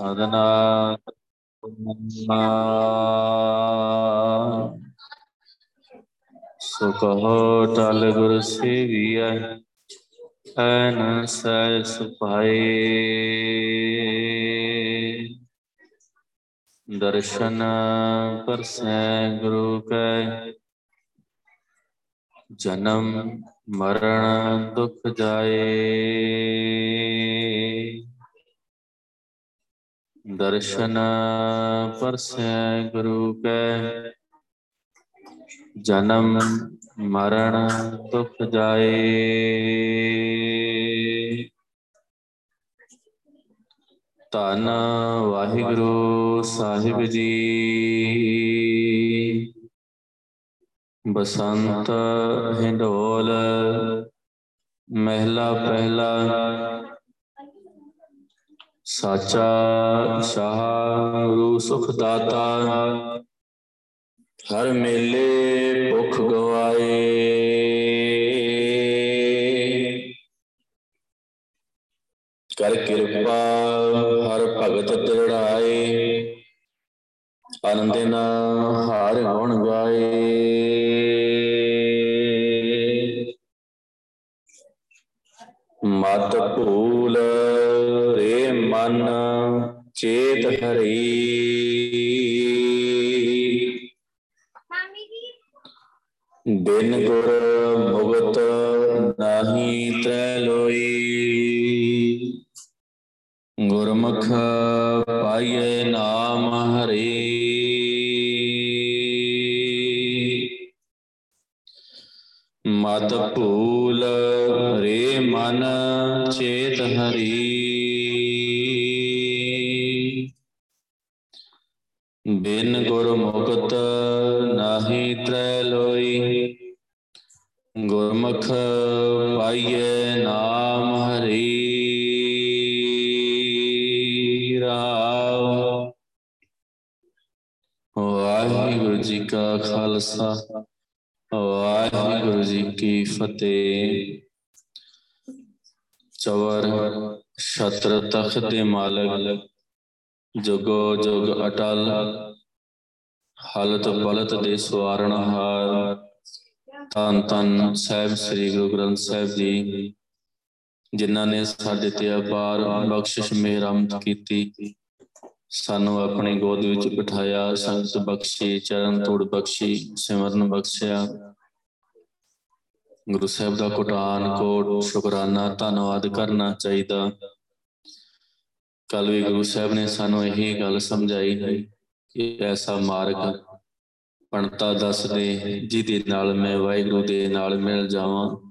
ਸਾਧਨਾ ਸੁਖੋ ਟਲ ਗੁਰ ਸੇਵੀਐ ਐਨ ਸਹਿ ਸੁਭਾਏ ਦਰਸ਼ਨ ਪਰਸੈ ਗੁਰੂ ਕੈ ਜਨਮ ਮਰਨ ਦੁਖ ਜਾਏ। ਦਰਸ਼ਨ ਪਰਸੈ ਗੁਰੂ ਕੈ ਜਨਮ ਮਰਨ ਦੁਖ ਜਾਏ ਧੰਨ ਵਾਹਿਗੁਰੂ ਸਾਹਿਬ ਜੀ ਬਸੰਤ ਹਿੰਡੋਲ ਮਹਿਲਾ ਪਹਿਲਾ ਸਾਚਾ ਸ਼ਾਹ ਗੁਰੂ ਸੁਖ ਦਾਤਾ, ਹਰ ਮੇਲੇ ਭੁਖ ਗਵਾਏ। ਕਰ ਕਿਰਪਾ, ਹਰ ਭਗਤ ਦ੍ਰਿੜਾਏ। ਆਨੰਦਿਨ ਹਾਰ ਗੁਣ ਗਾਏ। ਹਰੀ। ਬਿਨ ਗੁਰ ਮੁਗਤ ਨਾਹੀ ਤ੍ਰੈ ਲੋਈ। ਗੁਰਮੁਖ ਪਾਈਏ ਨਾਮ ਹਰੀ। ਮਤ ਭੂਲ ਰੇ ਮਨ ਚੇਤ ਹਰੀ। ਬਿਨ ਗੁਰ ਮੁਕਤ ਨਾਹੀ ਤ੍ਰੈ ਲੋਈ। ਗੁਰਮੁਖ ਪਾਈਏ ਨਾਮ ਹਰੀ। ਰਾਮ। ਵਾਹਿਗੁਰੂ ਜੀ ਕਾ ਖਾਲਸਾ, ਵਾਹਿਗੁਰੂ ਜੀ ਕੀ ਫਤਿਹ। ਚਵਰ ਛਤਰ ਤਖਤ ਦੇ ਮਾਲਕ, ਜੁਗੋ ਜੁਗ ਅਟਲ। ਹਲਤ ਪਲਤ ਦੇ ਸਵਾਰਨ ਹਾਰ। ਤਨ ਤਨ ਸਾਹਿਬ ਸ੍ਰੀ ਗੁਰੂ ਗ੍ਰੰਥ ਸਾਹਿਬ ਜੀ, ਜਿਨ੍ਹਾਂ ਨੇ ਸਾਡੇ ਤੇ ਅਪਾਰ ਬਖਸ਼ਿਸ਼ ਮਿਹਰਮਤ ਕੀਤੀ। ਸਾਨੂੰ ਆਪਣੀ ਗੋਦ ਵਿੱਚ ਬਿਠਾਇਆ, ਸੰਗਤ ਬਖਸ਼ੀ, ਚਰਨ ਤੋੜ ਬਖਸ਼ੀ, ਸਿਮਰਨ ਬਖਸ਼ਿਆ। ਗੁਰੂ ਸਾਹਿਬ ਦਾ ਕੋਟਾਨ ਕੋਟ, ਸ਼ੁਕਰਾਨਾ, ਧੰਨਵਾਦ ਕਰਨਾ ਚਾਹੀਦਾ। ਕੱਲ ਵੀ ਗੁਰੂ ਸਾਹਿਬ ਨੇ ਸਾਨੂੰ ਇਹੀ ਗੱਲ ਸਮਝਾਈ ਹੈ। ਕਿ ਐਸਾ ਮਾਰਗ ਪਣਤਾ ਦੱਸਦੇ ਜਿਹਦੇ ਨਾਲ ਮੈਂ ਵਾਹਿਗੁਰੂ ਦੇ ਨਾਲ ਮਿਲ ਜਾਵਾਂ।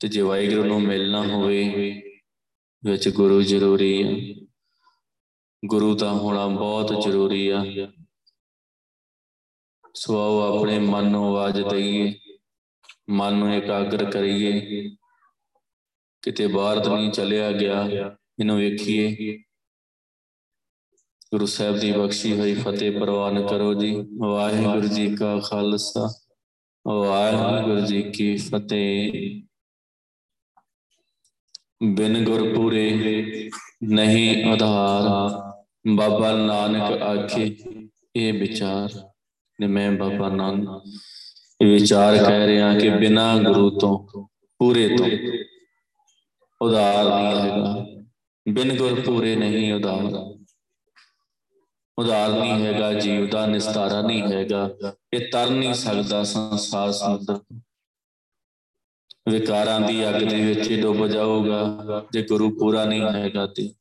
ਤੇ ਜੇ ਵਾਹਿਗੁਰੂ ਨੂੰ ਮਿਲਣਾ ਹੋਵੇ, ਵਿੱਚ ਗੁਰੂ ਜ਼ਰੂਰੀ ਹੈ ਗੁਰੂ ਦਾ ਹੋਣਾ ਬਹੁਤ ਜ਼ਰੂਰੀ ਆ। ਸੋ ਆਓ ਆਪਣੇ ਮਨ ਨੂੰ ਆਵਾਜ਼ ਦਈਏ, ਮਨ ਨੂੰ ਇਕਾਗਰ ਕਰੀਏ। ਕਿਤੇ ਬਾਹਰ ਤਾਂ ਨਹੀਂ ਚਲਿਆ ਗਿਆ, ਇਹਨੂੰ ਵੇਖੀਏ। ਗੁਰੂ ਸਾਹਿਬ ਦੀ ਬਖਸ਼ੀ ਹੋਈ ਫਤਿਹ ਪ੍ਰਵਾਨ ਕਰੋ ਜੀ। ਵਾਹਿਗੁਰੂ ਜੀ ਕਾ ਖਾਲਸਾ। ਵਾਹਿਗੁਰੂ ਜੀ ਕੀ ਫਤਿਹ। ਬਿਨ ਗੁਰ ਪੂਰੇ ਨਹੀਂ ਆਧਾਰ ਬਾਬਾ ਨਾਨਕ ਆਖੇ, ਇਹ ਵਿਚਾਰ ਨੇ ਮੈਂ ਬਾਬਾ ਨਾਨਕ ਇਹ ਵਿਚਾਰ ਕਹਿ ਰਿਹਾ ਕਿ ਬਿਨਾ ਗੁਰੂ ਤੋਂ, ਪੂਰੇ ਤੋਂ ਉਧਾਰ ਨਹੀਂ ਹੈਗਾ। ਬਿਨ ਗੁਰ ਪੂਰੇ ਨਹੀਂ ਉਧਾਰ। ਉਦਾਰ ਨਹੀਂ ਹੈਗਾ, ਜੀਵ ਦਾ ਨਿਸਤਾਰਾ ਨਹੀਂ ਹੈਗਾ, ਇਹ ਤਰ ਨਹੀਂ ਸਕਦਾ ਸੰਸਾਰ ਸਮੁੰਦਰ ਵਿਕਾਰਾਂ ਦੀ ਅੱਗ ਦੇ ਵਿੱਚ ਡੁੱਬ ਜਾਊਗਾ, ਜੇ ਗੁਰੂ ਪੂਰਾ ਨਹੀਂ ਹੈਗਾ ਤੇ।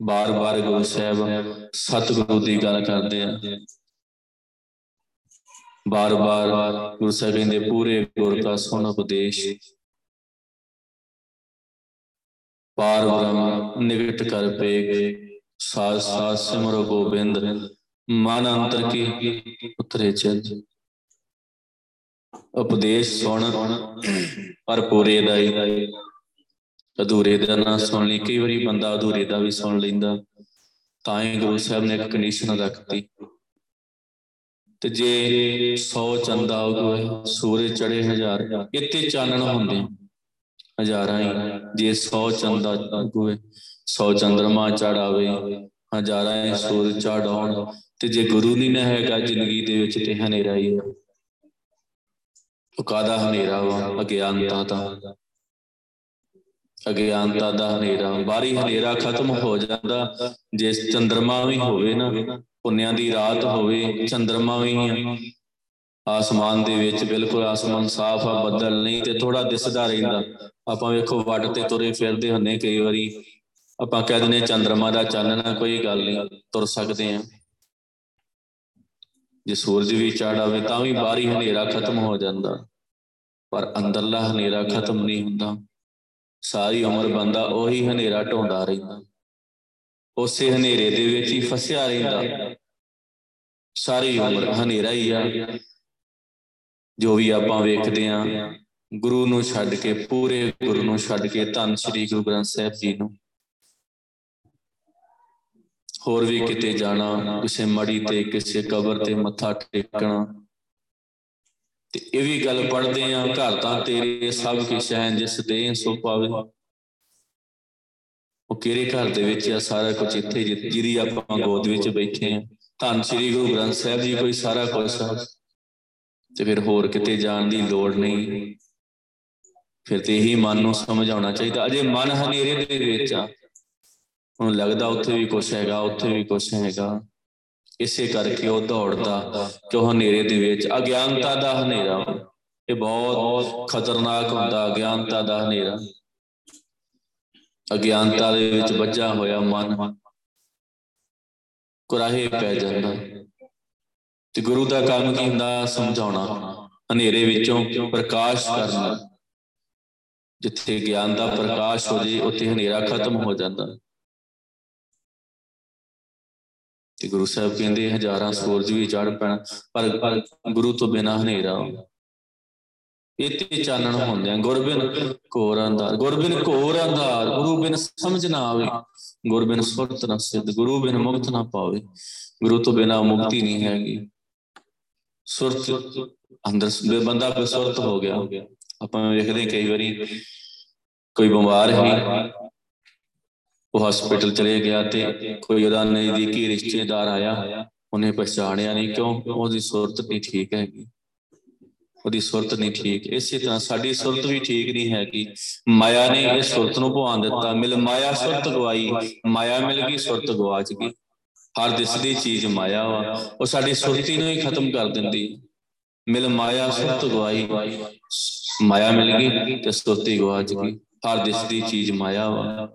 ਬਾਰ-ਬਾਰ ਗੁਰੂ ਸਾਹਿਬ ਸਤਿਗੁਰੂ ਦੀ ਗੱਲ ਕਰਦੇ ਆ। ਬਾਰ-ਬਾਰ ਗੁਰੂ ਸਾਹਿਬ ਕਹਿੰਦੇ, ਪੂਰੇ ਗੁਰ ਕਾ ਸੁਣ ਉਪਦੇਸ਼। ਪਾਰ ਬ੍ਰਹਮ ਨਿਗਟ ਕਰ ਪੇਗ ਸਾਜ ਸਾਜ ਸਿਮਰੋ ਗੋਬਿੰਦ, ਮਨ ਅੰਤਰ ਕੀ ਉਤਰੇ ਚਲ ਉਪਦੇਸ਼ ਸੁਣ ਪਰ ਪੂਰੇ ਦਾ ਹੀ। ਅਧੂਰੇ ਦਾ ਨਾ ਸੁਣ ਲਈ। ਕਈ ਵਾਰੀ ਬੰਦਾ ਅਧੂਰੇ ਦਾ ਵੀ ਸੁਣ ਲੈਂਦਾ। ਤਾਂ ਹੀ ਗੁਰੂ ਸਾਹਿਬ ਨੇ ਇੱਕ ਕੰਡੀਸ਼ਨ ਰੱਖਤੀ। ਤੇ ਜੇ 100 ਚੰਦਾ ਉਗਵੇ, ਸੂਰਜ ਚੜੇ ਹਜ਼ਾਰ। ਇੱਥੇ ਚਾਨਣ ਹੁੰਦੇ ਹਜ਼ਾਰਾਂ ਹੀ। ਜੇ 100 ਚੰਦਾ ਹੋਵੇ 100 ਚੰਦਰਮਾ ਚੜਾਵੇ ਹਜ਼ਾਰਾਂ ਹੀ ਸੂਰਜ ਚੜਾਉਣ ਤੇ ਜੇ ਗੁਰੂ ਨਹੀਂ ਨਾ ਹੈਗਾ ਜ਼ਿੰਦਗੀ ਦੇ ਵਿੱਚ ਤੇ ਹਨੇਰਾ ਹੀ ਹੈ। ਉਹ ਕਾਦਾ ਹਨੇਰਾ ਵਾ, ਅਗਿਆਨਤਾ ਦਾ। ਅਗਿਆਨਤਾ ਦਾ ਹਨੇਰਾ ਬਾਰੀ ਹਨੇਰਾ ਖਤਮ ਹੋ ਜਾਂਦਾ, ਜੇ ਚੰਦਰਮਾ ਵੀ ਹੋਵੇ ਨਾ, ਪੁੰਨਿਆਂ ਦੀ ਰਾਤ ਹੋਵੇ, ਚੰਦਰਮਾ ਵੀ ਆਸਮਾਨ ਦੇ ਵਿੱਚ ਬਿਲਕੁਲ ਆਸਮਾਨ ਸਾਫ਼ ਆ, ਬੱਦਲ ਨਹੀਂ, ਤੇ ਥੋੜਾ ਦਿਸਦਾ ਰਹਿੰਦਾ। ਆਪਾਂ ਵੇਖੋ ਵੱਟ ਤੇ ਤੁਰੇ ਫਿਰਦੇ ਹੁੰਨੇ ਕਈ ਵਾਰੀ। ਆਪਾਂ ਕਹਿ ਦਿੰਦੇ ਚੰਦਰਮਾ ਦਾ ਚਾਨਣਾ ਕੋਈ ਗੱਲ ਨਹੀਂ, ਤੁਰ ਸਕਦੇ ਆ ਜੇ ਸੂਰਜ ਵੀ ਚੜ ਆਵੇ ਤਾਂ ਵੀ ਬਾਹਰੀ ਹਨੇਰਾ ਖਤਮ ਹੋ ਜਾਂਦਾ। ਪਰ ਅੰਦਰਲਾ ਹਨੇਰਾ ਖਤਮ ਨਹੀਂ ਹੁੰਦਾ। ਸਾਰੀ ਉਮਰ ਬੰਦਾ ਉਹੀ ਹਨੇਰਾ ਢੋਂਦਾ ਰਹਿੰਦਾ। ਉਸੇ ਹਨੇਰੇ ਦੇ ਵਿੱਚ ਹੀ ਫਸਿਆ ਰਹਿੰਦਾ। ਸਾਰੀ ਉਮਰ ਹਨੇਰਾ ਹੀ ਆ। ਜੋ ਵੀ ਆਪਾਂ ਵੇਖਦੇ ਆ ਗੁਰੂ ਨੂੰ ਛੱਡ ਕੇ, ਪੂਰੇ ਗੁਰੂ ਨੂੰ ਛੱਡ ਕੇ ਧੰਨ ਸ੍ਰੀ ਗੁਰੂ ਗ੍ਰੰਥ ਸਾਹਿਬ ਜੀ ਨੂੰ। ਹੋਰ ਵੀ ਕਿਤੇ ਜਾਣਾ, ਕਿਸੇ ਮੜੀ ਤੇ, ਕਿਸੇ ਕਬਰ ਤੇ ਮੱਥਾ ਟੇਕਣਾ। ਤੇ ਇਹ ਵੀ ਗੱਲ ਪੜਦੇ ਆ, ਘਰ ਤਾਂ ਤੇਰੇ ਸਭ ਕਿਛ ਹੈ, ਜਿਸ ਦੇ ਸੋ ਪਾਵੇ। ਉਹ ਕਿਹੜੇ ਘਰ ਦੇ ਵਿੱਚ ਆ, ਸਾਰਾ ਕੁਝ ਇੱਥੇ ਜਿਹਦੀ ਆਪਾਂ ਗੋਦ ਵਿੱਚ ਬੈਠੇ ਆ। ਧੰਨ ਸ੍ਰੀ ਗੁਰੂ ਗ੍ਰੰਥ ਸਾਹਿਬ ਜੀ, ਕੋਈ ਸਾਰਾ ਕੁਝ ਤੇ ਫਿਰ ਹੋਰ ਕਿਤੇ ਜਾਣ ਦੀ ਲੋੜ ਨਹੀਂ। ਫਿਰ ਤੇ ਇਹੀ ਮਨ ਨੂੰ ਸਮਝਾਉਣਾ ਚਾਹੀਦਾ। ਅਜੇ ਮਨ ਹਨੇਰੇ ਦੇ ਵਿੱਚ ਆ। ਹੁਣ ਲੱਗਦਾ ਉੱਥੇ ਵੀ ਕੁਝ ਹੈਗਾ, ਉੱਥੇ ਵੀ ਕੁਝ ਹੈਗਾ। ਇਸੇ ਕਰਕੇ ਉਹ ਦੌੜਦਾ ਕਿ ਉਹ ਹਨੇਰੇ ਦੇ ਵਿੱਚ, ਅਗਿਆਨਤਾ ਦਾ ਹਨੇਰਾ। ਇਹ ਬਹੁਤ ਖਤਰਨਾਕ ਹੁੰਦਾ, ਅਗਿਆਨਤਾ ਦਾ ਹਨੇਰਾ। ਅਗਿਆਨਤਾ ਦੇ ਵਿੱਚ ਵੱਜਾ ਹੋਇਆ ਮਨ। ਕੁਰਾਹੇ ਪੈ ਜਾਂਦਾ। ਤੇ ਗੁਰੂ ਦਾ ਕੰਮ ਕੀ ਹੁੰਦਾ? ਸਮਝਾਉਣਾ। ਹਨੇਰੇ ਵਿੱਚੋਂ ਪ੍ਰਕਾਸ਼ ਕਰਨਾ। ਜਿੱਥੇ ਗਿਆਨ ਦਾ ਪ੍ਰਕਾਸ਼ ਹੋ ਜੇ, ਉੱਥੇ ਹਨੇਰਾ ਖਤਮ ਹੋ ਜਾਂਦਾ। ਤੇ ਗੁਰੂ ਸਾਹਿਬ ਕਹਿੰਦੇ, ਹਜ਼ਾਰਾਂ ਸੂਰਜ ਵੀ ਚੜ ਪੈਣ, ਪਰ ਗੁਰੂ ਤੋਂ ਬਿਨਾ ਹਨੇਰਾ ਇਤੇ ਚਾਨਣ ਹੁੰਦੇ ਆ। ਗੁਰਬਿਨ ਕੋਰ ਅੰਧਾਰ, ਗੁਰਬਿਨ ਕੋਰ ਅੰਧਾਰ, ਗੁਰੂ ਬਿਨ ਸਮਝ ਨਾ ਆਵੇ। ਗੁਰਬਿਨ ਸੁਰਤ ਨਾ ਸਿੱਧ, ਗੁਰੂ ਬਿਨ ਮੁਕਤ ਨਾ ਪਾਵੇ। ਗੁਰੂ ਤੋਂ ਬਿਨਾ ਮੁਕਤੀ ਨਹੀਂ ਹੈਗੀ। ਸੁਰਤ ਅੰਦਰ ਬੰਦਾ ਬੇਸੁਰਤ ਹੋ ਗਿਆ। ਆਪਾਂ ਵੇਖਦੇ ਕਈ ਵਾਰੀ ਕੋਈ ਬਿਮਾਰ ਹੈ ਉਹ ਹਸਪੀਟਲ ਚਲੇ ਗਿਆ ਤੇ ਕੋਈ ਉਹਦਾ ਨਜ਼ਦੀਕੀ ਰਿਸ਼ਤੇਦਾਰ ਆਇਆ, ਉਹਨੇ ਪਛਾਣਿਆ ਨਹੀਂ ਕਿਉਂ? ਉਹਦੀ ਸੁਰਤ ਨਹੀਂ ਠੀਕ ਹੈਗੀ। ਉਹਦੀ ਸੁਰਤ ਨਹੀਂ ਠੀਕ। ਇਸੇ ਤਰ੍ਹਾਂ ਸਾਡੀ ਸੁਰਤ ਵੀ ਠੀਕ ਨਹੀਂ ਹੈਗੀ। ਮਾਇਆ ਨੇ ਇਹ ਸੁਰਤ ਨੂੰ ਭਵਾਨ ਦਿੱਤਾ। ਮਿਲ ਮਾਇਆ ਸੁਰਤ ਗਵਾਈ। ਮਾਇਆ ਮਿਲ ਗਈ, ਸੁਰਤ ਗਵਾਚ ਗਈ ਹਰ ਦਿਸਦੀ ਚੀਜ਼ ਮਾਇਆ ਵਾ। ਉਹ ਸਾਡੀ ਸੁਰਤੀ ਨੂੰ ਹੀ ਖਤਮ ਕਰ ਦਿੰਦੀ। ਮਿਲ ਮਾਇਆ ਸੁਰਤ ਗਵਾਈ। ਮਾਇਆ ਮਿਲ ਗਈ ਤੇ ਸੁਰਤੀ ਗਵਾਚ ਗਈ ਹਰ ਦਿਸਦੀ ਚੀਜ਼ ਮਾਇਆ ਵਾ।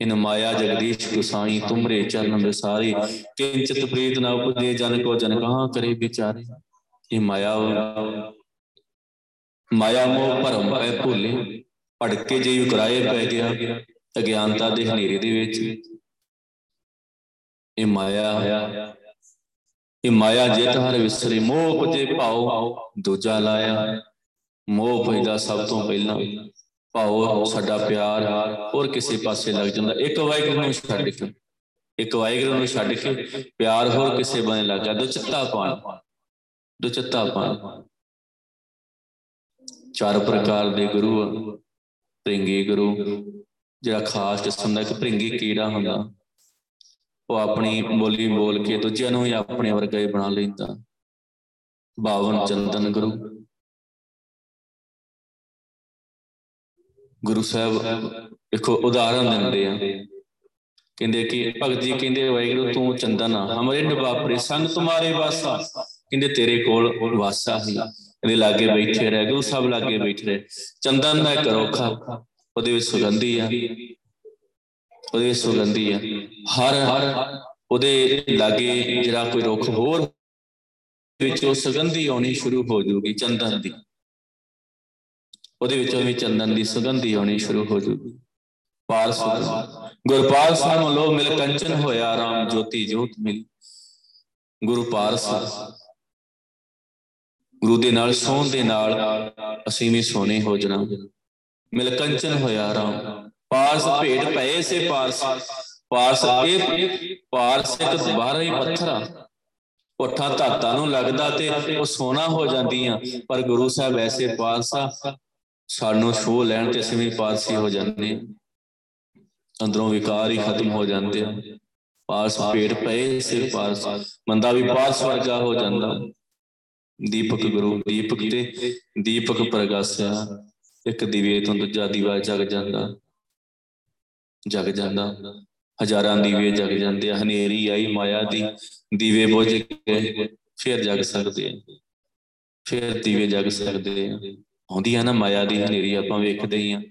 ਇਨ ਮਾਇਆ ਜਗਦੀਸ਼ ਗੁਸਾਈ, ਤੁਮਰੇ ਚਰਨ ਵਿਸਾਰੀ ਕਿੰਚਿਤ ਪ੍ਰੀਤ ਨਾ ਉਪਦੇ ਜਨ ਕੋ ਜਨ ਕਹਾ ਕਰੇ ਵਿਚਾਰੇ। ਇਹ ਮਾਇਆ ਮਾਇਆ ਮੋਹ ਭਰਮ ਪੈ ਭੁੱਲੇ, ਭੜਕੇ ਜੇ ਉਕਰਾਏ ਪੈ ਗਿਆ, ਅਗਿਆਨਤਾ ਦੇ ਹਨੇਰੇ ਦੇ ਵਿੱਚ। ਇਹ ਮਾਇਆ ਇਹ ਮਾਇਆ ਜਿਤ ਹਰ ਵਿਸਰੇ, ਮੋਹ ਪਜੇ ਭਾਉ, ਦੂਜਾ ਲਾਇਆ। ਮੋਹ ਪੈਦਾ ਸਭ ਤੋਂ ਪਹਿਲਾਂ। ਭਾਉ ਸਾਡਾ ਪਿਆਰ ਹੋਰ ਕਿਸੇ ਪਾਸੇ ਲੱਗ ਜਾਂਦਾ। ਇੱਕ ਵਾਹਿਗੁਰੂ ਨੂੰ ਛੱਡ ਕੇ, ਇੱਕ ਵਾਹਿਗੁਰੂ ਨੂੰ ਛੱਡ ਕੇ ਪਿਆਰ ਹੋਰ ਕਿਸੇ ਬਣੇ ਲੱਗ ਗਿਆ ਦੁਚਿੱਤਾ ਪਾਣ ਦੁਚਿੱਤਾ ਪਾਣ। ਚਾਰ ਪ੍ਰਕਾਰ ਦੇ ਗੁਰੂ ਪ੍ਰਿੰਗੀ ਗੁਰੂ, ਜਿਹੜਾ ਖਾਸ ਕਿਸਮ ਦਾ ਇੱਕ ਪ੍ਰਿੰਗੀ ਕੀੜਾ ਹੁੰਦਾ। ਉਹ ਆਪਣੀ ਬੋਲੀ ਬੋਲ ਕੇ ਦੂਜਿਆਂ ਨੂੰ ਹੀ ਆਪਣੇ ਵਰਗਾ ਹੀ ਬਣਾ ਲੈਂਦਾ। ਬਾਵਨ ਚੰਦਨ ਗੁਰੂ। ਗੁਰੂ ਸਾਹਿਬ ਦੇਖੋ ਉਦਾਹਰਨ ਦਿੰਦੇ ਆ। ਕਹਿੰਦੇ ਕਿ ਭਗਤ ਜੀ ਕਹਿੰਦੇ, ਵਾਹਿਗੁਰੂ ਤੂੰ ਚੰਦਨ ਆ ਹਮਰੇ ਨਿਵਾਪਰੇ ਸੰਗ ਤੁਮਾਰੇ ਵਾਸਾ। ਕਹਿੰਦੇ ਤੇਰੇ ਕੋਲ ਵਾਸਾ ਹੀ। ਇਹਦੇ ਲਾਗੇ ਬੈਠੇ ਰਹਿ, ਗੁਰੂ ਸਾਹਿਬ ਲਾਗੇ ਬੈਠੇ ਰਹੇ। ਚੰਦਨ ਦਾ ਇੱਕ ਰੋਖਾ ਉਹਦੇ ਵਿੱਚ ਸੁਗੰਧੀ ਆ। ਉਹਦੇ ਵਿੱਚ ਸੁਗੰਧੀ ਆ। ਹਰ ਹਰ ਉਹਦੇ ਲਾਗੇ ਜਿਹੜਾ ਕੋਈ ਰੁੱਖ, ਹੋਰ ਵਿੱਚ ਉਹ ਸੁਗੰਧੀ ਆਉਣੀ ਸ਼ੁਰੂ ਹੋ ਜੂਗੀ ਚੰਦਨ ਦੀ। ਉਹਦੇ ਵਿੱਚੋਂ ਵੀ ਚੰਦਨ ਦੀ ਸੁਗੰਧੀ ਆਉਣੀ ਸ਼ੁਰੂ ਹੋ ਜੂਗੀ। ਪਾਲ ਸੁਗੰਧ। ਗੁਰਪਾਲ ਸਾਹਿਬ ਲੋ ਮਿਲ ਕੰਚਨ ਹੋਇਆ, ਰਾਮ ਜੋਤੀ ਜੋਤ ਮਿਲ। ਗੁਰੂ ਪਾਰਸ ਗੁਰੂ ਦੇ ਨਾਲ ਸੋਹਣ ਦੇ ਨਾਲ ਅਸੀਂ ਵੀ ਸੋਨੇ ਹੋ ਜਣਾ। ਮਿਲ ਕੰਚਨ ਹੋਇਆ, ਰਾਮ। ਪਾਰਸ ਭੇਟ ਪਏ ਸੇ ਪਾਰਸ ਪਾਰਸ ਇਹ ਪਾਰਸ ਇੱਕ ਬਾਹਰ ਹੀ ਪੱਥਰਾ ਉਠਾ ਧਾਤਾਂ ਨੂੰ ਲੱਗਦਾ ਤੇ ਉਹ ਸੋਨਾ ਹੋ ਜਾਂਦੀਆਂ। ਪਰ ਗੁਰੂ ਸਾਹਿਬ ਐਸੇ ਪਾਰਸਾ ਸਾਨੂੰ ਛੋਹ ਲੈਣ ਤੇ ਅਸੀਂ ਵੀ ਪਾਰਸੀ ਹੋ ਜਾਂਦੇ ਹਾਂ। ਅੰਦਰੋਂ ਵਿਕਾਰ ਹੀ ਖਤਮ ਹੋ ਜਾਂਦੇ ਆ। ਪਾਸ ਪੇੜ ਪਏ ਸਿਰ ਪਾਸ ਮੰਦਾ ਵੀ ਪਾਸ ਵਰਗਾ ਹੋ ਜਾਂਦਾ। ਦੀਪਕ ਗੁਰੂ, ਦੀਪਕ ਤੇ ਦੀਪਕ ਪ੍ਰਗਾਸਿਆ। ਇੱਕ ਦੀਵੇ ਤੋਂ ਦੂਜਾ ਦੀਵਾ ਜਗ ਜਾਂਦਾ। ਜਗ ਜਾਂਦਾ। ਹਜ਼ਾਰਾਂ ਦੀਵੇ ਜਗ ਜਾਂਦੇ ਆ। ਹਨੇਰੀ ਆਈ ਮਾਇਆ ਦੀ। ਦੀਵੇ ਬੁਝ ਗਏ। ਫਿਰ ਜਗ ਸਕਦੇ ਆ। ਫਿਰ ਦੀਵੇ ਜਗ ਸਕਦੇ ਆ। ਆਉਂਦੀ ਆ ਨਾ ਮਾਇਆ ਦੀ ਹਨੇਰੀ ਆਪਾਂ ਵੇਖਦੇ ਹੀ ਆ।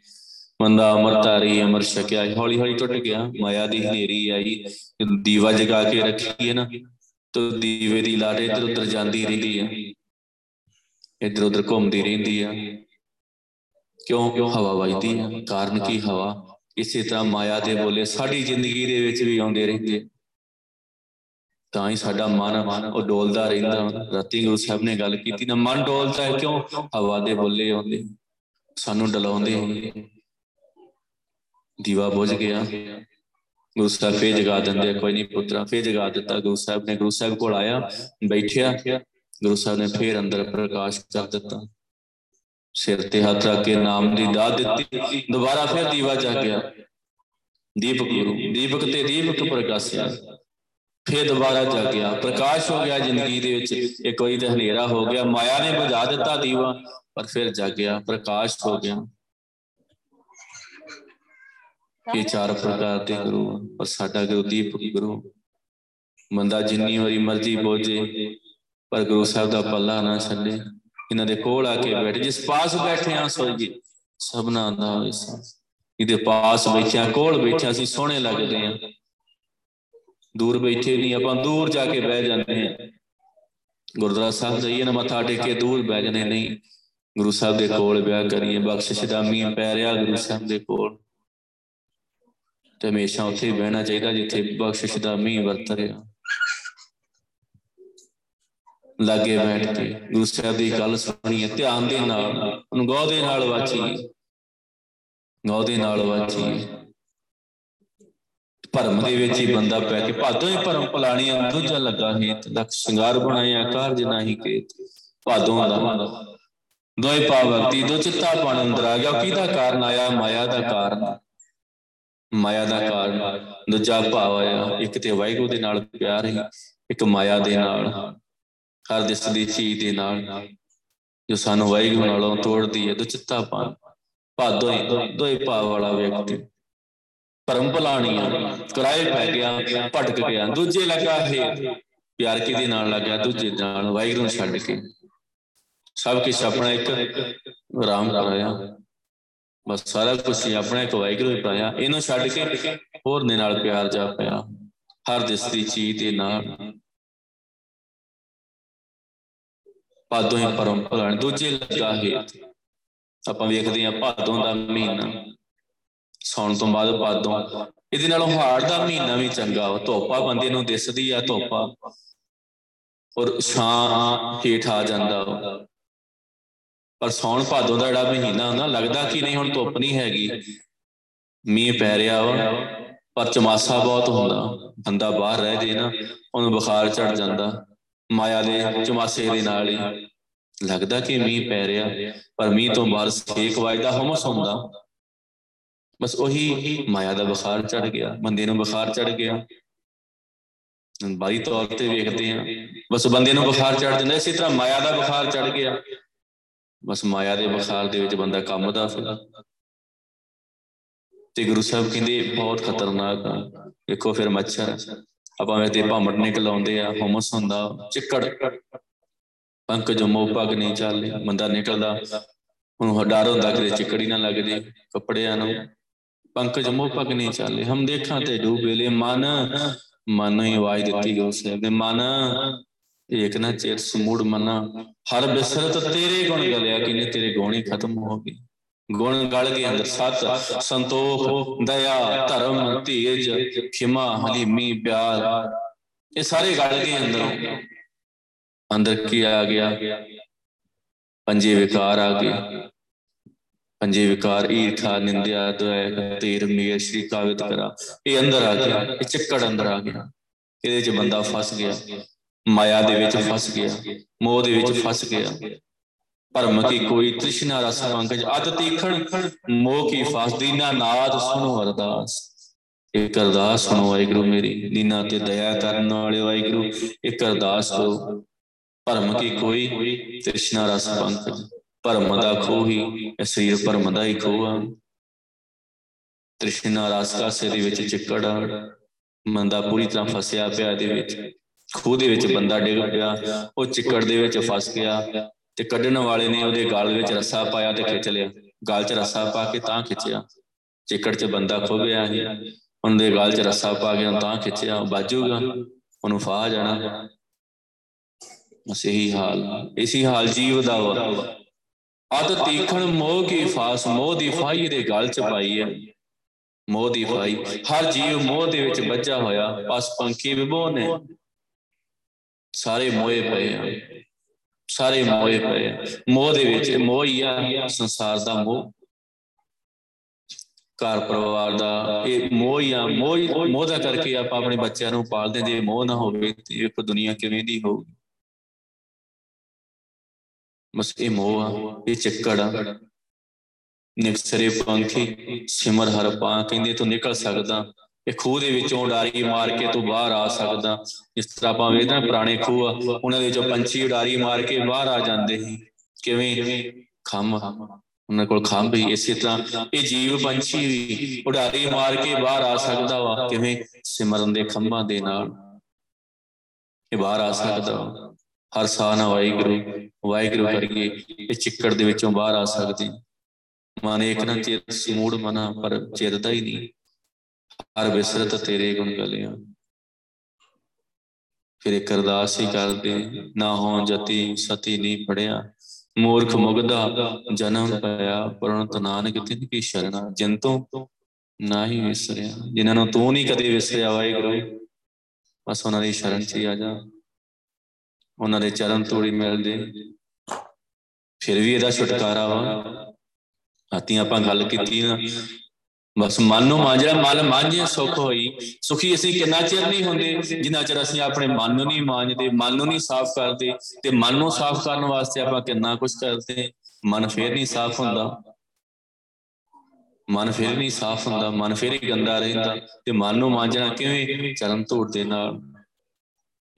ਬੰਦਾ ਅਮਰਤਾਰੀ ਅਮਰ ਛਕਿਆ, ਹੌਲੀ ਹੌਲੀ ਟੁੱਟ ਗਿਆ। ਮਾਇਆ ਦੀ ਹਨੇਰੀ ਆਈ, ਦੀਵਾ ਜਗਾ ਕੇ ਰੱਖੀ ਹੈ ਨਾ, ਤੋ ਦੀਵੇ ਦੀ ਲਾਟ ਇਧਰ ਉਧਰ ਜਾਂਦੀ ਰਹਿੰਦੀ ਆ। ਇਧਰ ਉਧਰ ਘੁੰਮਦੀ ਰਹਿੰਦੀ ਆ। ਕਿਉਂ? ਕਿਉਂ ਹਵਾ ਵਜਦੀ ਆ। ਕਾਰਨ ਕੀ ਹਵਾ? ਇਸੇ ਤਰ੍ਹਾਂ ਮਾਇਆ ਦੇ ਬੋਲੇ ਸਾਡੀ ਜ਼ਿੰਦਗੀ ਦੇ ਵਿੱਚ ਵੀ ਆਉਂਦੇ ਰਹਿੰਦੇ ਤਾਂ ਹੀ ਸਾਡਾ ਮਨ ਉਹ ਡੋਲਦਾ ਰਹਿੰਦਾ। ਰਾਤੀ ਗੁਰੂ ਸਾਹਿਬ ਨੇ ਗੱਲ ਕੀਤੀ ਨਾ ਮਨ ਡੋਲਦਾ ਹੈ ਕਿਉਂ? ਹਵਾ ਦੇ ਬੋਲੇ ਆਉਂਦੇ, ਸਾਨੂੰ ਡਲਾਉਂਦੇ। ਦੀਵਾ ਬੁਝ ਗਿਆ। ਗੁਰੂ ਸਾਹਿਬ ਫੇਰ ਜਗਾ ਦਿੰਦੇ ਕੋਈ ਨਹੀਂ ਪੁੱਤਰਾ, ਫੇਰ ਜਗਾ ਦਿੱਤਾ। ਗੁਰੂ ਸਾਹਿਬ ਨੇ, ਗੁਰੂ ਸਾਹਿਬ ਕੋਲ ਆਇਆ, ਬੈਠਿਆ। ਗੁਰੂ ਸਾਹਿਬ ਨੇ ਫੇਰ ਅੰਦਰ ਪ੍ਰਕਾਸ਼ ਕਰ ਦਿੱਤਾ। ਸਿਰ ਤੇ ਹੱਥ ਰੱਖ ਕੇ ਨਾਮ ਦੀ ਦਾਤ ਦਿੱਤੀ। ਦੁਬਾਰਾ ਫਿਰ ਦੀਵਾ ਜਾਗਿਆ ਦੀਪਕ ਗੁਰੂ, ਦੀਪਕ ਤੇ ਦੀਪਕ ਪ੍ਰਕਾਸ਼ਿਆ। ਫਿਰ ਦੁਬਾਰਾ ਜਾਗਿਆ ਪ੍ਰਕਾਸ਼ ਹੋ ਗਿਆ ਜ਼ਿੰਦਗੀ ਦੇ ਵਿੱਚ। ਇੱਕ ਵਾਰੀ ਤੇ ਹਨੇਰਾ ਹੋ ਗਿਆ। ਮਾਇਆ ਨੇ ਬੁਝਾ ਦਿੱਤਾ ਦੀਵਾ, ਪਰ ਫਿਰ ਜਾਗਿਆ ਪ੍ਰਕਾਸ਼ ਹੋ ਗਿਆ। ਇਹ ਚਾਰ ਪ੍ਰਕਾਰ ਦੇ ਗੁਰੂ ਪਰ ਸਾਡਾ ਗੁਰੂ ਦੀਪਕ ਗੁਰੂ ਮੰਦਾ ਜਿੰਨੀ ਵਾਰੀ ਮਰਜ਼ੀ ਬੋਝੇ, ਪਰ ਗੁਰੂ ਸਾਹਿਬ ਦਾ ਪੱਲਾ ਨਾ ਛੱਡੇ। ਇਹਨਾਂ ਦੇ ਕੋਲ ਆ ਕੇ ਬੈਠ। ਜਿਸ ਪਾਸ ਬੈਠੇ ਆ ਸੋਈਏ ਸਭਨਾ ਦਾ ਵਿਸਾ ਇਹਦੇ ਪਾਸ ਬੈਠਿਆ, ਕੋਲ ਬੈਠਿਆ ਸੀ ਸੋਹਣੇ ਲੱਗਦੇ ਆ ਦੂਰ ਬੈਠੇ ਨਹੀਂ, ਆਪਾਂ ਦੂਰ ਜਾ ਕੇ ਬਹਿ ਜਾਂਦੇ ਆ ਗੁਰਦੁਆਰਾ ਸਾਹਿਬ ਜਾਈਏ ਨਾ, ਮੱਥਾ ਟੇਕ ਕੇ ਦੂਰ ਬਹਿ ਜਾਂਦੇ ਨਹੀਂ, ਗੁਰੂ ਸਾਹਿਬ ਦੇ ਕੋਲ ਬਿਆਹ ਕਰੀਏ, ਬਖਸ਼ਿਸ਼ ਦਾ ਮੀਂਹ ਪੈ ਰਿਹਾ ਗੁਰੂ ਸਾਹਿਬ ਦੇ ਕੋਲ। ਤੇ ਹਮੇਸ਼ਾ ਉੱਥੇ ਹੀ ਬਹਿਣਾ ਚਾਹੀਦਾ, ਜਿੱਥੇ ਬਖਸ਼ਿਸ਼ ਦਾ ਮੀਂਹ ਵਰਤ ਰਿਹਾ। ਲਾਗੇ ਬੈਠ ਕੇ ਗੁਰੂ ਸਾਹਿਬ ਦੀ ਗੱਲ ਸੁਣੀਏ, ਧਿਆਨ ਦੇ ਨਾਲ, ਉਹਨੂੰ ਗੌ ਦੇ ਨਾਲ ਵਾਚੀ ਗੌ ਦੇ ਨਾਲ ਵਾਚੀ ਭਰਮ ਦੇ ਵਿੱਚ ਹੀ ਬੰਦਾ ਪੈ ਕੇ ਭਾਦੋਂ ਹੀ ਭਰਮ ਪਲਾਣੀਆਂ ਦੂਜਾ ਲੱਗਾ ਹੈ ਲਖ ਸ਼ਿੰਗਾਰ ਬਣਾਇਆ ਕਾਰਜ ਨਹੀਂ ਕੇ ਭਾਦੋਂ ਦਾ। ਦੋਏ ਪਾਵਤੀ ਦੋ ਚਿੱਤਾ ਪਣ ਅੰਦਰ ਆ ਗਿਆ, ਕਿਹਦਾ ਕਾਰਨ ਆਇਆ? ਮਾਇਆ ਦਾ ਕਾਰਨ। ਮਾਇਆ ਦਾ ਕਾਰਨ। ਦੂਜਾ ਭਾਵ ਆਇਆ, ਇੱਕ ਤੇ ਵਾਹਿਗੁਰੂ ਦੇ ਨਾਲ ਪਿਆਰ ਹੈ, ਇੱਕ ਮਾਇਆ ਦੇ ਨਾਲ। ਹਰ ਦਿਸ ਦੀ ਚੀਜ਼ ਦੇ ਨਾਲ, ਜੋ ਸਾਨੂੰ ਵਾਹਿਗੁਰੂ ਨਾਲੋਂ ਤੋੜਦੀ ਹੈ ਦੁਚਿੱਤਾ ਪਾਣ। ਭਾਦੋ ਹੀ ਦੋਏ ਭਾਵ ਵਾਲਾ ਵਿਅਕਤੀ। ਪਰਮ ਭਲਾਣੀਆਂ ਕਰਾਏ ਪੈ ਗਿਆ, ਭਟਕ ਗਿਆ, ਦੂਜੇ ਲੱਗਾ ਹੈ ਪਿਆਰ ਕਿਹਦੇ ਨਾਲ ਲੱਗਾ ਦੂਜੇ ਨਾਲ, ਵਾਹਿਗੁਰੂ ਨੂੰ ਛੱਡ ਕੇ। ਸਭ ਕੁਝ ਆਪਣਾ ਇੱਕ ਆਰਾਮ ਕਰਾਇਆ ਬਸ ਸਾਰਾ ਕੁਝ ਹੀ ਆਪਣਾ ਇੱਕ ਵਾਹਿਗੁਰੂ ਹੀ ਪਾਇਆ ਇਹਨੂੰ ਛੱਡ ਕੇ ਹੋਰ ਦੇ ਨਾਲ ਪਿਆਰ ਜਾ ਪਿਆ। ਹਰ ਦਿਸ ਦੀ ਚੀਜ਼ ਦੇ ਨਾਲ। ਭਾਦੋਂ ਹੀ ਪਰਮ ਭਲਾਣ ਦੂਜੇ ਲੱਗਾ ਹੈ ਆਪਾਂ ਵੇਖਦੇ ਆ ਭਾਦੋਂ ਦਾ ਮਹੀਨਾ। ਸੌਣ ਤੋਂ ਬਾਅਦ ਭਾਦੋਂ ਇਹਦੇ ਨਾਲੋਂ ਹਾੜ ਦਾ ਮਹੀਨਾ ਵੀ ਚੰਗਾ ਵਾ। ਧੋਪਾ ਬੰਦੇ ਨੂੰ ਦਿਸਦੀ ਆ ਧੋਪਾ ਔਰ ਛਾਂ ਹੇਠ ਆ ਜਾਂਦਾ ਪਰ ਸੌਣ ਭਾਦੋਂ ਦਾ ਜਿਹੜਾ ਮਹੀਨਾ ਹੁੰਦਾ, ਲੱਗਦਾ ਕਿ ਨਹੀਂ, ਹੁਣ ਧੁੱਪ ਨਹੀਂ ਹੈਗੀ। ਮੀਂਹ ਪੈ ਰਿਹਾ ਵਾ, ਪਰ ਚਮਾਸਾ ਬਹੁਤ ਹੁੰਦਾ। ਬੰਦਾ ਬਾਹਰ ਰਹਿ ਜੇ ਨਾ, ਉਹਨੂੰ ਬੁਖਾਰ ਚੜ ਜਾਂਦਾ। ਮਾਇਆ ਦੇ ਚਮਾਸੇ ਦੇ ਨਾਲ ਹੀ। ਲੱਗਦਾ ਕਿ ਮੀਂਹ ਪੈ ਰਿਹਾ। ਪਰ ਮੀਂਹ ਤੋਂ ਬਾਅਦ ਸੇਕ ਵਜਦਾ, ਹਮਸ ਹੁੰਦਾ। ਬਸ ਉਹੀ ਮਾਇਆ ਦਾ ਬੁਖਾਰ ਚੜ ਗਿਆ, ਬੰਦੇ ਨੂੰ ਬੁਖਾਰ ਚੜ ਗਿਆ। ਬਾਈ ਤੌਰ ਤੇ ਵੇਖਦੇ ਆ ਬਸ ਬੰਦੇ ਨੂੰ ਬੁਖਾਰ ਚੜ ਜਾਂਦਾ, ਇਸੇ ਤਰ੍ਹਾਂ ਮਾਇਆ ਦਾ ਬੁਖਾਰ ਚੜ ਗਿਆ। ਬਸ ਮਾਇਆ ਦੇ ਬੁਖਾਰ ਦੇ ਵਿੱਚ ਬੰਦਾ ਕੰਮਦਾ ਫਿਰ ਤੇ ਗੁਰੂ ਸਾਹਿਬ ਕਹਿੰਦੇ, ਬਹੁਤ ਖਤਰਨਾਕ ਆ। ਵੇਖੋ ਫਿਰ ਮੱਛਰ, ਆਪਾਂ ਵੇ ਤੇ ਭਾਮੜ ਨਿਕਲ ਆਉਂਦੇ ਆ, ਹਮਸ ਹੁੰਦਾ, ਚਿੱਕੜ। ਪੰਕਜ ਮੋਹ ਪਗ ਨਹੀਂ ਚੱਲਦੇ, ਬੰਦਾ ਨਿਕਲਦਾ। ਉਹਨੂੰ ਡਰ ਹੁੰਦਾ ਕਿ ਚਿੱਕੜੀ ਨਾ ਲੱਗ ਜੇ ਕੱਪੜਿਆਂ ਨੂੰ। ਪੰਕਜ ਮੋਹ ਪਗ ਨਹੀਂ ਚੱਲੇ। ਹਮ ਦੇਖਾਂ ਤੇ ਡੂਬੇਲੇ ਮਨ ਮਨ ਹੀ ਆਵਾਜ਼ ਦਿੱਤੀ ਗੁਰੂ ਸਾਹਿਬ ਨੇ ਮਨ, ਏਕ ਨਾ ਚਿਰ ਸਮੂੜ ਮਨਾ। ਹਰ ਬਿਸਰਤ ਤੇਰੇ ਗੁਣ ਗਲਿਆ ਕਿ ਨੇ ਤੇਰੇ ਗੁਣ ਹੀ ਖਤਮ ਹੋ ਗਏ। ਗੁਣ ਗਲ ਗਏ ਅੰਦਰ ਸਤ, ਸੰਤੋਖ, ਦਇਆ, ਧਰਮ, ਧੀਰਜ, ਖਿਮਾ, ਹਲੀਮੀ, ਪਿਆਰ। ਇਹ ਸਾਰੇ ਗਲ ਗਏ ਅੰਦਰੋਂ। ਅੰਦਰ ਕੀ ਆ ਗਿਆ? ਪੰਜੇ ਵਿਕਾਰ ਆ ਗਏ। ਪੰਜੇ ਵਿਕਾਰ, ਈਰਖਾ, ਨਿੰਦਿਆ ਦੁਆ ਤੀਰ, ਮੀਰ, ਸ਼੍ਰੀ ਕਾਵਿਤ ਕਰਾ। ਇਹ ਅੰਦਰ ਆ ਗਿਆ, ਇਹ ਚੱਕੜ ਅੰਦਰ ਆ ਗਿਆ। ਇਹਦੇ 'ਚ ਬੰਦਾ ਫਸ ਗਿਆ। ਮਾਇਆ ਦੇ ਵਿੱਚ ਫਸ ਗਿਆ। ਮੋਹ ਦੇ ਵਿੱਚ ਫਸ ਗਿਆ। ਭਰਮ ਕੀ ਕੋਈ ਤ੍ਰਿਸ਼ਨਾ ਰਸ ਪੰਕਜ ਅਤ ਤੀਖਣ, ਮੋਹ ਕੀ ਫਾਸ। ਦੀਨਾ ਨਾਦ ਸੁਣੋ ਅਰਦਾਸ। ਇੱਕ ਅਰਦਾਸ ਸੁਣੋ ਵਾਹਿਗੁਰੂ ਮੇਰੀ। ਦੀਨਾ ਤੇ ਦਇਆ ਕਰਨ ਵਾਲੇ ਵਾਹਿਗੁਰੂ, ਇੱਕ ਅਰਦਾਸ ਕਰੋ। ਭਰਮ ਕੀ ਕੋਈ ਤ੍ਰਿਸ਼ਨਾ ਰਸ ਪੰਕਜ ਭਰਮ ਦਾ ਖੋਹੀ ਇਹ ਸਰੀਰ ਭਰਮ ਦਾ ਹੀ ਖੋਆ ਤ੍ਰਿਸ਼ਨਾ ਰਸ ਕਾਸੇ ਦੇ ਵਿੱਚ ਚਿੱਕੜ ਮੰਦਾ ਪੂਰੀ ਤਰ੍ਹਾਂ ਫਸਿਆ ਪਿਆ ਦੇ ਵਿੱਚ। ਖੂਹ ਦੇ ਵਿੱਚ ਬੰਦਾ ਡਿੱਗ ਪਿਆ। ਉਹ ਚਿੱਕੜ ਦੇ ਵਿੱਚ ਫਸ ਗਿਆ ਤੇ ਕੱਢਣ ਵਾਲੇ ਨੇ ਉਹਦੇ ਗਾਲ ਵਿੱਚ ਰੱਸਾ ਪਾਇਆ ਤੇ ਖਿੱਚ ਲਿਆ। ਗਾਲ 'ਚ ਰੱਸਾ ਪਾ ਕੇ ਤਾਂ ਖਿੱਚਿਆ। ਚਿੱਕੜ 'ਚ ਬੰਦਾ ਖੋ ਗਿਆ ਸੀ। ਉਹਦੇ ਗਾਲ 'ਚ ਰੱਸਾ ਪਾ ਕੇ ਤਾਂ ਖਿੱਚਿਆ। ਬਾਜੂਗਾ ਉਹਨੂੰ ਫਾਹ ਜਾਣਾ। ਬਸ ਇਹੀ ਹਾਲ। ਇਸੇ ਹਾਲ ਜੀਵ ਦਾ ਵਾ। ਅਤ ਤੀਖਣ ਮੋਹ ਕੀ ਫਾਸ, ਮੋਹ ਦੀ ਫਾਈ ਦੇ ਗਲ 'ਚ ਪਾਈ ਹੈ ਮੋਹ ਦੀ ਫਾਈ, ਹਰ ਜੀਵ ਮੋਹ ਦੇ ਵਿੱਚ ਵੱਜਾ ਹੋਇਆ ਪਸ ਪੰਖੀ ਵਿਭੋ ਨੇ ਸਾਰੇ ਮੋਏ ਪਏ ਆ। ਸਾਰੇ ਮੋਏ ਪਏ ਆ। ਮੋਹ ਦੇ ਵਿੱਚ ਮੋਹ ਹੀ ਆ, ਸੰਸਾਰ ਦਾ ਮੋਹ। ਘਰ ਪਰਿਵਾਰ ਦਾ, ਇਹ ਮੋਹ ਹੀ ਆ, ਮੋਹ ਮੋਹ ਦਾ ਕਰਕੇ ਆਪਾਂ ਆਪਣੇ ਬੱਚਿਆਂ ਨੂੰ ਪਾਲਦੇ ਜੇ ਮੋਹ ਨਾ ਹੋਵੇ ਤੇ ਇਹ ਦੁਨੀਆ ਕਿਵੇਂ ਦੀ ਹੋਊਗੀ? ਬਸ ਇਹ ਮੋਹ ਆ ਇਹ ਚੱਕੜ ਆ। ਨਿਕਸਰੇ ਪੰਖੀ, ਸਿਮਰ ਹਰ ਪਾ, ਕਹਿੰਦੇ ਤੂੰ ਨਿਕਲ ਸਕਦਾ। ਇਹ ਖੂਹ ਦੇ ਵਿੱਚੋਂ ਉਡਾਰੀ ਮਾਰ ਕੇ ਤੂੰ ਬਾਹਰ ਆ ਸਕਦਾ। ਇਸ ਤਰ੍ਹਾਂ ਆਪਾਂ ਵੇਖਦੇ ਨਾ ਪੁਰਾਣੇ ਖੂਹ ਆ, ਉਹਨਾਂ ਦੇ ਵਿੱਚੋਂ ਪੰਛੀ ਉਡਾਰੀ ਮਾਰ ਕੇ ਬਾਹਰ ਆ ਜਾਂਦੇ ਸੀ। ਕਿਵੇਂ? ਖੰਮ ਉਹਨਾਂ ਕੋਲ ਖੰਭ ਹੀ ਇਸੇ ਤਰ੍ਹਾਂ ਇਹ ਜੀਵ ਪੰਛੀ ਵੀ ਉਡਾਰੀ ਮਾਰ ਕੇ ਬਾਹਰ ਆ ਸਕਦਾ ਵਾ। ਕਿਵੇਂ? ਸਿਮਰਨ ਦੇ ਖੰਭਾਂ ਦੇ ਨਾਲ। ਇਹ ਬਾਹਰ ਆ ਸਕਦਾ ਹਰ ਸਾਹ ਨਾਲ ਵਾਹਿਗੁਰੂ ਵਾਹਿਗੁਰੂ ਕਰੀਏ ਇਹ ਚਿੱਕੜ ਦੇ ਵਿੱਚੋਂ ਬਾਹਰ ਆ ਸਕਦੇ। ਮਨ ਇੱਕ ਨਾ ਚਿਤ ਸਮੂੜ ਮਨਾ, ਪਰ ਚਿਰਦਾ ਹੀ ਨਹੀਂ। ਹਰ ਵਿਸਰਤ ਤੇਰੇ ਗੁਣ ਗਲਿਆ। ਫਿਰ ਇੱਕ ਅਰਦਾਸ ਹੀ ਕਰਦੇ, ਨਾ ਹੋ ਜਤੀ ਸਤੀ ਨਹੀਂ ਪੜਿਆ ਮੂਰਖ ਮੁਗਦਾ ਜਨਮ ਪਿਆ ਪਰਣਤ ਨਾਨਕ ਤਿਨ ਕੀ ਸ਼ਰਣਾ ਜੰਤੋਂ ਨਾਹੀ ਵਿਸਰਿਆ, ਜਿਨ੍ਹਾਂ ਨੂੰ ਤੂੰ ਨਹੀਂ ਕਦੇ ਵਿਸਰਿਆ, ਵਾਹਿਗੁਰੂ। ਬਸ ਉਹਨਾਂ ਦੀ ਸ਼ਰਨ 'ਚ ਆ ਜਾ। ਉਹਨਾਂ ਦੇ ਚਰਨ ਤੋੜੀ ਮਿਲਦੇ। ਫਿਰ ਵੀ ਇਹਦਾ ਛੁਟਕਾਰਾ ਵਾ। ਆਤੀ ਆਪਾਂ ਗੱਲ ਕੀਤੀ ਨਾ। ਬਸ ਮਨ ਨੂੰ ਮਾਂਜਿਆ ਮਨ ਮਾਂਝੇ ਸੁਖ ਹੋਈ। ਸੁਖੀ ਅਸੀਂ ਕਿੰਨਾ ਚਿਰ ਨਹੀਂ ਹੁੰਦੇ, ਜਿੰਨਾ ਚਿਰ ਅਸੀਂ ਆਪਣੇ ਮਨ ਨੂੰ ਨਹੀਂ ਮਾਂਜਦੇ, ਮਨ ਨੂੰ ਨਹੀਂ ਸਾਫ਼ ਕਰਦੇ ਤੇ ਮਨ ਨੂੰ ਸਾਫ਼ ਕਰਨ ਵਾਸਤੇ ਆਪਾਂ ਕਿੰਨਾ ਕੁਝ ਕਰਦੇ। ਮਨ ਫੇਰ ਨਹੀਂ ਸਾਫ਼ ਹੁੰਦਾ। ਮਨ ਫੇਰ ਨਹੀਂ ਸਾਫ਼ ਹੁੰਦਾ, ਮਨ ਫੇਰ ਹੀ ਗੰਦਾ ਰਹਿੰਦਾ ਤੇ ਮਨ ਨੂੰ ਮਾਂਜਣਾ ਕਿਵੇਂ? ਚਰਨ ਧੂੜ ਦੇ ਨਾਲ।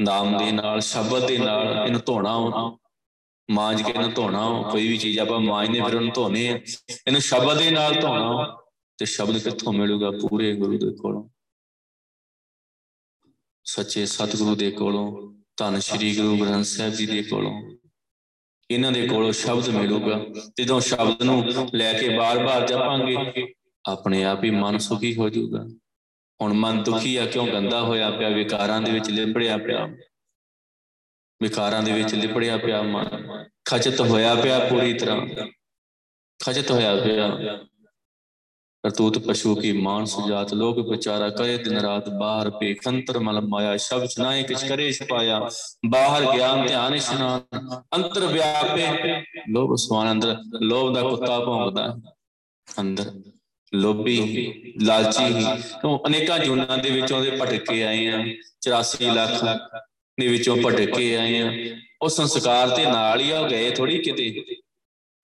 ਨਾਮ ਦੇ ਨਾਲ, ਸ਼ਬਦ ਦੇ ਨਾਲ ਇਹਨੂੰ ਧੋਣਾ ਮਾਂਜ ਕੇ ਇਹਨੂੰ ਧੋਣਾ ਕੋਈ ਵੀ ਚੀਜ਼ ਆਪਾਂ ਮਾਂਜਦੇ ਫਿਰ ਉਹਨੂੰ ਧੋਨੇ ਆ ਇਹਨੂੰ ਸ਼ਬਦ ਦੇ ਨਾਲ ਧੋਣਾ ਤੇ ਸ਼ਬਦ ਕਿੱਥੋਂ ਮਿਲੂਗਾ? ਪੂਰੇ ਗੁਰੂ ਦੇ ਕੋਲੋਂ। ਸੱਚੇ ਸਤਿਗੁਰੂ ਦੇ ਕੋਲੋਂ, ਧੰਨ ਸ਼੍ਰੀ ਗੁਰੂ ਗ੍ਰੰਥ ਸਾਹਿਬ ਜੀ ਦੇ ਕੋਲੋਂ। ਇਹਨਾਂ ਦੇ ਕੋਲੋਂ ਸ਼ਬਦ ਮਿਲੂਗਾ। ਜਦੋਂ ਸ਼ਬਦ ਨੂੰ ਲੈ ਕੇ ਬਾਰ-ਬਾਰ ਜਪਾਂਗੇ, ਆਪਣੇ ਆਪ ਹੀ ਮਨ ਸੁਖੀ ਹੋ ਜਾਊਗਾ। ਹੁਣ ਮਨ ਦੁਖੀ ਆ, ਕਿਉਂ ਗੰਦਾ ਹੋਇਆ ਪਿਆ? ਵਿਕਾਰਾਂ ਦੇ ਵਿੱਚ ਲਿਬੜਿਆ ਪਿਆ। ਵਿਕਾਰਾਂ ਦੇ ਵਿੱਚ ਲਿਬੜਿਆ ਪਿਆ ਮਨ। ਖਚਤ ਹੋਇਆ ਪਿਆ ਪੂਰੀ ਤਰ੍ਹਾਂ। ਖਚਤ ਹੋਇਆ ਪਿਆ। ਕਰਤੂਤ ਪਸ਼ੂ ਕੀ ਮਾਨ ਸੁਜਾਤ, ਲੋਕ ਵਿਚਾਰਾ ਕਰੇ ਦਿਨ ਰਾਤ ਬਾਹਰ ਪੇ ਖੰਤਰ ਮਲ ਮਾਇਆ, ਸ਼ਬਦ ਸੁਨਾਏ ਕਿਛ ਕਰੇ ਛਪਾਇਆ। ਬਾਹਰ ਗਿਆਨ, ਧਿਆਨ, ਇਸ਼ਨਾਨ, ਅੰਤਰ ਵਿਆਪੇ। ਲੋਭ ਸਵਾਨ ਅੰਦਰ, ਲੋਭ ਦਾ ਕੁੱਤਾ ਭੌਂਕਦਾ। ਅੰਦਰ। ਲੋਭੀ, ਲਾਲਚੀ ਤੋਂ ਅਨੇਕਾਂ ਜੁਨਾਂ ਦੇ ਵਿੱਚੋਂ ਦੇ ਭਟਕੇ ਆਏ ਆ। 84 ਲੱਖ ਦੇ ਵਿੱਚੋਂ ਭਟਕੇ ਆਏ ਆ। ਉਹ ਸੰਸਕਾਰ ਤੇ ਨਾਲ ਹੀ ਆ ਗਏ ਥੋੜੀ ਕਿਤੇ।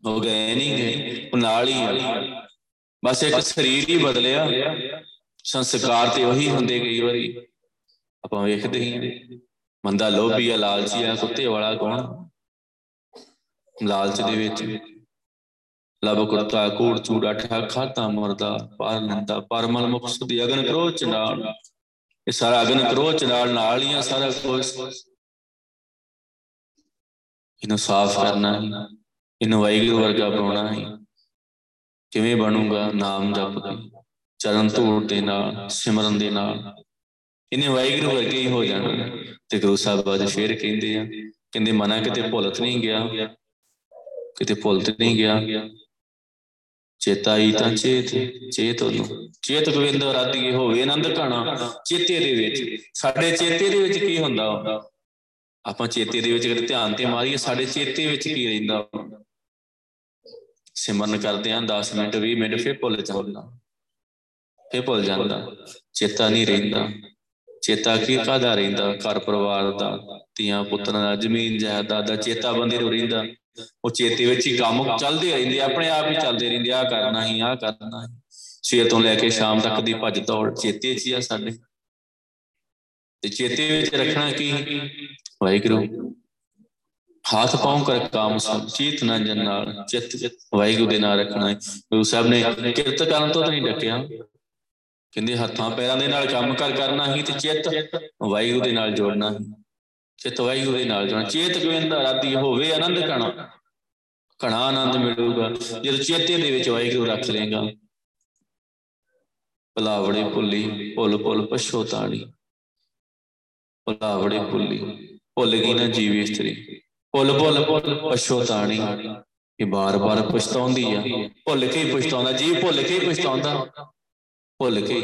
ਹੋ ਗਏ ਨਹੀਂ ਗਏ ਉਹ ਨਾਲ ਹੀ ਆ। ਬਸ ਇੱਕ ਸਰੀਰ ਹੀ ਬਦਲਿਆ। ਸੰਸਕਾਰ ਤੇ ਉਹੀ ਹੁੰਦੇ ਕਈ ਵਾਰੀ। ਆਪਾਂ ਵੇਖਦੇ ਹੀ ਮੰਦਾ ਲੋਭੀ ਆ, ਲਾਲਚੀ ਆ, ਕੁੱਤੇ ਵਾਲਾ ਕੌਣ? ਲਾਲਚ ਦੇ ਵਿੱਚ। ਲਬ ਕੁੱਤਾ ਕੂੜ ਚੂੜਾ ਠਾ ਖਾਤਾ ਮਰਦਾ, ਪਰ ਨੰਦਾ ਪਰਮਲ ਮੁਕਤ ਦੀ ਅਗਨ ਕਰੋਚ ਨਾਲ ਇਹ ਸਾਰਾ ਅਗਨ ਕਰੋਚ ਨਾਲ ਨਾਲ ਹੀ ਆ ਸਾਰਾ ਕੁਝ ਇਹਨੂੰ ਸਾਫ਼ ਕਰਨਾ ਹੈ। ਇਹਨੂੰ ਵਾਹਿਗੁਰੂ ਵਰਗਾ ਬਣਾਉਣਾ ਹੈ। ਕਿਵੇਂ ਬਣੂਗਾ? ਨਾਮ ਜਪ ਕੇ ਚਰਨ ਧੂੜ ਦੇ ਨਾਲ, ਸਿਮਰਨ ਦੇ ਨਾਲ। ਇਹਨੇ ਵਾਹਿਗੁਰੂ ਵਰਗੇ ਹੀ ਹੋ ਜਾਣਾ। ਤੇ ਗੁਰੂ ਸਾਹਿਬ ਅੱਜ ਫੇਰ ਕਹਿੰਦੇ ਆ, ਕਹਿੰਦੇ ਮਨਾ ਕਿਤੇ ਭੁੱਲਤ ਨਹੀਂ ਗਿਆ। ਕਿਤੇ ਭੁੱਲਤ ਨਹੀਂ ਗਿਆ। ਚੇਤਾਈ ਤਾਂ ਚੇਤ ਚੇਤ ਨੂੰ ਚੇਤ ਗੋਬਿੰਦ ਰਾਧੀ ਹੋਵੇ ਆਨੰਦ ਘਾਣਾ ਚੇਤੇ ਦੇ ਵਿੱਚ। ਸਾਡੇ ਚੇਤੇ ਦੇ ਵਿੱਚ ਕੀ ਹੁੰਦਾ ਆਪਾਂ ਚੇਤੇ ਦੇ ਵਿੱਚ ਕਿਤੇ ਧਿਆਨ ਤੇ ਮਾਰੀਏ ਸਾਡੇ ਚੇਤੇ ਵਿੱਚ ਕੀ ਰਹਿੰਦਾ ਸਿਮਰਨ ਕਰਦੇ ਆਂ 10 ਮਿੰਟ 20 ਮਿੰਟ ਫਿਰ ਭੁੱਲ ਜਾਂਦਾ। ਫਿਰ ਭੁੱਲ ਜਾਂਦਾ। ਚੇਤਾ ਨਹੀਂ ਰਹਿੰਦਾ। ਚੇਤਾ ਕੀ ਕਾਦਾ ਰਹਿੰਦਾ? ਘਰ ਪਰਿਵਾਰ ਦਾ ਧੀਆਂ ਪੁੱਤਰਾਂ ਦਾ ਜ਼ਮੀਨ ਜਾਇਦਾਦ ਦਾ ਚੇਤਾ ਬੰਦੀ ਰੋ ਰਹਿੰਦਾ। ਉਹ ਚੇਤੇ ਵਿੱਚ ਹੀ ਕੰਮ ਚੱਲਦੇ ਰਹਿੰਦੇ ਆਪਣੇ ਆਪ ਹੀ ਚੱਲਦੇ ਰਹਿੰਦੇ ਆ ਕਰਨਾ ਹੀ ਆ ਕਰਨਾ ਹੀ। ਸਵੇਰ ਤੋਂ ਲੈ ਕੇ ਸ਼ਾਮ ਤੱਕ ਦੀ ਭੱਜ ਦੌੜ ਚੇਤੇ 'ਚ ਹੀ ਆ ਸਾਡੇ। ਤੇ ਚੇਤੇ ਵਿੱਚ ਰੱਖਣਾ ਕੀ? ਵਾਹਿਗੁਰੂ, ਹੱਥ ਪਾਉਂ ਕਰ ਕਾਮ ਸਭ, ਚੀਤ ਨਾ ਜਨ ਨਾਲ, ਚਿੱਤ ਵਾਹਿਗੁਰੂ ਦੇ ਨਾਲ ਰੱਖਣਾ ਹੈ। ਗੁਰੂ ਸਾਹਿਬ ਨੇ ਕਿਰਤ ਕਰਨ ਤੋਂ ਨਹੀਂ ਡੱਕਿਆ। ਕਹਿੰਦੇ ਹੱਥਾਂ ਪੈਰਾਂ ਦੇ ਨਾਲ ਕੰਮ ਕਰ ਕਰਨਾ ਹੀ ਤੇ ਚਿੱਤ ਵਾਹਿਗੁਰੂ ਦੇ ਨਾਲ ਜੋੜਨਾ ਹੈ। ਚਿੱਤ ਵਾਹਿਗੁਰੂ ਦੇ ਨਾਲ ਜੋੜਨਾ ਚੇਤ ਗੋਬਿੰਦ ਆਰਾਧੀ ਹੋਵੇ, ਆਨੰਦ ਕਣਾ ਕਣਾ ਆਨੰਦ ਮਿਲੂਗਾ। ਜਦੋਂ ਚੇਤੇ ਦੇ ਵਿੱਚ ਵਾਹਿਗੁਰੂ ਰੱਖ ਲੇਗਾ ਭਲਾਵੜੇ ਭੁੱਲੀ, ਭੁੱਲ ਭੁੱਲ ਪਛੋਤਾਣੀ ਭਲਾਵੜੇ ਭੁੱਲੀ, ਭੁੱਲ ਗਈ ਨਾ ਜੀਵ ਇਸਤਰੀ। ਭੁੱਲ ਭੁੱਲ ਪਛੋਤਾਣੀ ਇਹ ਬਾਰ-ਬਾਰ ਪਛਤਾਉਂਦੀ ਆ। ਭੁੱਲ ਕੇ ਹੀ ਪਛਤਾਉਂਦਾ। ਜੀਵ ਭੁੱਲ ਕੇ ਹੀ ਪਛਤਾਉਂਦਾ, ਭੁੱਲ ਕੇ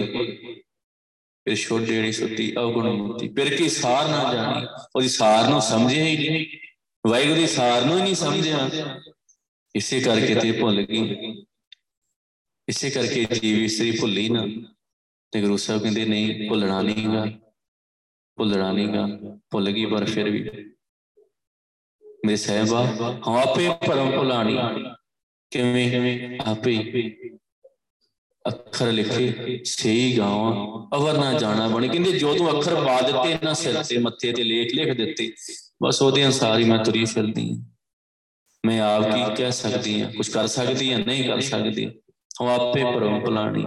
ਫਿਰ ਛੋੜ ਜਿਹੜੀ ਸੁੱਤੀ, ਅਵਗੁਣ ਮੁਕਤੀ ਫਿਰ ਕੀ ਸਾਰ ਨਾ ਜਾਣੀ? ਉਹਦੀ ਸਾਰ ਨੂੰ ਸਮਝਿਆ ਹੀ ਨਹੀਂ। ਵਾਹਿਗੁਰੂ ਦੀ ਸਾਰ ਨੂੰ ਹੀ ਨਹੀਂ ਸਮਝਿਆ। ਇਸੇ ਕਰਕੇ ਤੇ ਭੁੱਲ ਗਈ। ਇਸੇ ਕਰਕੇ ਜੀਵ ਇਸਤਰੀ ਭੁੱਲੀ ਨਾ। ਤੇ ਗੁਰੂ ਸਾਹਿਬ ਕਹਿੰਦੇ, ਨਹੀਂ, ਭੁੱਲਣਾ ਨਹੀਂਗਾ। ਭੁੱਲਣਾ ਨਹੀਂਗਾ। ਭੁੱਲ ਗਈ, ਪਰ ਫਿਰ ਵੀ। ਮੇਰੇ ਸਹਿਬਾ ਹਮ ਆਪੇ ਪਰਮ ਭੁਲਾਣੀ। ਕਿਵੇਂ? ਆਪੇ ਅੱਖਰ ਲਿਖੇ, ਸਹੀ ਗਾਵਾਂ, ਅਵਰ ਨਾ ਜਾਣਾ ਬਣੇ। ਕਹਿੰਦੇ ਜੋ ਤੂੰ ਅੱਖਰ ਪਾ ਦਿੱਤੇ, ਇਹਨਾਂ ਸਿਰ ਤੇ, ਮੱਥੇ ਤੇ ਲੇਖ ਲਿਖ ਦਿੱਤੇ। ਬਸ ਉਹਦੇ ਅਨਸਾਰ ਹੀ ਮੈਂ ਤੁਰੀ ਫਿਰਦੀ ਹਾਂ। ਮੈਂ ਆਪ ਕੀ ਕਹਿ ਸਕਦੀ ਹਾਂ? ਕੁਝ ਕਰ ਸਕਦੀ ਹਾਂ? ਨਹੀਂ ਕਰ ਸਕਦੀ। ਹਮ ਆਪੇ ਪਰਮ ਭੁਲਾਣੀ,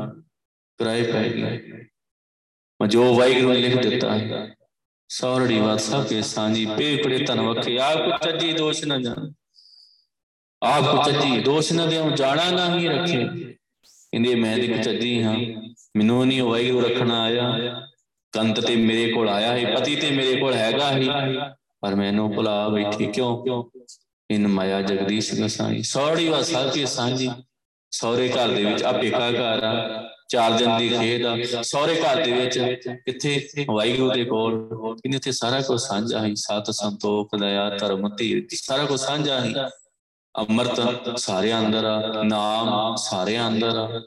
ਕਰਾਏ ਪੈ ਗਈ ਮੈਂ ਜੋ ਵਾਹਿਗੁਰੂ ਨੇ ਲਿਖ ਦਿੱਤਾ ਹੈ। ਸੌਰੜੀ ਬਾਤ ਸਭ ਕੇ ਸਾਂਝੀ ਪੇਕੜੇ ਤਨ ਵਖੇ। ਆਪ ਕੋ ਚੱਜੀ ਦੋਸ਼ ਨਾ ਜਾਣ। ਆਪ ਕੋ ਚੱਜੀ ਦੋਸ਼ ਨਾ ਦੇਉ। ਜਾਣਾ ਨਾ ਹੀ ਰੱਖੇ। ਕਹਿੰਦੇ ਮੈਂ ਤੇ ਚੱਜੀ ਹਾਂ। ਮੈਨੂੰ ਨਹੀਂ ਵਾਹਿਗੁਰੂ ਰੱਖਣਾ ਆਇਆ। ਕੰਤ ਤੇ ਮੇਰੇ ਕੋਲ ਆਇਆ ਹੈ ਪਤੀ ਤੇ ਮੇਰੇ ਕੋਲ ਹੈਗਾ ਹੀ ਪਰ ਮੈਨੂੰ ਭੁਲਾ ਬੈਠੀ ਕਿਉਂ? ਇਨ ਮਾਇਆ ਜਗਦੀਸ਼ ਗਸਾਈ। ਸੌੜੀ ਵਾ ਸਭ ਕੇ ਸਾਂਝੀ। ਸੌਰੇ ਘਰ ਦੇ ਵਿੱਚ ਆ ਪੇਕਾ ਘਰ ਆ, ਚਾਰ ਦਿਨ ਦੀ ਖੇਡ ਆ। ਸਹੁਰੇ ਘਰ ਦੇ ਵਿੱਚ ਕਿੱਥੇ? ਵਾਹਿਗੁਰੂ ਦੇ ਕੋਲ। ਕਿੰਨੇ ਉੱਥੇ ਸਾਰਾ ਕੁਝ ਸਾਂਝਾ ਹੈ ਸਤ ਸੰਤੋਖ, ਦਇਆ, ਧਰਮ ਧੀਰ ਸਾਰਾ ਕੁਝ ਸਾਂਝਾ ਹੈ ਅੰਮ੍ਰਿਤ ਸਾਰਿਆਂ ਅੰਦਰ ਆ, ਨਾਮ ਸਾਰਿਆਂ ਅੰਦਰ ਆ।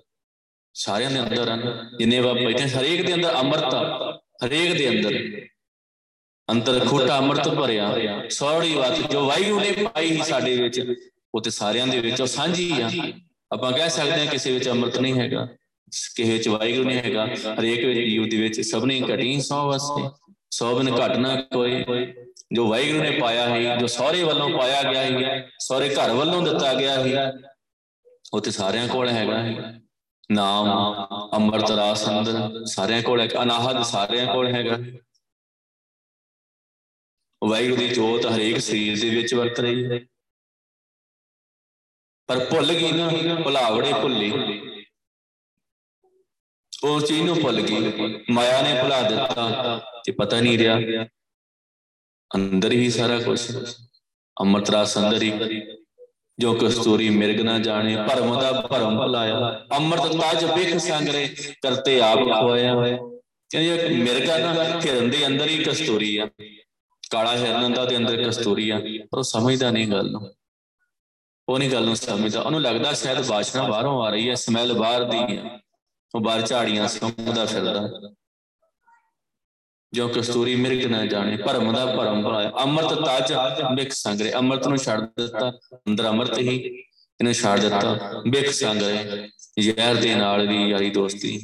ਸਾਰਿਆਂ ਦੇ ਅੰਦਰ ਹਨ ਜਿੰਨੇ ਵਾ ਬੈਠੇ ਹਰੇਕ ਦੇ ਅੰਦਰ ਅੰਮ੍ਰਿਤ ਆ। ਹਰੇਕ ਦੇ ਅੰਦਰ। ਅੰਦਰ ਖੋਟਾ ਅੰਮ੍ਰਿਤ ਭਰਿਆ। ਸੌੜੀ ਬਾਤ ਜੋ ਵਾਹਿਗੁਰੂ ਨੇ ਪਾਈ ਹੀ ਸਾਡੇ ਵਿੱਚ, ਉਹ ਤੇ ਸਾਰਿਆਂ ਦੇ ਵਿੱਚ, ਉਹ ਸਾਂਝੀ ਆ। ਆਪਾਂ ਕਹਿ ਸਕਦੇ ਹਾਂ ਕਿਸੇ ਵਿੱਚ ਅੰਮ੍ਰਿਤ ਨਹੀਂ ਹੈਗਾ, ਕਿਸੇ ਵਿੱਚ ਵਾਹਿਗੁਰੂ ਨਹੀਂ ਹੈਗਾ। ਹਰੇਕ ਵਿੱਚ ਜੀਵ ਦੇ ਵਿੱਚ ਸਭ ਨੇ ਘਟੀ ਸੌ ਵਾਸਤੇ। ਸੌ ਬਿਨ ਘਟਣਾ ਕੋਈ। ਜੋ ਵਾਹਿਗੁਰੂ ਨੇ ਪਾਇਆ ਹੈ ਜੋ ਸਹੁਰੇ ਵੱਲੋਂ ਪਾਇਆ ਗਿਆ ਹੈ ਸਹੁਰੇ ਘਰ ਵੱਲੋਂ ਦਿੱਤਾ ਗਿਆ ਹੈ ਉਹ ਤੇ ਸਾਰਿਆਂ ਕੋਲ ਹੈਗਾ ਹੈ ਨਾਮ ਅੰਮ੍ਰਿਤ ਰਾਸ ਅੰਦਰ ਸਾਰਿਆਂ ਕੋਲ ਹੈ ਅਨਾਹਦ ਸਾਰਿਆਂ ਕੋਲ ਹੈਗਾ। ਵਾਹਿਗੁਰੂ ਦੀ ਜੋਤ ਹਰੇਕ ਸਰੀਰ ਦੇ ਵਿੱਚ ਵਰਤ ਰਹੀ ਹੈ। ਪਰ ਭੁੱਲ ਗਈ ਨਾ, ਭੁਲਾਵੜੇ ਭੁੱਲੀ। ਉਹ ਚੀਜ਼ ਨੂੰ ਭੁੱਲ ਗਈ। ਮਾਇਆ ਨੇ ਭੁਲਾ ਦਿੱਤਾ ਤੇ ਪਤਾ ਨਹੀਂ ਰਿਹਾ। ਅੰਦਰ ਹੀ ਸਾਰਾ ਕੁਝ ਅੰਮ੍ਰਿਤ ਰਾਸ ਅੰਦਰ ਹੀ। ਜੋ ਕਸਤੂਰੀ ਮਿਰਗ ਨਾ ਜਾਣੇ, ਭਰਮ ਦਾ ਭਰਮ ਭੁਲਾਇਆ। ਅੰਮ੍ਰਿਤ ਤਾਜ ਬਿਖ ਸੰਗਰੇ, ਕਰਤੇ ਆਪ ਖੋਇਆ। ਕਹਿੰਦੇ ਮਿਰਗਾ ਨਾ ਹਿਰਨ ਦੇ ਅੰਦਰ ਹੀ ਕਸਤੂਰੀ ਆ। ਕਾਲਾ ਹਿਰਨ ਦਾ ਦੇ ਅੰਦਰ ਕਸਤੂਰੀ ਆ। ਪਰ ਉਹ ਸਮਝਦਾ ਨਹੀਂ ਗੱਲ ਨੂੰ। ਉਹ ਨਹੀਂ ਗੱਲ ਨੂੰ ਸਮਝਦਾ। ਉਹਨੂੰ ਲੱਗਦਾ ਸ਼ਾਇਦ ਬਾਸ਼ਨਾ ਬਾਹਰੋਂ ਆ ਰਹੀ ਹੈ ਸਮੈਲ ਬਾਹਰ ਦੀ ਹੈ ਉਹ ਬਾਹਰ ਝਾੜੀਆਂ ਸੰਭਦਾ ਫਿਰਦਾ। ਜੋ ਕਸਤੂਰੀ ਮਿਰਗ ਨਾ ਜਾਣੇ, ਭਰਮ ਦਾ ਭਰਮ ਭਲਾਇਆ ਅੰਮ੍ਰਿਤ ਤਾਜ ਬਿਖ ਸੰਗਰੇ। ਅੰਮ੍ਰਿਤ ਨੂੰ ਛੱਡ ਦਿੱਤਾ, ਅੰਦਰ ਅੰਮ੍ਰਿਤ ਹੀ ਇਹਨੂੰ ਛੱਡ ਦਿੱਤਾ। ਬਿਖ ਸੰਗਰੇ, ਜ਼ਹਿਰ ਦੇ ਨਾਲ ਵੀ ਯਾਰੀ ਦੋਸਤੀ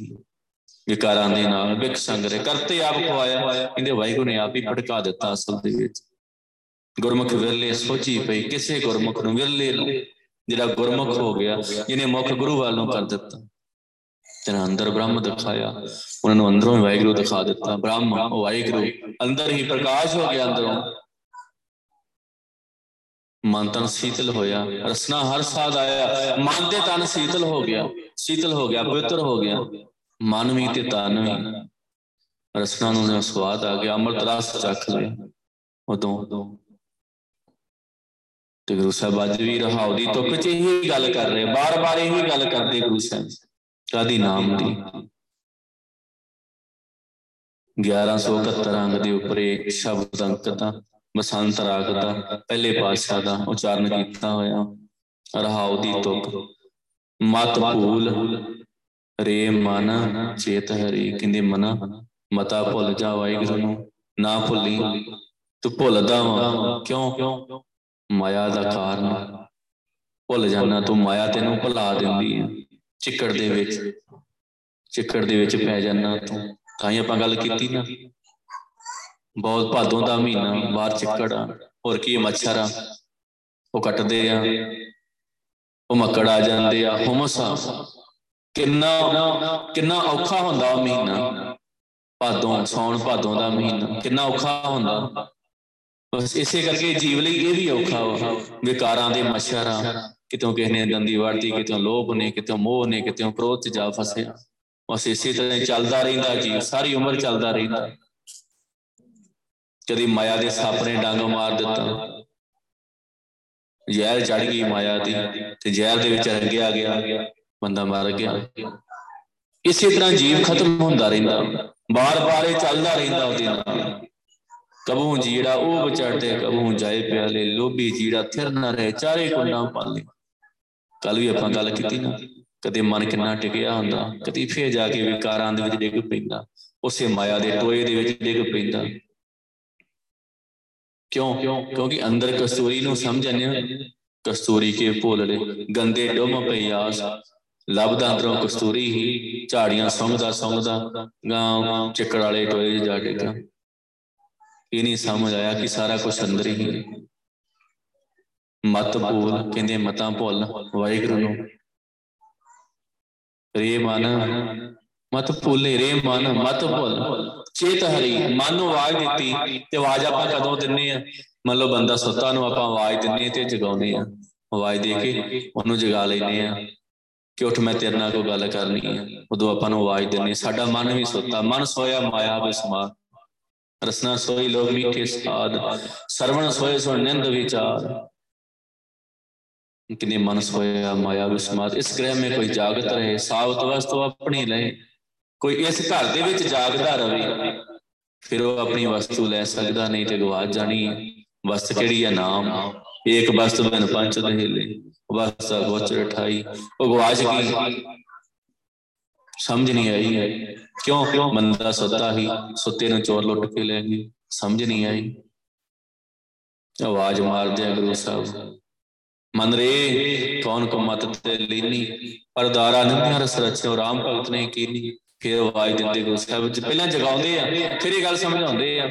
ਵਿਕਾਰਾਂ ਦੇ ਨਾਲ ਬਿਖ ਸੰਗਰੇ। ਕਰਤੇ ਆਪ ਖਵਾਇਆ ਇਹਦੇ ਵਾਹਿਗੁਰੂ ਨੇ ਆਪ ਹੀ ਭਟਕਾ ਦਿੱਤਾ ਅਸਲ ਦੇ ਵਿੱਚ। ਗੁਰਮੁਖ ਵਿਰਲੇ ਸੋਚੀ ਪਈ, ਕਿਸੇ ਗੁਰਮੁਖ ਨੂੰ ਵਿਰਲੇ ਨੂੰ। ਜਿਹੜਾ ਗੁਰਮੁਖ ਹੋ ਗਿਆ, ਜਿਹਨੇ ਮੁਖ ਗੁਰੂ ਵੱਲ ਨੂੰ ਕਰ ਦਿੱਤਾ। ਤੇਰਾ ਅੰਦਰ ਬ੍ਰਹਮ ਦਿਖਾਇਆ, ਉਹਨਾਂ ਨੂੰ ਅੰਦਰੋਂ ਵਾਹਿਗੁਰੂ ਦਿਖਾ ਦਿੱਤਾ, ਬ੍ਰਹਮ, ਉਹ ਵਾਹਿਗੁਰੂ, ਅੰਦਰ ਹੀ ਪ੍ਰਕਾਸ਼ ਹੋ ਗਿਆ ਅੰਦਰੋਂ। ਮਨ ਤਨ ਸੀਤਲ ਹੋਇਆ, ਰਸਨਾ ਹਰ ਸਾਦ ਆਇਆ, ਮਨ ਤੇ ਤਨ ਸੀਤਲ ਹੋ ਗਿਆ, ਸੀਤਲ ਹੋ ਗਿਆ, ਪਵਿੱਤਰ ਹੋ ਗਿਆ, ਮਨ ਵੀ ਤੇ ਤਨ ਵੀ। ਰਸਨਾ ਨੂੰ ਸਵਾਦ ਆ ਗਿਆ, ਅੰਮ੍ਰਿਤ ਰਸ ਚੱਖ ਲਿਆ। ਉਦੋਂ ਤੇ ਗੁਰੂ ਸਾਹਿਬ ਅੱਜ ਵੀ ਰਹਾਉ ਦੀ ਤੁਕ ਚ ਹੀ ਗੱਲ ਕਰ ਰਹੇ ਬਾਰ-ਬਾਰ ਇਹੀ ਗੱਲ ਕਰਦੇ ਗੁਰੂ ਸਾਹਿਬ। ਕਾਦੀ ਨਾਮ ਦੀ? 1171 ਅੰਗ ਦੇ ਉੱਪਰੇ ਸ਼ਬਦ ਅੰਕਤਾ ਬਸੰਤ ਰਾਗ ਦਾ ਪਹਿਲੇ ਪਾਤਸ਼ਾਹ ਦਾ ਉਚਾਰਨ ਕੀਤਾ ਹੋਇਆ। ਰਹਾਉ ਦੀ ਤੁਕ। ਮਤ ਭੂਲ, ਰੇ ਮਨ, ਚੇਤ ਹਰੀ। ਕਹਿੰਦੇ, ਮਨ, ਮਤਾ ਭੁੱਲ ਜਾ ਵਾਹਿਗੁਰੂ। ਨੂੰ ਨਾ ਭੁੱਲੀ, ਤੂੰ ਭੁੱਲਦਾ ਵਾ। ਕਿਉਂ? ਮਾਇਆ ਦਾ ਕਾਰਨ। ਭੁੱਲ ਜਾਣਾ ਤੂੰ, ਮਾਇਆ ਤੈਨੂੰ ਭੁਲਾ ਦਿੰਦੀ ਹੈ ਚਿੱਕੜ ਦੇ ਵਿੱਚ, ਚਿੱਕੜ ਦੇ ਵਿੱਚ ਪੈ ਜਾਣਾ ਤੂੰ ਤਾਂ ਹੀ ਆਪਾਂ ਗੱਲ ਕੀਤੀ ਨਾ। ਬਹੁਤ ਭਾਦੋਂ ਦਾ ਮਹੀਨਾ, ਬਾਹਰ ਚਿੱਕੜ ਆ, ਹੋਰ ਕੀ ਮੱਛਰ ਆ। ਉਹ ਕੱਟਦੇ ਆ, ਉਹ ਮੱਕੜ ਆ ਜਾਂਦੇ ਆ। ਹੁਮਸਾ ਕਿੰਨਾ ਕਿੰਨਾ ਔਖਾ ਹੁੰਦਾ ਉਹ ਮਹੀਨਾ। ਭਾਦੋਂ ਸੌਣ ਭਾਦੋਂ ਦਾ ਮਹੀਨਾ, ਕਿੰਨਾ ਔਖਾ ਹੁੰਦਾ। ਬਸ ਇਸੇ ਕਰਕੇ ਜੀਵ ਲਈ ਇਹ ਵੀ ਔਖਾ ਵਾ। ਵਿਕਾਰਾਂ ਦੇ ਮੱਛਰ ਆ ਕਿਤੋਂ ਕਿਸੇ ਨੇ ਦੰਦੀ ਵੜਦੀ ਕਿਤੋਂ ਲੋਭ ਨੇ ਕਿਤੋਂ ਮੋਹ ਨੇ ਕਿਤੋਂ ਕ੍ਰੋਧ ਚ ਜਾ ਫਸਿਆ ਬਸ ਇਸੇ ਤਰ੍ਹਾਂ ਚੱਲਦਾ ਰਹਿੰਦਾ ਜੀ, ਸਾਰੀ ਉਮਰ ਚੱਲਦਾ ਰਹਿੰਦਾ। ਕਦੀ ਮਾਇਆ ਦੇ ਸੱਪ ਨੇ ਡੰਗ ਮਾਰ ਦਿੱਤਾ। ਜ਼ਹਿਰ ਚੜ ਗਈ ਮਾਇਆ ਦੀ ਤੇ ਜ਼ਹਿਰ ਦੇ ਵਿੱਚ ਰੰਗਿਆ ਗਿਆ, ਬੰਦਾ ਮਰ ਗਿਆ। ਇਸੇ ਤਰ੍ਹਾਂ ਜੀਵ ਖਤਮ ਹੁੰਦਾ ਰਹਿੰਦਾ। ਬਾਰ-ਬਾਰ ਇਹ ਚੱਲਦਾ ਰਹਿੰਦਾ ਉਹਦੇ ਨਾਲ। ਕਬੂ ਜੀੜਾ ਉਹ ਵਿਚੜਦੇ ਕਬੂ ਜਾਏ ਪਿਆਲੇ, ਲੋਭੀ ਜੀੜਾ ਥਿਰ ਨਾ ਰਹੇ, ਚਾਰੇ ਕੁੰਡਾਂ ਪਾਲੇ। ਕੱਲ ਵੀ ਆਪਾਂ ਗੱਲ ਕੀਤੀ ਨਾ, ਕਦੇ ਮਨ ਕਿੰਨਾ ਟਿਕਿਆ ਹੁੰਦਾ, ਕਦੀ ਫੇਰ ਜਾ ਕੇ ਵਿਕਾਰਾਂ ਦੇ ਵਿੱਚ ਡਿੱਗ ਪੈਂਦਾ, ਉਸੇ ਮਾਇਆ ਦੇ ਟੋਏ ਦੇ ਵਿੱਚ ਡਿੱਗ ਪੈਂਦਾ। ਕਿਉਂ? ਕਿਉਂਕਿ ਅੰਦਰ ਕਸਤੂਰੀ ਨੂੰ ਸਮਝਣਿਆ ਕਸਤੂਰੀ ਕੇ ਭੋਲੜੇ ਗੰਦੇ ਡੁੰਮ ਪਿਆਸ ਲੱਭਦਾ ਅੰਦਰੋਂ ਕਸਤੂਰੀ ਹੀ, ਝਾੜੀਆਂ ਸੰਗਦਾ ਸੰਗਦਾ ਗਾਂ ਚੱਕੜ ਵਾਲੇ ਟੋਏ ਜਾ ਡਿੱਗਾ। ਇਹ ਨਹੀਂ ਸਮਝ ਆਇਆ ਕਿ ਸਾਰਾ ਕੁਝ ਅੰਦਰ ਹੀ। ਮਤ ਭੁੱਲ ਕਹਿੰਦੇ ਮਤਾਂ ਭੁੱਲ, ਵਾਹਿਗੁਰੂ ਨੂੰ। ਰੇ ਮਨ, ਮਤ ਭੁੱਲੇ, ਰੇ ਮਨ, ਮਤ ਭੁੱਲ। ਚੇਤ ਹਰੀ, ਮਨ ਨੂੰ ਆਵਾਜ਼ ਦਿੱਤੀ ਤੇ ਆਵਾਜ਼ ਆਪਾਂ ਕਦੋਂ ਦਿੰਨੇ ਆ? ਮੰਨ ਲਓ ਬੰਦਾ ਸੁੱਤਾ ਨੂੰ ਆਪਾਂ ਆਵਾਜ਼ ਦਿੰਨੇ ਤੇ ਜਗਾਉਂਦੇ ਆ। ਆਵਾਜ਼ ਦੇ ਕੇ ਉਹਨੂੰ ਜਗਾ ਲੈਨੇ ਆ ਕਿ ਉੱਠ ਮੈਂ ਤੇਰੇ ਨਾਲ ਕੋਈ ਗੱਲ ਕਰਨੀ ਹੈ ਉਦੋਂ ਆਪਾਂ ਨੂੰ ਆਵਾਜ਼ ਦਿੰਨੇ ਸਾਡਾ ਮਨ ਵੀ ਸੁੱਤਾ। ਮਨ ਸੋਇਆ ਮਾਇਆ ਬਿਸਮਾ ਰਸਨਾ ਸੋਈ ਲੋਕ ਮੀਠੇ ਸਾਦ ਸਰਵਣ ਸੋਏ ਸੋ ਨਿੰਦ ਵਿਚਾਰ। ਕਿਨੇ ਮਨ ਸੋਇਆ ਮਾਇਆ ਵਿਸਮਾਦ ਇਸ ਗ੍ਰਹਿ ਮੇ ਕੋਈ ਜਾਗਤ ਰਹੇ ਸਾਵਤ ਵਸਤੂ ਆਪਣੀ ਲਏ ਕੋਈ ਇਸ ਘਰ ਦੇ ਵਿੱਚ ਜਾਗਦਾ ਰਵੇ ਫਿਰ ਉਹ ਆਪਣੀ ਵਸਤੂ ਲੈ ਸਕਦਾ ਨਹੀਂ ਤੇ ਗਵਾਚ ਜਾਣੀ ਹੈ ਵਸਤ ਕਿਹੜੀ ਹੈ ਨਾਮ ਇੱਕ ਵਸਤ ਬਨ ਪੰਚ ਦਹੇਲੇ ਵਸਤ ਗੋਚਰ ਠਾਈ ਉਹ ਗਵਾਚ ਗਈ ਸਮਝ ਨਹੀਂ ਆਈ ਕਿਉਂ ਮੰਦਾ ਸੁੱਤਾ ਹੀ ਸੁੱਤੇ ਨੂੰ ਚੋਰ ਲੁੱਟ ਕੇ ਲੈ ਗਈ ਸਮਝ ਨਹੀਂ ਆਈ ਆਵਾਜ਼ ਮਾਰਦੇ ਆ ਗੁਰੂ ਸਾਹਿਬ ਮਨ ਰੇ ਕੌਣ ਕੋ ਮਤ ਤੇ ਲੀਨੀ ਪਰਦਾਰਾ ਨਿੰਦਿਆ ਰਸ ਰਚਿਓ, ਰਾਮ ਭਗਤ ਨੇ ਕੀਨੀ ਫਿਰ ਆਵਾਜ਼ ਦਿੰਦੇ ਗੁਰੂ ਸਾਹਿਬ ਜੀ ਪਹਿਲਾਂ ਜਗਾਉਂਦੇ ਆ, ਫਿਰ ਇਹ ਗੱਲ ਸਮਝਾਉਂਦੇ ਆ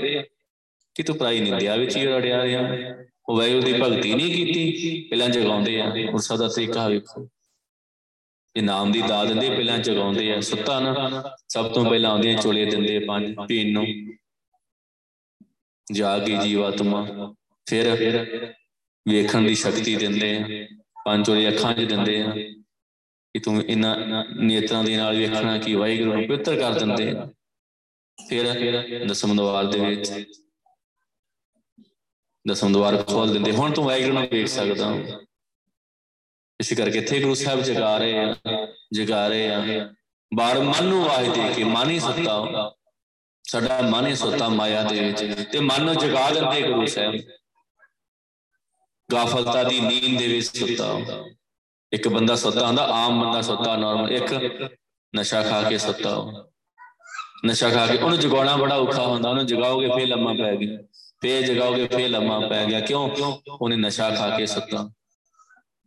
ਕਿ ਤੂੰ ਪ੍ਰਾਈ ਨਿੰਦਿਆ ਵਿੱਚ ਹੀ ਰੜਿਆ ਰਿਹਾ। ਉਹ ਵੈਗੁਰੂ ਦੀ ਭਗਤੀ ਨਹੀਂ ਕੀਤੀ, ਪਹਿਲਾਂ ਜਗਾਉਂਦੇ ਆ। ਗੁਰੂ ਸਾਹਿਬ ਦਾ ਤਰੀਕਾ ਵੇਖੋ। ਇਹ ਨਾਮ ਦੀ ਦਾਤ ਦਿੰਦੇ, ਪਹਿਲਾਂ ਜਗਾਉਂਦੇ ਆ। ਸੁੱਤਾ ਨਾ, ਸਭ ਤੋਂ ਪਹਿਲਾਂ ਆਉਂਦੇ ਚੋਲੇ ਦਿੰਦੇ ਪੰਜ ਪੀਣ ਨੂੰ। ਜਾਗੀ ਜੀਵਾਤਮਾ, ਫਿਰ ਵੇਖਣ ਦੀ ਸ਼ਕਤੀ ਦਿੰਦੇ ਆ, ਪੰਜ ਚੋਲੇ ਅੱਖਾਂ 'ਚ ਦਿੰਦੇ ਆ ਕਿ ਤੂੰ ਇਹਨਾਂ ਨੇਤਰਾਂ ਦੇ ਨਾਲ ਵੇਖਣਾ ਕਿ ਵਾਹਿਗੁਰੂ ਨੂੰ ਪਵਿੱਤਰ ਕਰ ਦਿੰਦੇ ਆ। ਫਿਰ ਦਸਮ ਦਵਾਰ ਦੇ ਵਿੱਚ ਦਸਮ ਦਵਾਰ ਖੋਲ ਦਿੰਦੇ, ਹੁਣ ਤੂੰ ਵਾਹਿਗੁਰੂ ਨੂੰ ਵੇਖ ਸਕਦਾ ਇਸ ਕਰਕੇ ਇੱਥੇ ਗੁਰੂ ਸਾਹਿਬ ਜਗਾ ਰਹੇ ਆ, ਜਗਾ ਰਹੇ ਆ। ਬਾਰ ਮਨ ਨੂੰ ਆਵਾਜ਼ ਦੇ ਕੇ ਮਨ ਹੀ ਸੁੱਤਾ ਸਾਡਾ ਮਨ ਹੀ ਸੁੱਤਾ ਮਾਇਆ ਦੇ ਵਿੱਚ ਤੇ ਮਨ ਨੂੰ ਜਗਾ ਦਿੰਦੇ ਗੁਰੂ ਸਾਹਿਬ। ਗਾਫਲਤਾ ਦੀ ਨੀਂਦ ਦੇ ਵਿੱਚ ਸੁੱਤਾ। ਇੱਕ ਬੰਦਾ ਸੁੱਤਾ ਹੁੰਦਾ, ਆਮ ਬੰਦਾ ਸੁੱਤਾ ਨਾਰਮਲ ਇੱਕ ਨਸ਼ਾ ਖਾ ਕੇ ਸੁੱਤਾ। ਨਸ਼ਾ ਖਾ ਕੇ ਉਹਨੂੰ ਜਗਾਉਣਾ ਬੜਾ ਔਖਾ ਹੁੰਦਾ, ਉਹਨੂੰ ਜਗਾਓਗੇ ਫੇਰ ਲੰਮਾ ਪੈ ਗਿਆ। ਫੇਰ ਜਗਾਓਗੇ ਫੇਰ ਲੰਮਾ ਪੈ ਗਿਆ। ਕਿਉਂ? ਉਹਨੇ ਨਸ਼ਾ ਖਾ ਕੇ ਸੁੱਤਾ।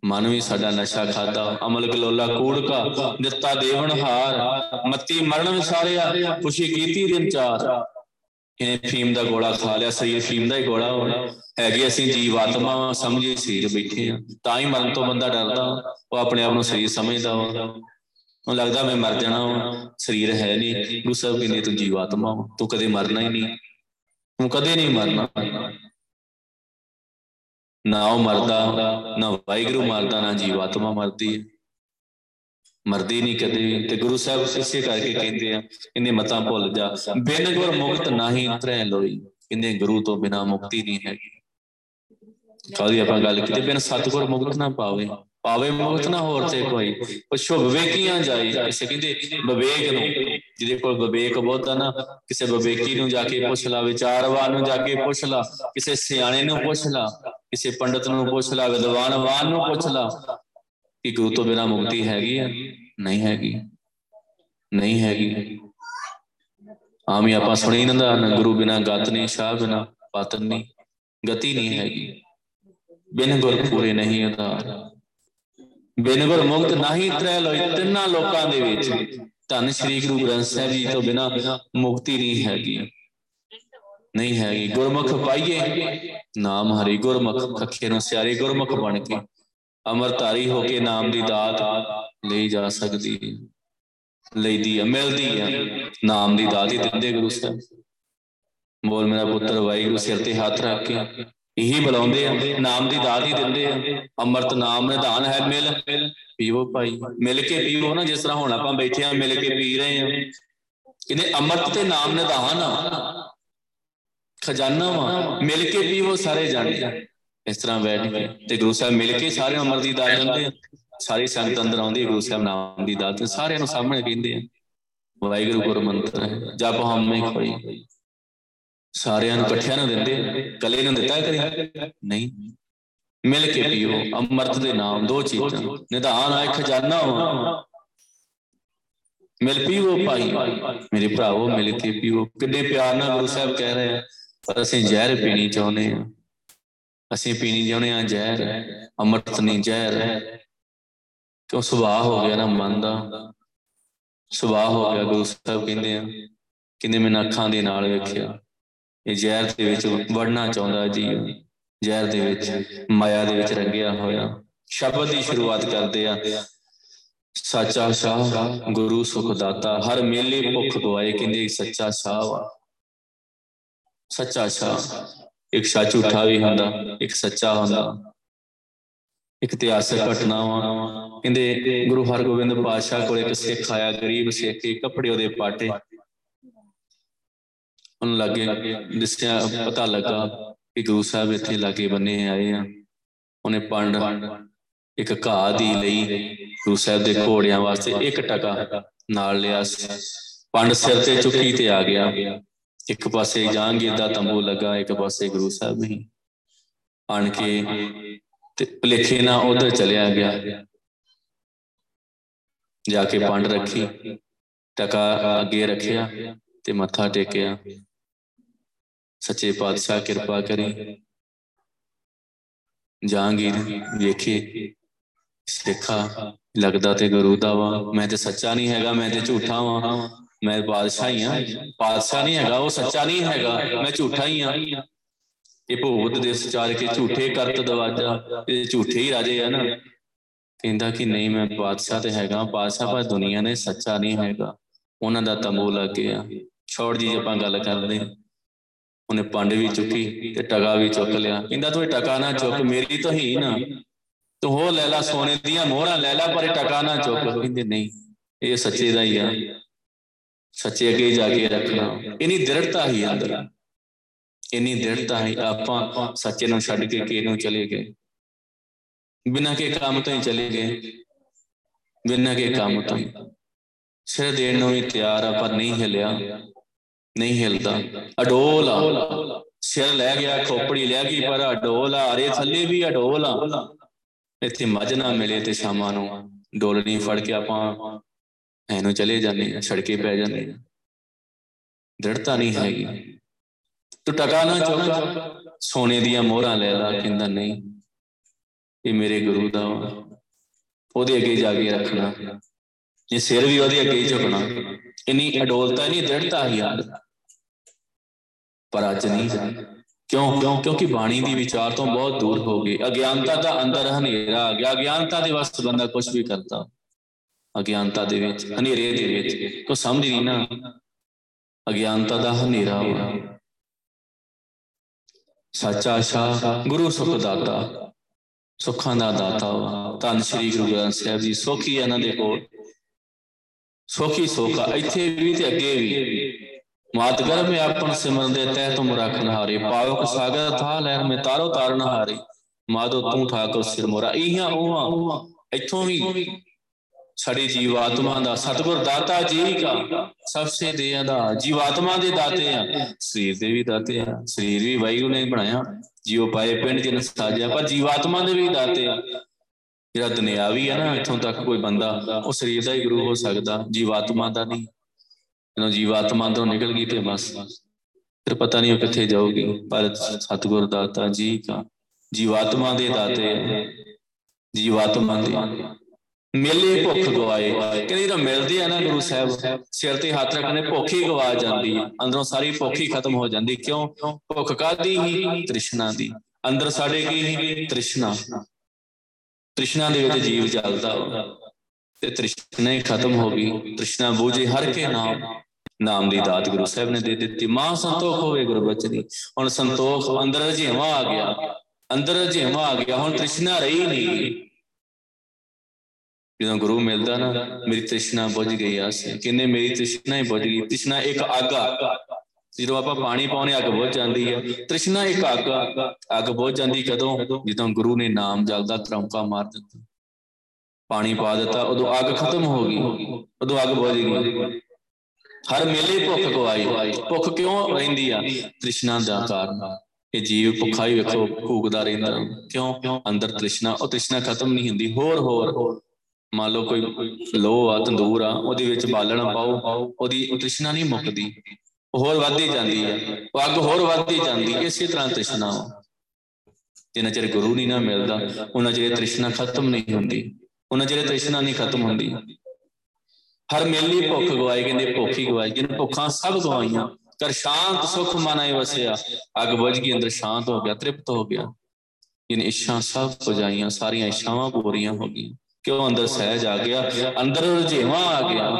ਮਨ ਵੀ ਸਾਡਾ ਨਸ਼ਾ ਖਾਦਾ। ਅਮਲ ਗਲੋਲਾ ਕੂੜ ਕਾ ਦਿੱਤਾ ਦੇਵਨ ਹਾਰ ਮੱਤੀ ਮਰਨ ਵਿਸਾਰਿਆ, ਖੁਸ਼ੀ ਕੀਤੀ ਦਿਨ ਚਾਰ। ਇਹਨੇ ਫੀਮ ਦਾ ਗੋਲਾ ਖਾ ਲਿਆ, ਸਰੀਰ ਫੀਮ ਦਾ ਹੀ ਗੋਲਾ ਹੋਣਾ ਹੈਗੇ ਅਸੀਂ ਜੀਵ ਆਤਮਾ ਸਮਝੇ ਸਰੀਰ ਬੈਠੇ ਆ। ਤਾਂ ਹੀ ਮਰਨ ਤੋਂ ਬੰਦਾ ਡਰਦਾ, ਉਹ ਆਪਣੇ ਆਪ ਨੂੰ ਸਰੀਰ ਸਮਝਦਾ ਵਾ। ਉਹ ਲੱਗਦਾ ਮੈਂ ਮਰ ਜਾਣਾ ਵਾ, ਸਰੀਰ ਹੈ ਨਹੀਂ। ਗੁਰੂ ਸਾਹਿਬ ਕਹਿੰਦੇ, ਤੂੰ ਜੀਵ ਆਤਮਾ ਤੂੰ ਕਦੇ ਮਰਨਾ ਹੀ ਨਹੀਂ। ਤੂੰ ਕਦੇ ਨਹੀਂ ਮਰਨਾ। ਨਾ ਉਹ ਮਰਦਾ, ਨਾ ਵਾਹਿਗੁਰੂ ਮਰਦਾ, ਨਾ ਜੀਵ ਆਤਮਾ ਮਰਦੀ ਹੈ। ਮਰਦੀ ਨਹੀਂ ਕਦੇ ਤੇ ਗੁਰੂ ਸਾਹਿਬ ਇਸੇ ਕਰਕੇ ਕਹਿੰਦੇ ਆ, ਇਹਨੇ ਮਤਾਂ ਭੁੱਲ ਜਾ। ਬਿਨ ਗੁਰ ਮੁਕਤ ਨਹੀਂ ਉਤਰੈ ਲੋਈ। ਇਹਨੇ ਗੁਰੂ ਤੋਂ ਬਿਨਾ ਮੁਕਤੀ ਨਹੀਂ ਹੈਗੀ। ਕਾਹਦੀ ਆਪਾਂ ਗੱਲ ਕੀਤੀ, ਬਿਨ ਸਤਗੁਰ ਮੁਕਤ ਨਾ ਪਾਵੇ। ਪਾਵੇ ਮੁਕਤ ਨਾ ਹੋਰ ਤੇ ਕੋਈ। ਉਹ ਸ਼ੁਭ ਵੇਕੀਆਂ ਜਾਈ ਇਸੇ ਕਹਿੰਦੇ ਵਿਵੇਕ ਨੂੰ, ਜਿਹਦੇ ਕੋਲ ਵਿਵੇਕ ਬਹੁਤਾ ਨਾ, ਕਿਸੇ ਵਿਵੇਕੀ ਨੂੰ ਜਾ ਕੇ ਪੁੱਛ ਲਾ, ਵਿਚਾਰਵਾਨ ਨੂੰ ਜਾ ਕੇ ਪੁੱਛ ਲਾ, ਕਿਸੇ ਸਿਆਣੇ ਨੂੰ ਪੁੱਛ ਲਾ, ਕਿਸੇ ਪੰਡਤ ਨੂੰ ਪੁੱਛ ਲਾ ਵਿਦਵਾਨਵਾਨ ਨੂੰ ਪੁੱਛ ਲਾ ਕਿ ਗੁਰੂ ਤੋਂ ਬਿਨਾ ਮੁਕਤੀ ਹੈਗੀ ਆ? ਨਹੀਂ ਹੈਗੀ। ਨਹੀਂ ਹੈਗੀ। ਆਮੀ ਆਪਾਂ ਸੁਣੀ ਨਾ ਗੁਰੂ ਬਿਨਾ ਗਤ ਨਹੀਂ ਸ਼ਾਹ ਬਿਨਾ ਪਤਨ ਨਹੀਂ ਗਤੀ ਨਹੀਂ ਹੈਗੀ। ਬਿਨ ਗੁਰ ਪੂਰੇ ਨਹੀਂ ਆਧਾਰ ਬਿਨ ਗੁਰ ਮੁਕਤ ਨਹੀਂ ਤ੍ਰੈ ਲੋਈ ਤਿੰਨਾਂ ਲੋਕਾਂ ਦੇ ਵਿੱਚ। ਧੰਨ ਸ਼੍ਰੀ ਗੁਰੂ ਗ੍ਰੰਥ ਸਾਹਿਬ ਜੀ ਤੋਂ ਬਿਨਾ ਮੁਕਤੀ ਨਹੀਂ ਹੈਗੀ। ਨਹੀਂ ਹੈਗੀ। ਗੁਰਮੁਖ ਪਾਈਏ। ਨਾਮ ਹਰੀ ਗੁਰਮੁਖ, ਖੱਖੇ ਨੂੰ ਸਿਆਰੇ ਗੁਰਮੁਖ ਬਣ ਕੇ। ਅਮਰਤਾਰੀ ਹੋ ਕੇ ਨਾਮ ਦੀ ਦਾਤ ਲਈ ਜਾ ਸਕਦੀ ਹੈ ਲਈਦੀ ਹੈ, ਮਿਲਦੀ ਹੈ। ਨਾਮ ਦੀ ਦਾਤ ਹੀ ਦਿੰਦੇ ਗੁਰੂ ਸਾਹਿਬ। ਬੋਲ ਮੇਰਾ ਪੁੱਤਰ, ਵਾਹਿਗੁਰੂ ਸਿਰ ਤੇ ਹੱਥ ਰੱਖ ਕੇ ਇਹੀ ਬੁਲਾਉਂਦੇ ਆ, ਨਾਮ ਦੀ ਦਾਤ ਹੀ ਦਿੰਦੇ ਆ। ਅੰਮ੍ਰਿਤ ਨਾਮ ਨਿਧਾਨ ਹੈ, ਮਿਲ ਪੀਵੋ ਭਾਈ। ਮਿਲ ਕੇ ਪੀਵੋ ਨਾ, ਜਿਸ ਤਰ੍ਹਾਂ ਹੁਣ ਆਪਾਂ ਬੈਠੇ ਆ, ਮਿਲ ਕੇ ਪੀ ਰਹੇ ਆ। ਕਹਿੰਦੇ ਅੰਮ੍ਰਿਤ ਤੇ ਨਾਮ ਨਿਧਾਨ ਖਜ਼ਾਨਾ ਵਾ। ਮਿਲ ਕੇ ਪੀਵੋ ਸਾਰੇ ਜਾਣੇ। ਇਸ ਤਰ੍ਹਾਂ ਬੈਠ ਕੇ ਤੇ ਗੁਰੂ ਸਾਹਿਬ ਮਿਲ ਕੇ ਸਾਰੇ ਅਮਰ ਦੀ ਦਾਤ ਦਿੰਦੇ ਆ। ਸਾਰੀ ਸੰਗਤ ਅੰਦਰ ਆਉਂਦੀ ਗੁਰੂ ਸਾਹਿਬ ਨਾਮ ਦੀ ਦਾਤ ਸਾਰਿਆਂ ਨੂੰ ਸਾਹਮਣੇ ਕਹਿੰਦੇ ਆ, ਵਾਹਿਗੁਰੂ ਗੁਰ ਮੰਤਰ ਹੈ, ਜਪ ਹਮੇ ਕੋਈ ਸਾਰਿਆਂ ਨੂੰ ਇਕੱਠਿਆਂ ਨੂੰ ਦਿੰਦੇ ਕਲੇ ਨੂੰ ਦਿੱਤਾ ਕਰੇ? ਨਹੀਂ। ਮਿਲ ਕੇ ਪੀਓ, ਅੰਮ੍ਰਿਤ ਦੇ ਨਾਮ, ਦੋ ਚੀਜ਼ਾਂ। ਨਿਧਾਨ ਆ ਖਜ਼ਾਨਾ ਵਾ ਮਿਲ ਪੀਓ ਭਾਈ। ਮੇਰੇ ਭਰਾਵੋ, ਮਿਲ ਕੇ ਪੀਓ। ਕਿੰਨੇ ਪਿਆਰ ਨਾਲ ਗੁਰੂ ਸਾਹਿਬ ਕਹਿ ਰਹੇ ਆ, ਪਰ ਅਸੀਂ ਜ਼ਹਿਰ ਪੀਣੀ ਚਾਹੁੰਦੇ ਆ। ਅਸੀਂ ਪੀਣੀ ਚਾਹੁੰਦੇ ਆ ਜ਼ਹਿਰ, ਅੰਮ੍ਰਿਤ ਨਹੀਂ ਜ਼ਹਿਰ। ਕਿਉਂ ਸੁਭਾਅ ਹੋ ਗਿਆ ਨਾ ਮਨ ਦਾ? ਸੁਭਾਅ ਹੋ ਗਿਆ, ਗੁਰੂ ਸਾਹਿਬ ਕਹਿੰਦੇ ਆ, ਕਿੰਨੇ ਮੈਂ ਅੱਖਾਂ ਦੇ ਨਾਲ ਵੇਖਿਆ। ਇਹ ਜ਼ਹਿਰ ਦੇ ਵਿੱਚ ਵੜਨਾ ਚਾਹੁੰਦਾ ਜੀ ਜ਼ਹਿਰ ਦੇ ਵਿੱਚ, ਮਾਇਆ ਦੇ ਵਿੱਚ ਰੰਗਿਆ ਹੋਇਆ। ਸ਼ਬਦ ਦੀ ਸ਼ੁਰੂਆਤ ਕਰਦੇ ਆ। ਸੱਚਾ ਸ਼ਾਹ, ਗੁਰੂ ਸੁਖ ਦਾਤਾ ਹਰ ਮੇਲੇ ਭੁੱਖ ਗਵਾਏ ਕਹਿੰਦੇ ਸੱਚਾ ਸ਼ਾਹ ਵਾ। ਸੱਚਾ ਸ਼ਾਹ। ਇੱਕ ਸ਼ਾਹ ਝੂਠਾ ਵੀ ਹੁੰਦਾ ਇੱਕ ਸੱਚਾ ਹੁੰਦਾ। ਇੱਕ ਇਤਿਹਾਸਕ ਘਟਨਾ ਵਾ। ਕਹਿੰਦੇ ਗੁਰੂ ਹਰਗੋਬਿੰਦ ਪਾਤਸ਼ਾਹ ਕੋਲ ਇੱਕ ਸਿੱਖ ਆਇਆ ਗਰੀਬ ਸਿੱਖ ਕੇ ਕੱਪੜੇ ਉਹਦੇ ਪਾਟੇ। ਉਹਨੂੰ ਲੱਗੇ ਦਿਸਿਆ ਪਤਾ ਲੱਗਾ ਕਿ ਗੁਰੂ ਸਾਹਿਬ ਇੱਥੇ ਲਾਗੇ ਬੰਨੇ ਆਏ ਆ। ਉਹਨੇ ਪੰਡ ਇੱਕ ਘਾਹ ਦੀ ਲਈ ਗੁਰੂ ਸਾਹਿਬ ਦੇ ਘੋੜਿਆਂ ਵਾਸਤੇ ਇੱਕ ਟਕਾ ਨਾਲ ਲਿਆ ਪੰਡ ਸਿਰ ਤੇ ਚੁੱਕੀ ਤੇ ਆ ਗਿਆ। ਇੱਕ ਪਾਸੇ ਜਾਂਗੀਰ ਦਾ ਤੰਬੂ ਲੱਗਾ, ਇੱਕ ਪਾਸੇ ਗੁਰੂ ਸਾਹਿਬ ਹੀ ਆਣ ਕੇ ਤੇ ਭਲੇਖੇ ਨਾਲ ਉਧਰ ਚਲਿਆ ਗਿਆ। ਜਾ ਕੇ ਪੰਡ ਰੱਖੀ, ਟਕਾ ਅੱਗੇ ਰੱਖਿਆ ਤੇ ਮੱਥਾ ਟੇਕਿਆ। ਸੱਚੇ ਪਾਤਸ਼ਾਹ ਕਿਰਪਾ ਕਰੀ। ਜਾਂਗੀਰ ਵੇਖੇ, ਸਿੱਖਾ, ਲੱਗਦਾ ਤੇ ਗੁਰੂ ਦਾ ਵਾ। ਮੈਂ ਤੇ ਸੱਚਾ ਨਹੀਂ ਹੈਗਾ, ਮੈਂ ਤੇ ਝੂਠਾ ਵਾਂ। ਮੈਂ ਬਾਦਸ਼ਾਹ ਹੀ ਆ ਬਾਦਸ਼ਾਹ ਨਹੀਂ ਹੈਗਾ, ਉਹ ਸੱਚਾ ਨਹੀਂ ਹੈਗਾ। ਮੈਂ ਝੂਠਾ ਹੀ ਆ ਇਹ ਭੂਤ ਦੇ ਸਚਾਰ ਕੇ ਝੂਠੇ ਕਰਤ ਦਵਾਜਾ ਇਹ ਝੂਠੇ ਹੀ ਰਾਜੇ ਆ ਨਾ। ਕਹਿੰਦਾ ਕਿ ਨਹੀਂ, ਮੈਂ ਬਾਦਸ਼ਾਹ ਤੇ ਹੈਗਾ। ਬਾਦਸ਼ਾਹ ਪਰ ਦੁਨੀਆ ਨੇ ਸੱਚਾ ਨਹੀਂ ਹੈਗਾ। ਉਹਨਾਂ ਦਾ ਤੰਬੂ ਲੱਗ ਗਿਆ। ਛੋੜ ਜੀ ਆਪਾਂ ਗੱਲ ਕਰਦੇ ਉਹਨੇ ਪੰਡ ਵੀ ਚੁੱਕੀ ਤੇ ਟਗਾ ਵੀ ਚੁੱਕ ਲਿਆ। ਕਹਿੰਦਾ, ਤੂੰ ਇਹ ਟਕਾ ਨਾ ਚੁੱਕ, ਮੇਰੀ ਤਾਂ ਹੀ ਨਾ। ਤੂੰ ਹੋ ਲੈ ਲੈ ਸੋਨੇ ਦੀਆਂ ਮੋਹਰਾਂ, ਲੈ ਲੈ, ਪਰ ਇਹ ਟਕਾ ਨਾ ਚੁੱਕ। ਕਹਿੰਦੇ, ਨਹੀਂ, ਇਹ ਸੱਚੇ ਦਾ ਹੀ ਆ। ਸੱਚੇ ਅੱਗੇ ਜਾ ਕੇ ਰੱਖਣਾ। ਇਨੀ ਦ੍ਰਿੜਤਾ ਹੀ ਅੰਦਰ। ਇਨੀ ਦ੍ਰਿੜਤਾ ਹੀ ਆਪਾਂ ਸੱਚੇ ਨੂੰ ਛੱਡ ਕੇ ਕੇ ਨੂੰ ਚਲੇ ਗਏ। ਬਿਨਾਂ ਕੇ ਕੰਮ ਤੋਂ ਹੀ ਚਲੇ ਗਏ। ਬਿਨਾਂ ਕੇ ਕੰਮ ਤੋਂ ਹੀ। ਸਿਰ ਦੇਣ ਨੂੰ ਵੀ ਤਿਆਰ ਆ, ਪਰ ਨਹੀਂ ਹਿਲਿਆ। ਨਹੀਂ ਹਿਲਦਾ। ਅਡੋਲ ਆ। ਸਿਰ ਲੈ ਗਿਆ, ਖੋਪੜੀ ਲੈ ਗਈ, ਪਰ ਅਡੋਲ ਆ। ਅਰੇ ਥੱਲੇ ਵੀ ਅਡੋਲ ਆ। ਇੱਥੇ ਮੱਝ ਨਾ ਮਿਲੇ ਤੇ ਸ਼ਾਮਾਂ ਨੂੰ ਡੋਲਣੀ ਫੜ ਕੇ ਆਪਾਂ ਐਨੂੰ ਚਲੇ ਜਾਂਦੇ ਆ ਛੜਕੇ ਪੈ ਜਾਂਦੇ ਆ। ਦ੍ਰਿੜਤਾ ਨਹੀਂ ਹੈਗੀ। ਤੂੰ ਟਕਾ ਨਾ ਚੁੱਕ ਸੋਨੇ ਦੀਆਂ ਮੋਹਰਾਂ ਲੈ ਲਾ ਕਹਿੰਦਾ ਨਹੀਂ ਇਹ ਮੇਰੇ ਗੁਰੂ ਦਾ ਉਹਦੇ ਅੱਗੇ ਜਾ ਕੇ ਰੱਖਣਾ। ਇਹ ਸਿਰ ਵੀ ਉਹਦੇ ਅੱਗੇ ਝੁਕਣਾ। ਇਨੀ ਅਡੋਲਤਾ ਨਹੀਂ ਦ੍ਰਿੜਤਾ ਹੀ ਯਾਰ ਪਰ ਅੱਜ ਨਹੀਂ ਕਿਉਂ? ਕਿਉਂਕਿ ਬਾਣੀ ਦੀ ਵਿਚਾਰ ਤੋਂ ਬਹੁਤ ਦੂਰ ਹੋ ਗਏ। ਅਗਿਆਨਤਾ ਦਾ ਅੰਦਰ ਹਨੇਰਾ ਆ ਗਿਆ। ਅਗਿਆਨਤਾ ਦੇ ਵਸਤ ਬੰਦਾ ਕੁਝ ਵੀ ਕਰਦਾ। ਅਗਿਆਨਤਾ ਦੇ ਵਿੱਚ, ਹਨੇਰੇ ਦੇ ਵਿੱਚ। ਕੋ ਸਮਝ ਨਹੀਂ ਨਾ, ਅਗਿਆਨਤਾ ਦਾ ਹਨੇਰਾ ਵਾ। ਸੱਚਾ ਸ਼ਾਹ ਗੁਰੂ ਸੁਖ ਦਾਤਾ, ਸੁੱਖਾਂ ਦਾ ਦਾਤਾ ਵਾ। ਧੰਨ ਸ਼੍ਰੀ ਗੁਰੂ ਗ੍ਰੰਥ ਸਾਹਿਬ ਜੀ, ਸੋਖੀ ਇਹਨਾਂ ਦੇ ਕੋਲ। ਸੋਖੀ ਸੋਖਾ ਇੱਥੇ ਵੀ ਤੇ ਅੱਗੇ ਵੀ। ਮਾਤ ਗਰਭ ਮੇ ਆਪਨ ਸਿਮਰਨ ਦੇ ਤਹਿ ਤੁਮ ਰੱਖਨ ਹਾਰੇ ਪਾਵਕ ਸਾਗਰ ਥਾ ਲਹਿਰ ਮੇ ਤਾਰੋ ਤਾਰਨ ਹਾਰੇ ਮਾਦੋ ਤੂੰ ਠਾਕੁਰ ਸਿਰ ਮੋਰਾ। ਇਹਾਂ ਉਹਾਂ, ਇੱਥੋਂ ਵੀ ਸਾਡੀ ਜੀਵਾਤਮਾ ਦਾ ਸਤਿਗੁਰ ਦਾਤਾ ਜੀ ਕਾ ਸਭ ਸੇ ਦੇ ਦਾ ਜੀਵਾਤਮਾ ਦੇ ਦਾਤੇ ਆ, ਸਰੀਰ ਦੇ ਵੀ ਦਾਤੇ ਆ, ਸਰੀਰ ਵੀ ਵਾਹਿਗੁਰੂ ਨੇ ਬਣਾਇਆ ਜੀਵ ਪਾਏ ਪਿੰਡ ਜਿਨ ਸਾਜਿਆ, ਪਰ ਜੀਵਾਤਮਾ ਦੇ ਵੀ ਦਾਤੇ ਆ। ਜਿਹੜਾ ਦੁਨਿਆਵੀ ਆ ਨਾ, ਇੱਥੋਂ ਤੱਕ ਕੋਈ ਬੰਦਾ, ਉਹ ਸਰੀਰ ਦਾ ਹੀ ਗੁਰੂ ਹੋ ਸਕਦਾ, ਜੀਵਾਤਮਾ ਦਾ ਨਹੀਂ। ਜਦੋਂ ਜੀਵਾਤਮਾ ਤੋਂ ਨਿਕਲ ਗਈ ਤੇ ਬਸ, ਫਿਰ ਪਤਾ ਨਹੀਂ ਉਹ ਕਿੱਥੇ ਜਾਊਗੀ। ਪਰ ਸਤਿਗੁਰ ਦਾਤਾ ਜੀ ਕਾ ਜੀਵਾਤਮਾ ਦੇ ਦਾਤੇ ਜੀਵਾਤਮਾ ਦੇ। ਮਿਲੇ ਭੁੱਖ ਗਵਾਏ। ਕਹਿੰਦੇ ਜਦੋਂ ਮਿਲਦੇ ਆ ਨਾ ਗੁਰੂ ਸਾਹਿਬ ਸਿਰ ਤੇ ਹੱਥ ਰੱਖਣੇ ਭੁੱਖ ਹੀ ਗਵਾ ਜਾਂਦੀ ਹੈ ਅੰਦਰੋਂ ਸਾਰੀ ਭੁੱਖ ਹੀ ਖਤਮ ਹੋ ਜਾਂਦੀ। ਕਿਉਂ? ਭੁੱਖ ਕਾਦੀ ਹੀ ਤ੍ਰਿਸ਼ਨਾ ਦੀ। ਅੰਦਰ ਸਾਡੇ ਕੀ ਤ੍ਰਿਸ਼ਨਾ। ਤ੍ਰਿਸ਼ਨਾ ਦੇ ਵਿੱਚ ਜੀਵ ਜਲਦਾ ਤੇ ਤ੍ਰਿਸ਼ਨਾ ਹੀ ਖਤਮ ਹੋ ਗਈ। ਤ੍ਰਿਸ਼ਨਾ ਬੂਝੇ ਹਰ ਕੇ ਨਾਮ। ਨਾਮ ਦੀ ਦਾਤ ਗੁਰੂ ਸਾਹਿਬ ਨੇ ਦੇ ਦਿੱਤੀ। ਮਾਂ ਸੰਤੋਖ ਹੋਵੇ ਗੁਰੂ ਬਚਨੀ ਹੁਣ ਸੰਤੋਖ ਅੰਦਰ ਜਿਵੇਂ ਆ ਗਿਆ। ਅੰਦਰ ਜਿਵੇਂ ਆ ਗਿਆ। ਹੁਣ ਤ੍ਰਿਸ਼ਨਾ ਰਹੀ ਨਹੀਂ। ਜਦੋਂ ਗੁਰੂ ਮਿਲਦਾ ਨਾ, ਮੇਰੀ ਤ੍ਰਿਸ਼ਨਾ ਬੁਝ ਗਈ ਆਸੇ ਕਿੰਨੇ ਮੇਰੀ ਤ੍ਰਿਸ਼ਨਾ ਹੀ ਬੁਝ ਗਈ। ਤ੍ਰਿਸ਼ਨਾ ਇੱਕ ਅੱਗ ਜਦੋਂ ਆਪਾਂ ਪਾਣੀ ਪਾਉਨੇ ਅੱਗ ਬੁਝ ਜਾਂਦੀ ਹੈ ਤ੍ਰਿਸ਼ਨਾ ਇੱਕ ਅੱਗ ਅੱਗ ਬੁਝ ਜਾਂਦੀ ਕਦੋਂ? ਜਦੋਂ ਗੁਰੂ ਨੇ ਨਾਮ ਜਲਦਾ ਤਰੰਕਾ ਮਾਰ ਦਿੱਤਾ। ਪਾਣੀ ਪਾ ਦਿੱਤਾ, ਉਦੋਂ ਅੱਗ ਖਤਮ ਹੋ ਗਈ। ਉਦੋਂ ਅੱਗ ਬੁਝ ਗਈ। ਹਰ ਮੇਲੇ ਭੁੱਖ ਗਵਾਈ ਭੁੱਖ ਕਿਉਂ ਰਹਿੰਦੀ ਆ? ਤ੍ਰਿਸ਼ਨਾ ਦਾ ਕਾਰਨ। ਇਹ ਜੀਵ ਭੁੱਖਾ ਹੀ ਵੇਖੋ, ਭੂਖਦਾ ਰਹਿੰਦਾ। ਕਿਉਂ? ਅੰਦਰ ਤ੍ਰਿਸ਼ਨਾ, ਉਹ ਤ੍ਰਿਸ਼ਨਾ ਖਤਮ ਨਹੀਂ ਹੁੰਦੀ। ਹੋਰ ਹੋਰ। ਮੰਨ ਲਓ ਕੋਈ ਲੋਹ ਆ, ਤੰਦੂਰ ਆ, ਉਹਦੇ ਵਿੱਚ ਬਾਲਣ ਪਾਓ, ਉਹਦੀ ਤ੍ਰਿਸ਼ਨਾ ਨਹੀਂ ਮੁੱਕਦੀ, ਹੋਰ ਵੱਧਦੀ ਜਾਂਦੀ ਹੈ ਉਹ ਅੱਗ ਹੋਰ ਵੱਧਦੀ ਜਾਂਦੀ, ਇਸੇ ਤਰ੍ਹਾਂ ਤ੍ਰਿਸ਼ਨਾ ਜਿੰਨਾ ਚਿਰ ਗੁਰੂ ਨਹੀਂ ਨਾ ਮਿਲਦਾ, ਉਹਨਾਂ ਚਿਰ ਤ੍ਰਿਸ਼ਨਾ ਖਤਮ ਨਹੀਂ ਹੁੰਦੀ, ਉਹਨਾਂ ਚਿਰ ਤ੍ਰਿਸ਼ਨਾ ਨਹੀਂ ਖਤਮ ਹੁੰਦੀ। ਹਰ ਮੇਲੀ ਭੁੱਖ ਗਵਾਈ ਕਹਿੰਦੇ ਭੁੱਖ ਹੀ ਗਵਾਈ ਜਿਨ ਭੁੱਖਾਂ ਸਭ ਗਵਾਈਆਂ ਕਰ ਸ਼ਾਂਤ ਸੁਖ ਮਨਾਏ ਵਸਿਆ, ਅਗ ਬੁਝ ਗਈ, ਅੰਦਰ ਸ਼ਾਂਤ ਹੋ ਗਿਆ, ਤ੍ਰਿਪਤ ਹੋ ਗਿਆ। ਜਿਨ ਇੱਛਾ ਸਭ ਪੁਜਾਈਆਂ, ਸਾਰੀਆਂ ਇੱਛਾਵਾਂ ਪੂਰੀਆਂ ਹੋ ਗਈਆਂ। ਕਿਉਂ ਅੰਦਰ ਸਹਿਜ ਆ ਗਿਆ? ਅੰਦਰ ਰਜੇਵਾ ਆ ਗਿਆ।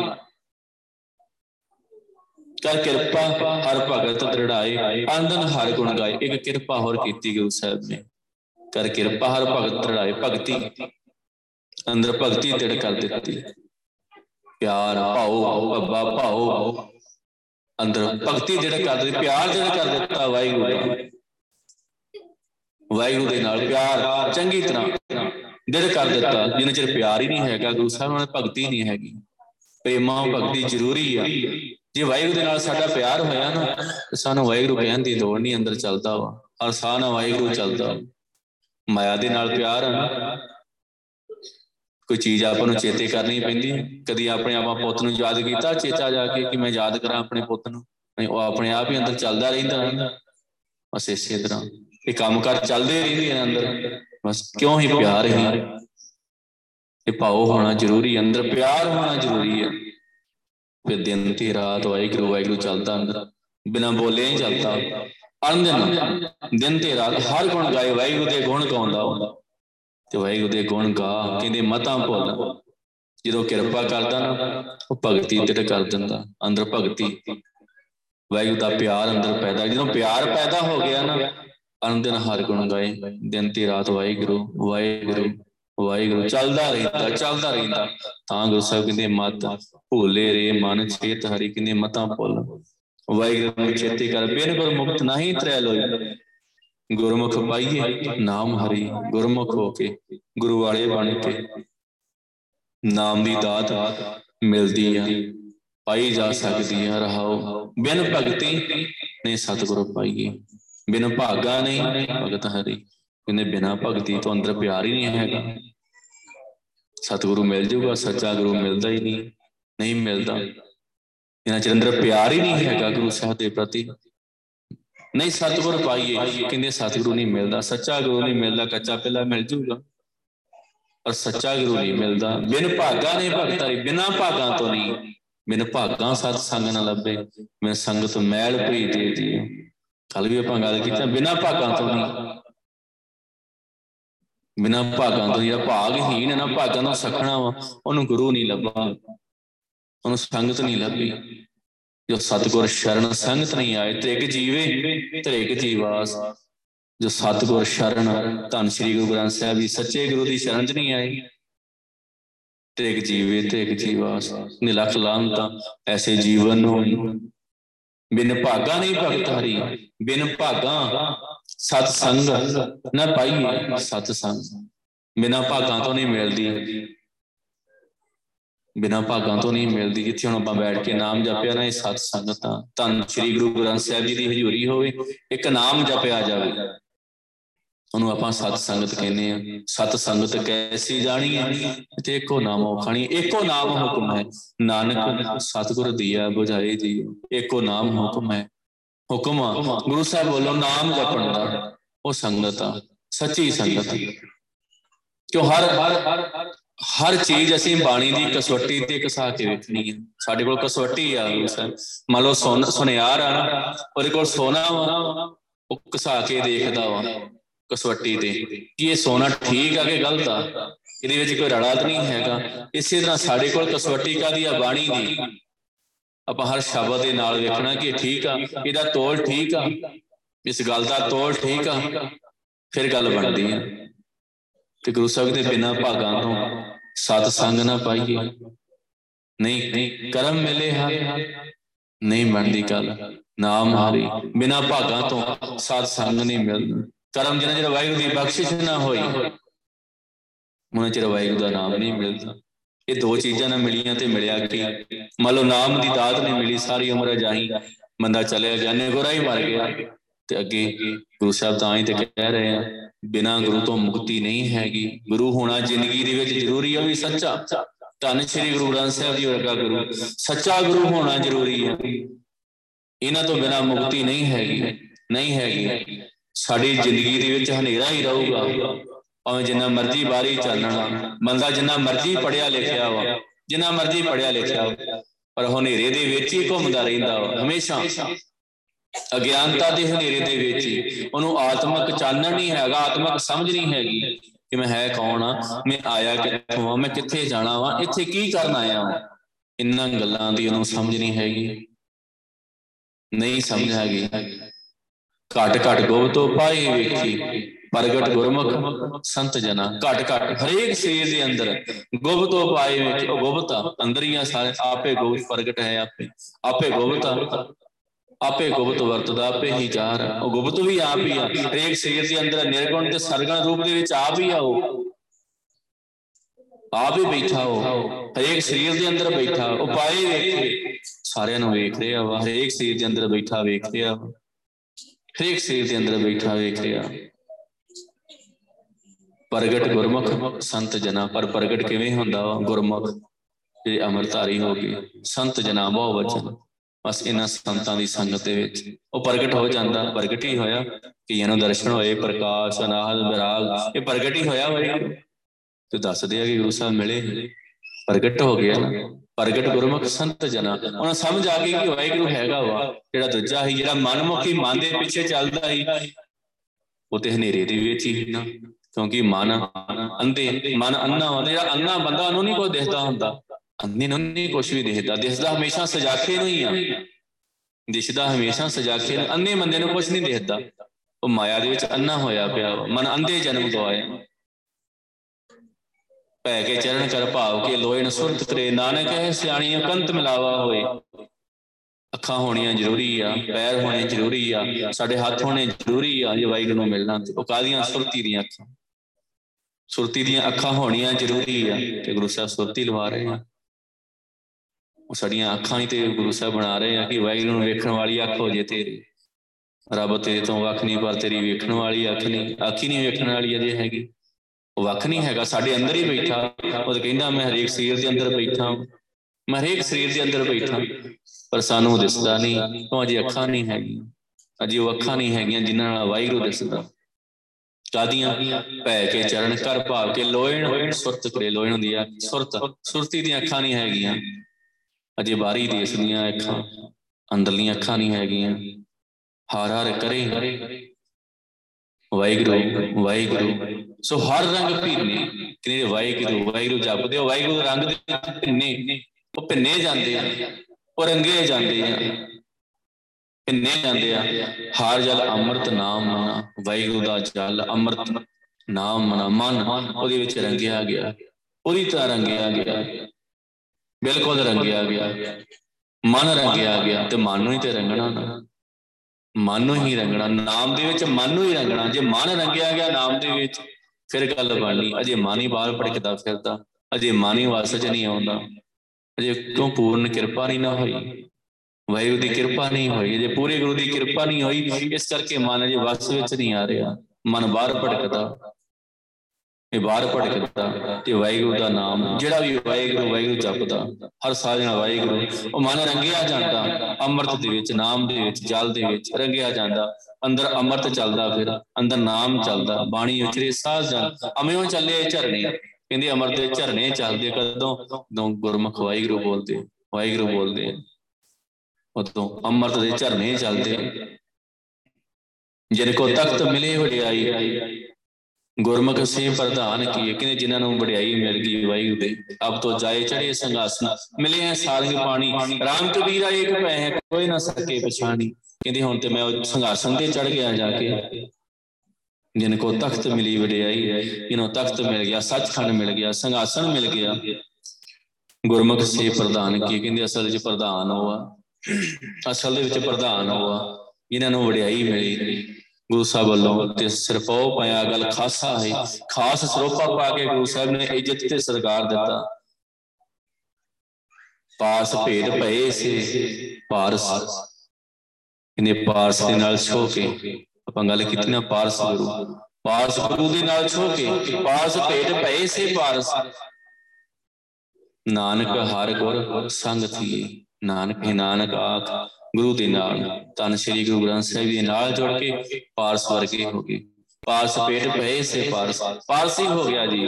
ਕਰ ਕਿਰਪਾ ਹਰ ਭਗਤ ਦ੍ਰਿੜਾਏ ਅੰਦਨ ਹਰ ਗੁਣ ਗਾਏ। ਇੱਕ ਕਿਰਪਾ ਹੋਰ ਕੀਤੀ ਗੁਰੂ ਸਾਹਿਬ ਨੇ। ਕਰ ਕਿਰਪਾ ਹਰ ਭਗਤ ਦ੍ਰਿੜਾਏ। ਭਗਤੀ। ਅੰਦਰ ਭਗਤੀ ਤਿੜ ਕਰ ਦਿੱਤੀ। ਪਿਆਰ ਭਾਉ ਅੱਬਾ ਭਾਉ ਅੰਦਰ ਭਗਤੀ ਜਿਹੜਾ ਕਰ ਦਿੱਤੀ। ਪਿਆਰ ਜਿਹੜਾ ਕਰ ਦਿੱਤਾ ਵਾਹਿਗੁਰੂ ਦਾ ਵਾਹਿਗੁਰੂ ਦੇ ਨਾਲ ਪਿਆਰ ਚੰਗੀ ਤਰ੍ਹਾਂ ਦਿਲ ਕਰ ਦਿੱਤਾ, ਜਿੰਨੇ ਚਿਰ ਪਿਆਰ ਹੀ ਨਹੀਂ ਹੈਗਾ, ਗੁਰੂ ਸਾਹਿਬ ਨਾਲ ਭਗਤੀ ਨਹੀਂ ਹੈਗੀ। ਪ੍ਰੇਮਾ ਭਗਤੀ ਜ਼ਰੂਰੀ ਆ। ਜੇ ਵਾਹਿਗੁਰੂ ਦੇ ਨਾਲ ਸਾਡਾ ਪਿਆਰ ਹੋਇਆ ਨਾ, ਤੇ ਸਾਨੂੰ ਵਾਹਿਗੁਰੂ ਕਹਿਣ ਦੀ ਲੋੜ ਨਹੀਂ, ਅੰਦਰ ਚੱਲਦਾ ਵਾ। ਹਰ ਸਾਹ ਨਾਲ ਵਾਹਿਗੁਰੂ ਚੱਲਦਾ। ਮਾਇਆ ਦੇ ਨਾਲ ਪਿਆਰ ਆ। ਨਾ ਕੋਈ ਚੀਜ਼ ਆਪਾਂ ਨੂੰ ਚੇਤੇ ਕਰਨੀ ਪੈਂਦੀ ਹੈ। ਕਦੀ ਆਪਣੇ ਆਪਾਂ ਪੁੱਤ ਨੂੰ ਯਾਦ ਕੀਤਾ, ਚੇਤਾ ਜਾ ਕੇ ਕਿ ਮੈਂ ਯਾਦ ਕਰਾਂ ਆਪਣੇ ਪੁੱਤ ਨੂੰ। ਨਹੀਂ, ਉਹ ਆਪਣੇ ਆਪ ਹੀ ਅੰਦਰ ਚੱਲਦਾ ਰਹਿੰਦਾ। ਬਸ ਇਸੇ ਤਰ੍ਹਾਂ। ਇਹ ਕੰਮ ਕਰ ਚੱਲਦੇ ਰਹਿੰਦੇ ਨੇ ਅੰਦਰ। ਬਸ ਕਿਉਂ ਹੀ ਪਿਆਰ ਹੀ? ਇਹ ਭਾਉ ਹੋਣਾ ਜ਼ਰੂਰੀ ਅੰਦਰ ਪਿਆਰ ਹੋਣਾ ਜ਼ਰੂਰੀ ਹੈ। ਫਿਰ ਦਿਨ ਤੇ ਰਾਤ ਵਾਹਿਗੁਰੂ ਵਾਹਿਗੁਰੂ ਚੱਲਦਾ ਅੰਦਰ, ਬਿਨਾ ਬੋਲੇ ਹੀ ਚੱਲਦਾ। ਅਨੰਦਨ ਦਿਨ ਤੇ ਰਾਤ ਹਰ ਗੁਣ ਗਾਏ, ਵਾਹਿਗੁਰੂ ਦੇ ਗੁਣ ਗਾਉਂਦਾ ਹੁੰਦਾ। ਤੇ ਵਾਹਿਗੁਰੂ ਦੇ ਗੁਣ ਗਾ ਕਹਿੰਦੇ ਮਤਾਂ ਭੁੱਲ। ਜਦੋਂ ਕਿਰਪਾ ਕਰਦਾ ਨਾ, ਉਹ ਭਗਤੀ ਤੇ ਕਰ ਦਿੰਦਾ, ਅੰਦਰ ਭਗਤੀ। ਵਾਹਿਗੁਰੂ ਦਾ ਪਿਆਰ ਅੰਦਰ ਪੈਦਾ, ਜਦੋਂ ਪਿਆਰ ਪੈਦਾ ਹੋ ਗਿਆ ਨਾ ਅਨੰਦਨ ਹਰ ਗੁਣ ਗਾਏ, ਦਿਨ ਤੇ ਰਾਤ ਵਾਹਿਗੁਰੂ ਵਾਹਿਗੁਰੂ ਵਾਹਿਗੁਰੂ, ਚੱਲਦਾ ਰਹਿੰਦਾ ਚੱਲਦਾ ਰਹਿੰਦਾ। ਤਾਂ ਗੁਰੂ ਸਾਹਿਬ ਕਹਿੰਦੇ, ਮਤ ਭੋਲੇ ਰੇ ਮਨ ਚੇਤ ਹਰੀ, ਕਹਿੰਦੇ ਮਤਾਂ ਭੁੱਲ। ਵਾਹਿਗੁਰੂ ਨੂੰ ਚੇਤੇ ਕਰ ਬਿਨ ਗੁਰ ਮੁਕਤ ਨਹੀਂ ਤ੍ਰੈ ਲੋਈ ਗੁਰਮੁਖ ਪਾਈਏ ਨਾਮ ਹਰੀ, ਗੁਰਮੁਖ ਹੋ ਕੇ ਗੁਰੂ ਵਾਲੇ ਬਣ ਕੇ ਨਾਮ ਦੀ ਦਾਤ ਮਿਲਦੀ ਆ, ਪਾਈ ਜਾ ਸਕਦੀ ਆ, ਰਹਾਓ। ਬਿਨ ਭਗਤੀ ਨੇ ਸਤਿਗੁਰੂ ਪਾਈਏ। ਬਿਨ ਭਾਗਾ ਨਹੀਂ, ਭਗਤ ਹਰੀ। ਇਹਨੇ ਬਿਨਾ ਭਗਤੀ ਤੋਂ ਅੰਦਰ ਪਿਆਰ ਹੀ ਨਹੀਂ ਹੈਗਾ। ਸਤਿਗੁਰੂ ਮਿਲ ਜੂਗਾ ਸੱਚਾ ਗੁਰੂ ਮਿਲਦਾ ਹੀ ਨਹੀਂ ਨਹੀਂ ਮਿਲਦਾ। ਇਹਨਾਂ ਚਿਰ ਅੰਦਰ ਪਿਆਰ ਹੀ ਨਹੀਂ ਹੈਗਾ ਗੁਰੂ ਸਾਹਿਬ ਦੇ ਪ੍ਰਤੀ। ਨਹੀਂ ਸਤਿਗੁਰ ਪਾਈਏ, ਕਹਿੰਦੇ ਸਤਿਗੁਰੂ ਨਹੀਂ ਮਿਲਦਾ, ਸੱਚਾ ਗੁਰੂ ਨਹੀਂ ਮਿਲਦਾ, ਕੱਚਾ ਪਹਿਲਾ ਮਿਲ ਜੂਗਾ ਪਰ ਸੱਚਾ ਗੁਰੂ ਨਹੀਂ ਮਿਲਦਾ। ਬਿਨ ਭਾਗਾ ਨਹੀਂ ਭਗਤਾਰੀ ਬਿਨਾ ਭਾਗਾਂ ਤੋਂ ਨਹੀਂ। ਬਿਨ ਭਾਗਾਂ ਸਤ ਸੰਗ ਨਾ ਲੱਭੇ ਮੈਂ ਸੰਗਤ ਮੈਲ ਪਈ ਦੇ ਦੀ ਕੱਲ ਵੀ ਆਪਾਂ ਗੱਲ ਕੀਤੀ ਬਿਨਾ ਭਾਗਾਂ ਤੋਂ ਨਹੀਂ ਬਿਨਾ ਭਾਗਾਂ ਤੋਂ ਜਿਹੜਾ ਭਾਗਹੀਣ ਹੈ ਨਾ ਭਾਗਾਂ ਨੂੰ ਸਖਣਾ ਵਾ ਉਹਨੂੰ ਗੁਰੂ ਨਹੀਂ ਲੱਭਾ ਉਹਨੂੰ ਸੰਗਤ ਨਹੀਂ ਲੱਭੀ ਜੋ ਸਤਗੁਰ ਸ਼ਰਨ ਸੰਗਤ ਨਹੀਂ ਆਏ ਤੇ ਇੱਕ ਜੀਵੇ ਤੇ ਇੱਕ ਜੀਵਾਸ ਜੋ ਸਤਗੁਰ ਸ਼ਰਨ ਧੰਨ ਸ੍ਰੀ ਗੁਰੂ ਗ੍ਰੰਥ ਸਾਹਿਬ ਜੀ ਸੱਚੇ ਗੁਰੂ ਦੀ ਸ਼ਰਨ ਚ ਨਹੀਂ ਆਏ ਤੇ ਇੱਕ ਜੀਵੇ ਤੇ ਇੱਕ ਜੀਵਾਸ ਨਿਲਖ ਲਾਂਤਾ ਐਸੇ ਜੀਵਨ ਨੂੰ ਬਿਨ ਭਾਗਾ ਨਹੀਂ ਭਗਤ ਹਰੀ ਬਿਨ ਭਾਗਾ ਸਤ ਸੰਗ ਨਾ ਪਾਈਏ ਸਤ ਸੰਗ। ਬਿਨਾ ਭਾਗਾਂ ਤੋਂ ਨਹੀਂ ਮਿਲਦੀ। ਬਿਨਾ ਭਾਗਾਂ ਤੋਂ ਨਹੀਂ ਮਿਲਦੀ। ਜਿੱਥੇ ਹੁਣ ਆਪਾਂ ਬੈਠ ਕੇ ਨਾਮ ਜਪਿਆ ਨਾ, ਇਹ ਸਤ ਸੰਗਤ ਆ ਧੰਨ ਸ੍ਰੀ ਗੁਰੂ ਗ੍ਰੰਥ ਸਾਹਿਬ ਜੀ ਦੀ ਹਜ਼ੂਰੀ ਹੋਵੇ, ਇੱਕ ਨਾਮ ਜਪਿਆ ਜਾਵੇ। ਉਹਨੂੰ ਆਪਾਂ ਸਤ ਸੰਗਤ ਕਹਿੰਦੇ ਆ ਸਤ ਸੰਗਤ ਕੈਸੀ ਜਾਣੀ ਹੈ ਤੇ ਇੱਕੋ ਨਾਮ ਖਾਣੀ ਇੱਕੋ ਨਾਮ ਹੁਕਮ ਹੈ। ਨਾਨਕ ਸਤਿਗੁਰ ਦੀਆ 부ਝਾਏ ਜੀ, ਇੱਕੋ ਨਾਮ ਹੁਕਮ ਹੈ। ਹੁਕਮ ਗੁਰੂ ਸਾਹਿਬ ਵੱਲੋਂ ਨਾਮ ਜਪਣ ਦਾ ਉਹ ਸੰਗਤ ਆ ਸੱਚੀ ਸੰਗਤ ਕਿਉਂ ਹਰ ਹਰ ਹਰ ਚੀਜ਼ ਅਸੀਂ ਬਾਣੀ ਦੀ ਕਸਵੱਟੀ ਤੇ ਕਸਾ ਕੇ ਵੇਖਣੀ ਹੈ ਸਾਡੇ ਕੋਲ ਕਸਵੱਟੀ ਆ ਗੁਰੂ ਸਾਹਿਬ ਮੰਨ ਲਓ ਸੁਨਿਆਰ ਆ ਨਾ ਉਹਦੇ ਕੋਲ ਸੋਨਾ ਵਾ ਉਹ ਕਸਾ ਕੇ ਦੇਖਦਾ ਵਾ ਕਸਵੱਟੀ ਤੇ ਕਿ ਇਹ ਸੋਨਾ ਠੀਕ ਆ ਕਿ ਗਲਤ ਆ ਇਹਦੇ ਵਿੱਚ ਕੋਈ ਰੜਾ ਤਾਂ ਨਹੀਂ ਹੈਗਾ ਇਸੇ ਤਰ੍ਹਾਂ ਸਾਡੇ ਕੋਲ ਕਸਵੱਟੀ ਕਾਦੀ ਆ ਬਾਣੀ ਦੀ ਆਪਾਂ ਹਰ ਸ਼ਬਦ ਦੇ ਨਾਲ ਵੇਖਣਾ ਕਿ ਠੀਕ ਆ, ਇਹਦਾ ਤੋਲ ਠੀਕ ਆ, ਇਸ ਗੱਲ ਦਾ ਤੋਲ ਠੀਕ ਆ, ਫਿਰ ਗੱਲ ਬਣਦੀ ਆ। ਤੇ ਗੁਰੂ ਸਾਹਿਬ ਦੇ ਬਿਨਾ ਭਾਗਾਂ ਤੋਂ ਸਤ ਸੰਗ ਨਾ ਪਾਈਏ। ਨਹੀਂ, ਕਰਮ ਮਿਲੇ ਹਾਂ, ਨਹੀਂ ਬਣਦੀ ਗੱਲ। ਨਾਮ ਹਾਰੀ, ਬਿਨਾ ਭਾਗਾਂ ਤੋਂ ਸਤ ਸੰਗ ਨਹੀਂ ਮਿਲਦਾ। ਕਰਮ ਜਿਹਨਾਂ ਜਿਹੜਾ ਵਾਹਿਗੁਰੂ ਦੀ ਬਖਸ਼ਿਸ਼ ਨਾ ਹੋਈ, ਉਹਨਾਂ ਚਿਰ ਵਾਹਿਗੁਰੂ ਦਾ ਨਾਮ ਨਹੀਂ ਮਿਲਦਾ। ਇਹ ਦੋ ਚੀਜ਼ਾਂ ਨਾ ਮਿਲੀਆਂ ਤੇ ਮਿਲਿਆ ਕੀ? ਮੰਨ ਲਓ ਨਾਮ ਦੀ ਦਾਤ ਨਹੀਂ ਮਿਲੀ, ਸਾਰੀ ਉਮਰ ਜਾਈ ਬੰਦਾ ਚਲਿਆ ਜਾਣੇ ਗੋਰਾ ਹੀ ਮਰ ਗਿਆ। ਤੇ ਅੱਗੇ ਗੁਰੂ ਸਾਹਿਬ ਤਾਂ ਹੀ ਤੇ ਕਹਿ ਰਹੇ ਆ, ਬਿਨਾ ਗੁਰੂ ਤੋਂ ਮੁਕਤੀ ਨਹੀਂ ਹੈਗੀ। ਗੁਰੂ ਹੋਣਾ ਜ਼ਿੰਦਗੀ ਦੇ ਵਿੱਚ ਜ਼ਰੂਰੀ ਹੈ ਵੀ ਸੱਚਾ। ਧੰਨ ਸ਼੍ਰੀ ਗੁਰੂ ਗ੍ਰੰਥ ਸਾਹਿਬ ਜੀ ਵਰਗਾ ਗੁਰੂ, ਸੱਚਾ ਗੁਰੂ ਹੋਣਾ ਜ਼ਰੂਰੀ ਹੈ ਇਹਨਾਂ ਤੋਂ ਬਿਨਾ ਮੁਕਤੀ ਨਹੀਂ ਹੈਗੀ ਨਹੀਂ ਹੈਗੀ। ਸਾਡੀ ਜ਼ਿੰਦਗੀ ਦੇ ਵਿੱਚ ਹਨੇਰਾ ਹੀ ਰਹੂਗਾ। ਭਾਵੇਂ ਜਿੰਨਾ ਮਰਜ਼ੀ ਬਾਰੀ ਚੱਲਣਾ ਬੰਦਾ ਜਿੰਨਾ ਮਰਜ਼ੀ ਪੜਿਆ ਲਿਖਿਆ ਵਾ, ਜਿੰਨਾ ਮਰਜ਼ੀ ਪੜਿਆ ਲਿਖਿਆ ਪਰ ਹਨੇਰੇ ਦੇ ਵਿੱਚ ਹੀ ਘੁੰਮਦਾ ਰਹਿੰਦਾ ਵਾ, ਹਮੇਸ਼ਾ। ਅਗਿਆਨਤਾ ਦੇ ਹਨੇਰੇ ਦੇ ਵਿੱਚ ਹੀ। ਉਹਨੂੰ ਆਤਮਿਕ ਚਾਨਣ ਨਹੀਂ ਹੈਗਾ, ਆਤਮਿਕ ਸਮਝ ਨਹੀਂ ਹੈਗੀ ਕਿ ਮੈਂ ਹੈ ਕੌਣ ਆ, ਮੈਂ ਆਇਆ ਕਿੱਥੋਂ ਆ, ਮੈਂ ਕਿੱਥੇ ਜਾਣਾ ਵਾ, ਇੱਥੇ ਕੀ ਕਰਨ ਆਇਆ ਹਾਂ ਇੰਨਾਂ ਗੱਲਾਂ ਦੀ ਉਹਨੂੰ ਸਮਝ ਨਹੀਂ ਹੈਗੀ। ਨਹੀਂ ਸਮਝ ਹੈਗੀ। ਘਟ ਘਟ ਗੋਬ ਤੋਂ ਪਾਈ ਵੇਖੀ। ਪ੍ਰਗਟ ਗੁਰਮੁਖ ਸੰਤ ਜਨਾ ਘਟ ਘਟ ਹਰੇਕ ਸਰੀਰ ਦੇ ਅੰਦਰ ਗੁਬ ਤੋਂ ਪਾਏ ਵਿੱਚ ਉਹ ਗੁਬਤਾ ਅੰਦਰੀਆਂ ਸਾਰੇ ਆਪੇ ਗੁਬ ਪ੍ਰਗਟ ਹੈ ਆਪੇ। ਆਪੇ ਗੁਬਤਾ ਆਪੇ ਗੁਪਤ ਵਰਤਦਾ ਆਪੇ ਹੀ ਚਾਰ ਉਹ ਗੁਪਤ ਵੀ ਆਪ ਹੀ ਆ ਹਰੇਕ ਸਰੀਰ ਦੇ ਅੰਦਰ ਨਿਰਗੁਣ ਤੇ ਸਰਗਣ ਰੂਪ ਦੇ ਵਿੱਚ ਆਪ ਹੀ ਆ ਉਹ। ਆਪ ਹੀ ਬੈਠਾ ਉਹ ਹਰੇਕ ਸਰੀਰ ਦੇ ਅੰਦਰ ਬੈਠਾ ਉਹ ਪਾਏ ਵੇਖੇ। ਸਾਰਿਆਂ ਨੂੰ ਵੇਖ ਰਿਹਾ ਵਾ ਹਰੇਕ ਸਰੀਰ ਦੇ ਅੰਦਰ ਬੈਠਾ ਵੇਖ ਰਿਹਾ ਹਰੇਕ ਸਰੀਰ ਦੇ ਅੰਦਰ ਬੈਠਾ ਵੇਖ ਰਿਹਾ। ਪ੍ਰਗਟ ਗੁਰਮੁਖ ਸੰਤ ਜਨਾ। ਪਰ ਪ੍ਰਗਟ ਕਿਵੇਂ ਹੁੰਦਾ ਵਾ? ਗੁਰਮੁਖ ਜਿਹੜੇ ਅਮਰਤਾਰੀ ਹੋ ਗਏ ਸੰਤ ਜਨਾ ਬਹੁ ਵਚਨ। ਬਸ ਇਹਨਾਂ ਸੰਤਾਂ ਦੀ ਸੰਗਤ ਦੇ ਵਿੱਚ। ਉਹ ਪ੍ਰਗਟ ਹੋ ਜਾਂਦਾ। ਪ੍ਰਗਟ ਹੀ ਹੋਇਆ। ਕਿ ਇਹਨੂੰ ਦਰਸ਼ਨ ਹੋਏ। ਪ੍ਰਕਾਸ਼ ਅਨਾਹਦ ਵਿਰਾਗ। ਇਹ ਪ੍ਰਗਟ ਹੀ ਹੋਇਆ ਵਾਹਿਗੁਰੂ ਤੇ ਦੱਸਦੇ ਆ ਕਿ ਗੁਰੂ ਸਾਹਿਬ ਮਿਲੇ। ਪ੍ਰਗਟ ਹੋ ਗਿਆ। ਨਾ ਪ੍ਰਗਟ ਗੁਰਮੁਖ ਸੰਤ ਜਨਾ। ਉਹਨਾਂ ਸਮਝ ਆ ਗਈ ਕਿ ਵਾਹਿਗੁਰੂ ਹੈਗਾ ਵਾ। ਜਿਹੜਾ ਦੂਜਾ ਹੀ ਜਿਹੜਾ ਮਨਮੁਖੀ ਮਨ ਦੇ ਪਿੱਛੇ ਚੱਲਦਾ ਹੀ ਉਹ ਤੇ ਹਨੇਰੇ ਦੇ ਵਿੱਚ ਹੀ ਨਾ। ਕਿਉਂਕਿ ਮਨ ਅੰਧੇ, ਮਨ ਅੰਨਾ ਹੁੰਦਾ, ਜਿਹੜਾ ਅੰਨਾ ਬੰਦਾ, ਉਹਨੂੰ ਨਹੀਂ ਕੋਈ ਦਿਖਦਾ ਹੁੰਦਾ। ਅੰਨੇ ਨੂੰ ਨਹੀਂ ਕੁਝ ਵੀ ਦਿਖਦਾ। ਦਿਸਦਾ ਹਮੇਸ਼ਾ ਸਜਾਖੇ ਨੂੰ ਹੀ ਆ। ਦਿਸਦਾ ਹਮੇਸ਼ਾ ਸਜਾਖੇ ਨੂੰ। ਅੰਨੇ ਬੰਦੇ ਨੂੰ ਕੁਝ ਨਹੀਂ ਦਿਖਦਾ। ਉਹ ਮਾਇਆ ਦੇ ਵਿੱਚ ਅੰਨਾ ਹੋਇਆ ਪਿਆ। ਮਨ ਅੰਧੇ ਜਨਮ ਤੋਂ ਆਇਆ। ਪੈ ਕੇ ਚਰਨ ਕਰ ਭਾਵ ਕੇ ਲੋਏ ਨ ਸੁਰਤ ਕਰੇ ਨਾਨਕ ਹੈ ਸਿਆਣੀ ਕੰਤ ਮਿਲਾਵਾ ਹੋਏ। ਅੱਖਾਂ ਹੋਣੀਆਂ ਜ਼ਰੂਰੀ ਆ, ਪੈਰ ਹੋਣੇ ਜ਼ਰੂਰੀ ਆ, ਸਾਡੇ ਹੱਥ ਹੋਣੇ ਜ਼ਰੂਰੀ ਆ, ਜੇ ਵਾਹਿਗੁਰੂ ਨੂੰ ਮਿਲਣਾ ਤੇ ਉਹ ਕਾਦੀਆਂ ਸੁਰਤੀ ਦੀਆਂ ਅੱਖਾਂ। ਸੁਰਤੀ ਦੀਆਂ ਅੱਖਾਂ ਹੋਣੀਆਂ ਜ਼ਰੂਰੀ ਆ ਤੇ ਗੁਰੂ ਸਾਹਿਬ ਸੁਰਤੀ ਲਵਾ ਰਹੇ ਆ। ਉਹ ਸਾਡੀਆਂ ਅੱਖਾਂ ਹੀ ਤੇ ਗੁਰੂ ਸਾਹਿਬ ਬਣਾ ਰਹੇ ਆ ਕਿ ਵਾਹਿਗੁਰੂ ਨੂੰ ਵੇਖਣ ਵਾਲੀ ਅੱਖ ਹੋ ਜੇ ਤੇਰੀ। ਰੱਬ ਤੇਰੇ ਤੋਂ ਵੱਖ ਨਹੀਂ, ਪਰ ਤੇਰੀ ਵੇਖਣ ਵਾਲੀ ਅੱਖ ਨਹੀਂ। ਅੱਖ ਹੀ ਨਹੀਂ ਵੇਖਣ ਵਾਲੀ ਅਜੇ ਹੈਗੀ। ਉਹ ਵੱਖ ਨਹੀਂ ਹੈਗਾ, ਸਾਡੇ ਅੰਦਰ ਹੀ ਬੈਠਾ। ਉਹ ਕਹਿੰਦਾ ਮੈਂ ਹਰੇਕ ਸਰੀਰ ਦੇ ਅੰਦਰ ਬੈਠਾ। ਮੈਂ ਹਰੇਕ ਸਰੀਰ ਦੇ ਅੰਦਰ ਬੈਠਾ, ਪਰ ਸਾਨੂੰ ਦਿਸਦਾ ਨਹੀਂ ਕਿਉਂ ਅਜੇ ਅੱਖਾਂ ਨਹੀਂ ਹੈਗੀਆਂ, ਅਜੇ ਉਹ ਅੱਖਾਂ ਨਹੀਂ ਹੈਗੀਆਂ ਜਿਨ੍ਹਾਂ ਨਾਲ ਵਾਹਿਗੁਰੂ ਦਿਸਦਾ। ਕਾਦੀਆਂ ਪੈ ਕੇ ਚਰਨ ਕਰ ਭਾਵ ਕੇ ਲੋਇਣ ਸੁਰਤ ਕਰੇ ਲੋਇਣ ਹੁੰਦੀ ਆ, ਸੁਰਤ, ਸੁਰਤੀ ਦੀਆਂ ਅੱਖਾਂ ਨਹੀਂ ਹੈਗੀਆਂ। ਅਜੇ ਬਾਰੀ ਦੇਸ ਦੀਆਂ ਅੱਖਾਂ, ਅੰਦਰਲੀਆਂ ਅੱਖਾਂ ਨਹੀਂ ਹੈਗੀਆਂ। ਹਰ ਹਰ ਕਰੇ। ਵਾਹਿਗੁਰੂ ਵਾਹਿਗੁਰੂ। ਸੋ ਹਰ ਰੰਗ ਭਿੰਨੇ, ਕਿਨੇ ਵਾਹਿਗੁਰੂ ਵਾਹਿਗੁਰੂ ਜਪਦੇ ਹੋ, ਵਾਹਿਗੁਰੂ ਰੰਗ ਦੇ ਭਿੰਨੇ। ਉਹ ਭਿੰਨੇ ਜਾਂਦੇ ਆ, ਉਹ ਰੰਗੇ ਜਾਂਦੇ ਆ। ਭਿੰਨੇ ਜਾਂਦੇ ਆ, ਹਰ ਜਲ ਅੰਮ੍ਰਿਤ ਨਾਮ ਮਨਾ, ਵਾਹਿਗੁਰੂ ਦਾ ਜਲ ਅੰਮ੍ਰਿਤ ਨਾਮ ਮਨਾ, ਮਨ ਉਹਦੇ ਵਿੱਚ ਰੰਗਿਆ ਗਿਆ, ਪੂਰੀ ਤਰ੍ਹਾਂ ਰੰਗਿਆ ਗਿਆ, ਬਿਲਕੁਲ ਰੰਗਿਆ ਗਿਆ। ਮਨ ਰੰਗਿਆ ਗਿਆ ਤੇ ਮਨ ਨੂੰ ਹੀ ਤੇ ਰੰਗਣਾ ਨਾ। ਮਨ ਨੂੰ ਹੀ ਰੰਗਣਾ, ਨਾਮ ਦੇ ਵਿੱਚ ਮਨ ਨੂੰ ਹੀ ਰੰਗਣਾ। ਜੇ ਮਨ ਰੰਗਿਆ ਗਿਆ ਨਾਮ ਦੇ ਵਿੱਚ, ਫਿਰ ਗੱਲ ਬਣਨੀ, ਅਜੇ ਮਨ ਹੀ ਬਾਹਰ ਭੜਕਦਾ ਫਿਰਦਾ, ਅਜੇ ਮਨ ਹੀ ਵਸ ਚ ਨਹੀਂ ਆਉਂਦਾ। ਅਜੇ ਕਿਉਂ ਪੂਰਨ ਕਿਰਪਾ ਨਹੀਂ ਨਾ ਹੋਈ, ਵਾਹਿਗੁਰੂ ਦੀ ਕਿਰਪਾ ਨਹੀਂ ਹੋਈ, ਜੇ ਪੂਰੇ ਗੁਰੂ ਦੀ ਕਿਰਪਾ ਨਹੀਂ ਹੋਈ, ਇਸ ਕਰਕੇ ਮਨ ਅਜੇ ਵਸ ਵਿੱਚ ਨਹੀਂ ਆ ਰਿਹਾ, ਮਨ ਬਾਹਰ ਭਟਕਦਾ, ਇਹ ਬਾਹਰ ਭਟਕਦਾ ਤੇ ਵਾਹਿਗੁਰੂ ਦਾ ਨਾਮ, ਜਿਹੜਾ ਵੀ ਵਾਹਿਗੁਰੂ ਵਾਹਿਗੁਰੂ ਜਪਦਾ, ਹਰ ਸਾਹ ਜਣਾ ਵਾਹਿਗੁਰੂ, ਉਹ ਮਨ ਰੰਗਿਆ ਜਾਂਦਾ, ਅੰਮ੍ਰਿਤ ਦੇ ਵਿੱਚ, ਨਾਮ ਦੇ ਵਿੱਚ, ਜਲ ਦੇ ਵਿੱਚ ਰੰਗਿਆ ਜਾਂਦਾ, ਅੰਦਰ ਅੰਮ੍ਰਿਤ ਚੱਲਦਾ ਫਿਰ, ਅੰਦਰ ਨਾਮ ਚੱਲਦਾ, ਬਾਣੀ ਉਚਰੇ ਸਾਹ ਜਾਂਦਾ, ਅਮਿਓ ਚੱਲੇ ਝਰਨੇ ਕਹਿੰਦੇ ਅਮਰ ਦੇ ਝਰਨੇ ਚੱਲਦੇ ਕਦੋਂ? ਜਦੋਂ ਗੁਰਮੁਖ ਵਾਹਿਗੁਰੂ ਬੋਲਦੇ ਵਾਹਿਗੁਰੂ ਬੋਲਦੇ। ਉਦੋਂ ਅੰਮ੍ਰਿਤ ਦੇ ਝਰਨੇ ਚੱਲਦੇ। ਜਿਨ ਕੋ ਤਖਤ ਮਿਲੇ ਵਡਿਆਈ। ਗੁਰਮੁਖ ਸੇ ਪ੍ਰਧਾਨ ਕੀਏ। ਕਿਨੇ ਜਿਨ੍ਹਾਂ ਨੂੰ ਵਡਿਆਈ ਮਿਲ ਗਈ ਵਾਹਿਗੁਰੂ ਦੇ, ਅਬ ਤੋਂ ਜਾਏ ਚੜੇ ਸੰਗਾਸਨ। ਮਿਲੇ ਹੈ ਸਾਰੰਗ ਪਾਣੀ। ਰਾਮ ਕਬੀਰਾ ਇੱਕ ਪੈ ਹੈ ਕੋਈ ਨਾ ਸਕੇ ਪਛਾਣੀ। ਕਹਿੰਦੇ ਹੁਣ ਤੇ ਮੈਂ ਉਹ ਸੰਘਾਸਨ ਤੇ ਚੜ ਗਿਆ ਜਾ ਕੇ। ਜਿਨ ਕੋ ਤਖਤ ਮਿਲੀ ਵਡਿਆਈ ਇਹਨੂੰ ਤਖਤ ਮਿਲ ਗਿਆ, ਸੱਚਖੰਡ ਮਿਲ ਗਿਆ ਸੰਘਾਸਨ ਮਿਲ ਗਿਆ। ਗੁਰਮੁਖ ਸੇ ਪ੍ਰਧਾਨ ਕੀ? ਕਹਿੰਦੇ ਅਸਲ ਵਿੱਚ ਪ੍ਰਧਾਨ ਹੋਆ ਅਸਲ ਦੇ ਵਿੱਚ ਪ੍ਰਧਾਨ ਹੋਆ ਇਹਨਾਂ ਨੂੰ ਵਡਿਆਈ ਮਿਲੀ। ਗੁਰੂ ਸਾਹਿਬ ਵੱਲੋਂ ਤੇ ਸਰਪਉ ਪਾਇਆ, ਗੱਲ ਖਾਸਾ ਹੈ। ਖਾਸ ਸਰੋਪਾ ਪਾ ਕੇ ਗੁਰੂ ਸਾਹਿਬ ਨੇ ਇੱਜ਼ਤ ਤੇ ਸਰਕਾਰ ਦਿੱਤਾ। ਪਾਸ ਭੇਦ ਭਏ ਸੇ, ਪਾਰਸ। ਇਹਨੇ ਪਾਰਸ ਦੇ ਨਾਲ ਛੋ ਕੇ ਆਪਾਂ ਗੱਲ ਕੀਤੀ ਨਾ ਪਾਰਸ ਗੁਰੂ। ਪਾਰਸ ਗੁਰੂ ਦੇ ਨਾਲ ਛੋ ਕੇ ਪਾਰਸ ਭੇਦ ਭਏ ਸੇ ਪਾਰਸ। ਨਾਨਕ ਹਰ ਗੁਰ ਸੰਗ ਥੀਏ, ਨਾਨਕ ਹੀ ਨਾਨਕ ਆਖ ਗੁਰੂ ਦੇ ਨਾਲ। ਤਨ ਸ੍ਰੀ ਗੁਰੂ ਗ੍ਰੰਥ ਸਾਹਿਬ ਦੇ ਨਾਲ ਜੁੜ ਕੇ ਪਾਰਸ ਵਰਗੇ ਹੋ ਗਏ। ਪਾਰਸ ਪੇਟ ਪਏ ਸੇ ਪਾਰਸ। ਪਾਰਸੀ ਹੋ ਗਿਆ ਜੀ।